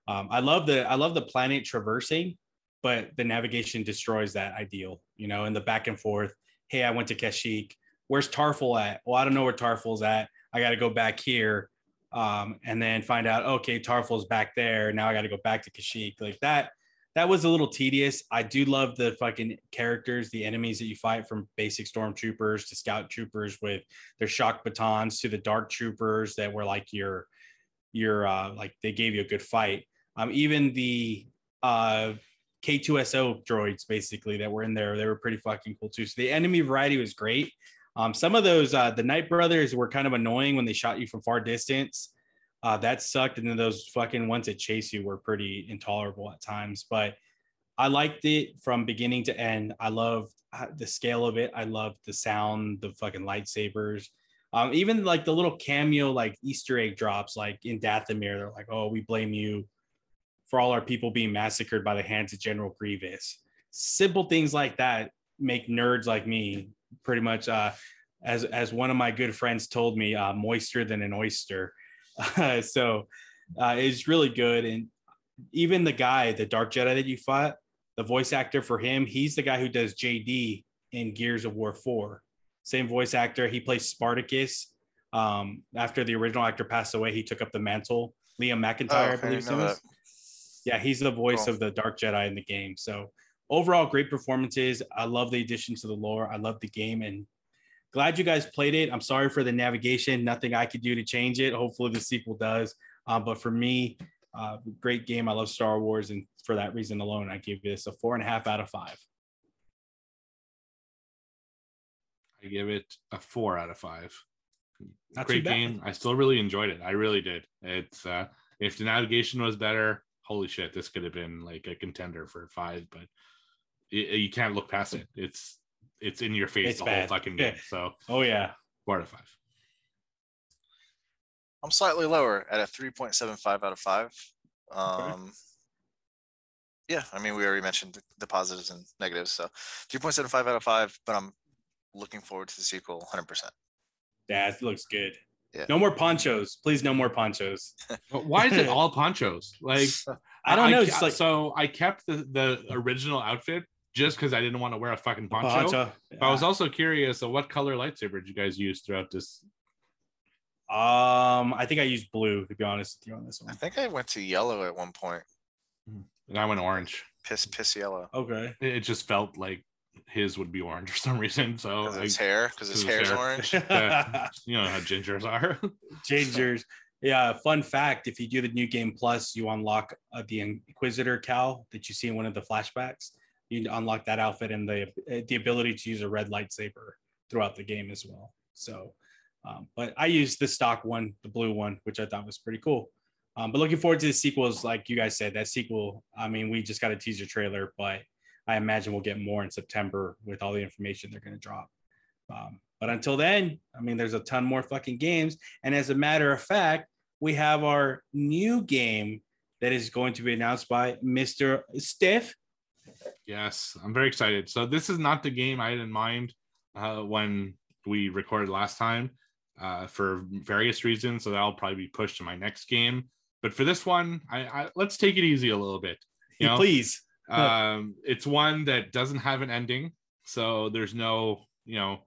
um, I love the I love the planet traversing, but the navigation destroys that ideal. You know, and the back and forth. Hey, I went to Kashyyyk. Where's Tarful at? Well, I don't know where Tarful's at. I got to go back here, um, and then find out. Okay, Tarful's back there. Now I got to go back to Kashyyyk. Like that. That was a little tedious. I do love the fucking characters, the enemies that you fight from basic stormtroopers to scout troopers with their shock batons to the dark troopers that were like your your uh like they gave you a good fight um even the uh k2so droids basically that were in there they were pretty fucking cool too so the enemy variety was great um some of those uh the night brothers were kind of annoying when they shot you from far distance uh that sucked and then those fucking ones that chase you were pretty intolerable at times but I liked it from beginning to end. I loved uh, the scale of it. I loved the sound, the fucking lightsabers. Um, even like the little cameo, like Easter egg drops, like in Dathomir, they're like, "Oh, we blame you for all our people being massacred by the hands of General Grievous." Simple things like that make nerds like me pretty much, uh, as as one of my good friends told me, uh, moister than an oyster. so uh, it's really good, and even the guy, the Dark Jedi that you fought, the voice actor for him, he's the guy who does JD in Gears of War 4. Same voice actor. He plays Spartacus. Um, after the original actor passed away, he took up the mantle. Liam McIntyre, Oh, I believe. so know. Yeah, he's the voice Cool. of the Dark Jedi in the game. So overall, great performances. I love the addition to the lore. I love the game and glad you guys played it. I'm sorry for the navigation. Nothing I could do to change it. Hopefully the sequel does. Uh, but for me, uh, great game. I love Star Wars, and for that reason alone, I give this a four and a half out of five. I give it a four out of five. Not too Great bad. game. I still really enjoyed it. I really did. It's uh if the navigation was better, holy shit, this could have been like a contender for five, but y- you can't look past it. It's it's in your face It's the bad. whole fucking game. So Oh yeah, four out of five. I'm slightly lower at a 3.75 out of five. Um, yeah, I mean, we already mentioned the, the positives and negatives. So 3.75 out of five, but I'm looking forward to the sequel 100%. that looks good. Yeah. No more ponchos, please. No more ponchos. But why is it all ponchos? Like I don't know. ke- Just like so I kept the, the original outfit just because I didn't want to wear a fucking poncho. poncho. But I was also curious of what color lightsaber did you guys use throughout this? Um, I think I used blue to be honest with you on this one. I think I went to yellow at one point. And I went orange. Piss, piss yellow. Okay. It it just felt like his would be orange for some reason. So I, his hair, because his 'cause of his hair's hair. orange. Yeah. you know how gingers are. Changers. Yeah, fun fact: if you do the new game plus, you unlock uh, the Inquisitor cowl that you see in one of the flashbacks. You unlock that outfit and the uh, the ability to use a red lightsaber throughout the game as well. So, um, but I used the stock one, the blue one, which I thought was pretty cool. Um, but looking forward to the sequels, like you guys said, that sequel. I mean, we just got a teaser trailer, but I imagine we'll get more in September with all the information they're going to drop. Um, but until then, I mean, there's a ton more fucking games. And as a matter of fact, we have our new game that is going to be announced by Mr. Stiff. yes, I'm very excited. So this is not the game I had in mind uh, when we recorded last time uh, for various reasons. So that'll probably be pushed to my next game. But for this one, I, I let's take it easy a little bit. You know? Please. Um it's one that doesn't have an ending so there's no you know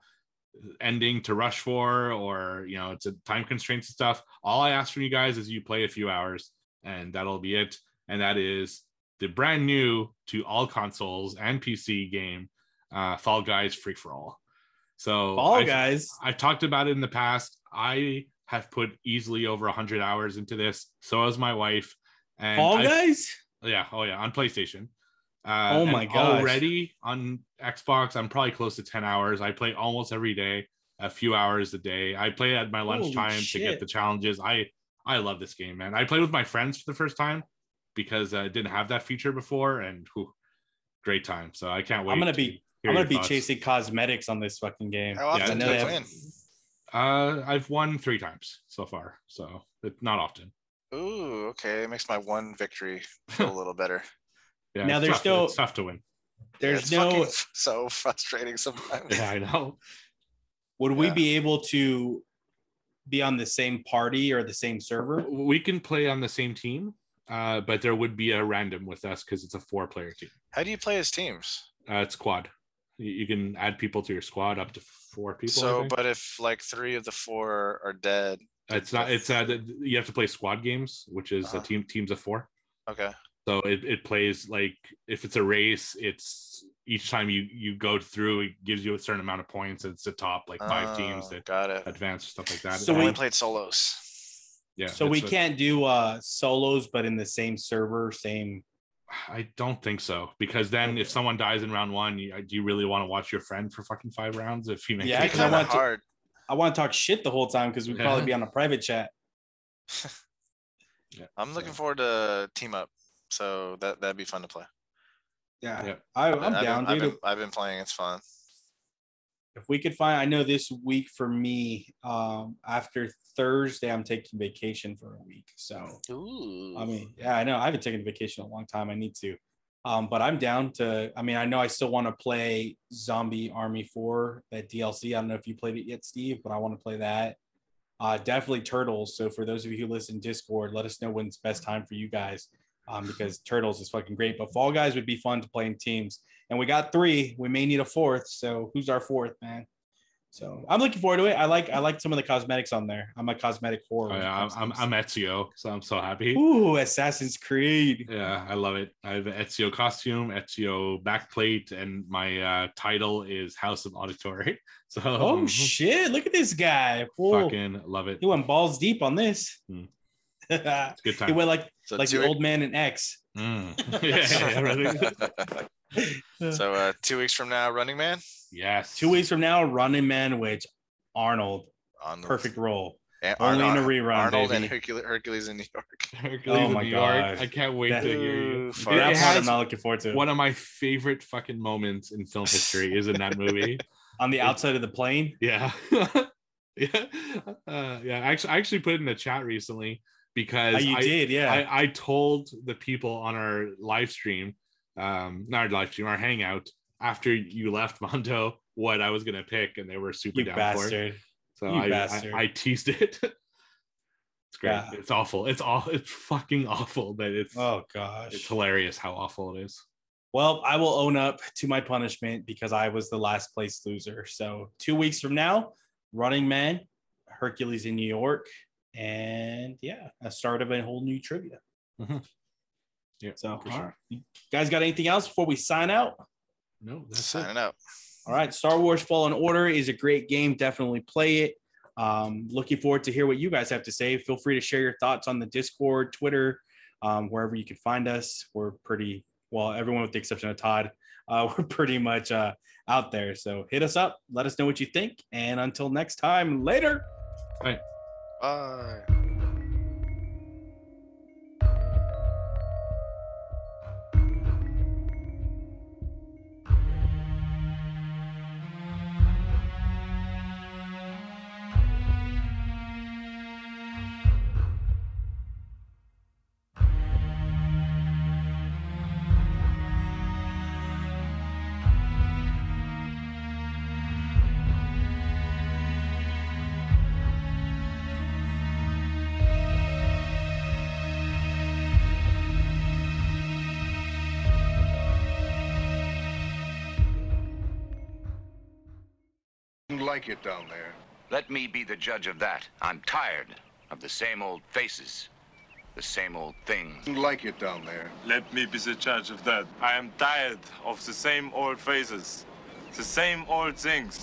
ending to rush for or you know it's a time constraints and stuff all i ask from you guys is you play a few hours and that'll be it and that is the brand new to all consoles and pc game uh fall guys free for all so Fall I've- guys. I've talked about it in the past. I have put easily over 100 hours into this. So has my wife. And Fall I've- guys. yeah, oh yeah, on PlayStation. Uh, Oh my god! Already on Xbox, I'm probably close to 10 hours. I play almost every day, a few hours a day. I play at my lunchtime to get the challenges. I I love this game, man. I played with my friends for the first time because uh, didn't have that feature before, and whew, great time. So I can't wait. I'm gonna to be- I'm gonna be thoughts. chasing cosmetics on this fucking game. How often I do know you they win? have- Uh, I've won three times so far, so not often. Ooh, okay. It makes my one victory feel a little better. Yeah, Now there's tough, no- it's tough to win. There's it's no. so frustrating sometimes. Yeah, I know. Would we be able to be on the same party or the same server? We can play on the same team, uh, but there would be a random with us because it's a four-player team. How do you play as teams? Uh, it's squad. You, you can add people to your squad up to four people. So, but if like three of the four are dead, it's not. It's uh, you have to play squad games, which is a Uh-huh. team teams of four. okay. So it, it plays like if it's a race, it's each time you you go through, it gives you a certain amount of points. It's the top like five teams Oh, that got it. advance stuff like that. So I we- only played solos. yeah. so we it's a- can't do uh solos, but in the same server, same. I don't think so because then if someone dies in round one, you, do you really want to watch your friend for fucking five rounds? If you make Yeah, it It'd be 'cause I kind of want to- hard. I want to talk shit the whole time because we'd Yeah. probably be on a private chat. Yeah, I'm looking so- forward to team up. So that that'd be fun to play. Yeah, Yeah. I, I've I'm been- down, I've been, I've been playing. It's fun. if we could find, I know this week for me, um, after Thursday, I'm taking vacation for a week. So Ooh. I mean, yeah, I know I haven't taken a vacation in a long time. I need to. Um, but I'm down to, I mean, I know I still want to play Zombie Army 4, that DLC. I don't know if you played it yet, Steve, but I want to play that. Uh, definitely Turtles. So for those of you who listen Discord, let us know when's best time for you guys. Um, because Turtles is fucking great. But Fall Guys would be fun to play in teams. And we got three. We may need a fourth. So who's our fourth, man? So I'm looking forward to it. I like I like some of the cosmetics on there. I'm a cosmetic horror. Oh, yeah, I'm, I'm. I'm Ezio, so I'm so happy. Ooh, Assassin's Creed. Yeah, I love it. I have an Ezio costume, Ezio backplate, and my uh, title is House of Auditory. So Oh shit! Look at this guy. Fucking love it. he went balls deep on this. He It's a good time. He went like So like two, the old man in X. Mm. yeah, yeah, so uh, two weeks from now, Running Man yes. Two weeks from now, Running Man, which Arnold, on the perfect role. and Only in a rerun, Arnold and. Hercules, Hercules in New York. Hercules Oh in my New York. God. I can't wait That- to hear you. Ooh, It, far it That part I'm not looking forward to. one of my favorite fucking moments in film history is in that movie. on the outside of the plane. Yeah. yeah. Uh, yeah. Actually, I actually put it in the chat recently because Oh, you I, did, yeah. I, I told the people on our live stream, um, not our live stream, our hangout after you left Mondo what I was gonna pick, and they were super you down for it. So You I, I bastard. I teased it. it's great. Yeah. It's awful. It's all it's fucking awful, but it's Oh gosh, it's hilarious how awful it is. Well, I will own up to my punishment because I was the last place loser. So two weeks from now, Running Man, Hercules in New York, and yeah, a start of a whole new trivia. Mhm. Yeah, So, for all sure. right. you guys got anything else before we sign out? No, that's it. Signing out. All right, Star Wars Fallen Order is a great game. Definitely play it. Um, looking forward to hear what you guys have to say. Feel free to share your thoughts on the Discord, Twitter, um, wherever you can find us. We're pretty well, everyone with the exception of Todd. Uh, we're pretty much uh, out there. So hit us up. Let us know what you think. And until next time, later. 拜。Like it down there. Let me be the judge of that. I'm tired of the same old faces, the same old things. Like it down there. Let me be the judge of that. I am tired of the same old faces, the same old things.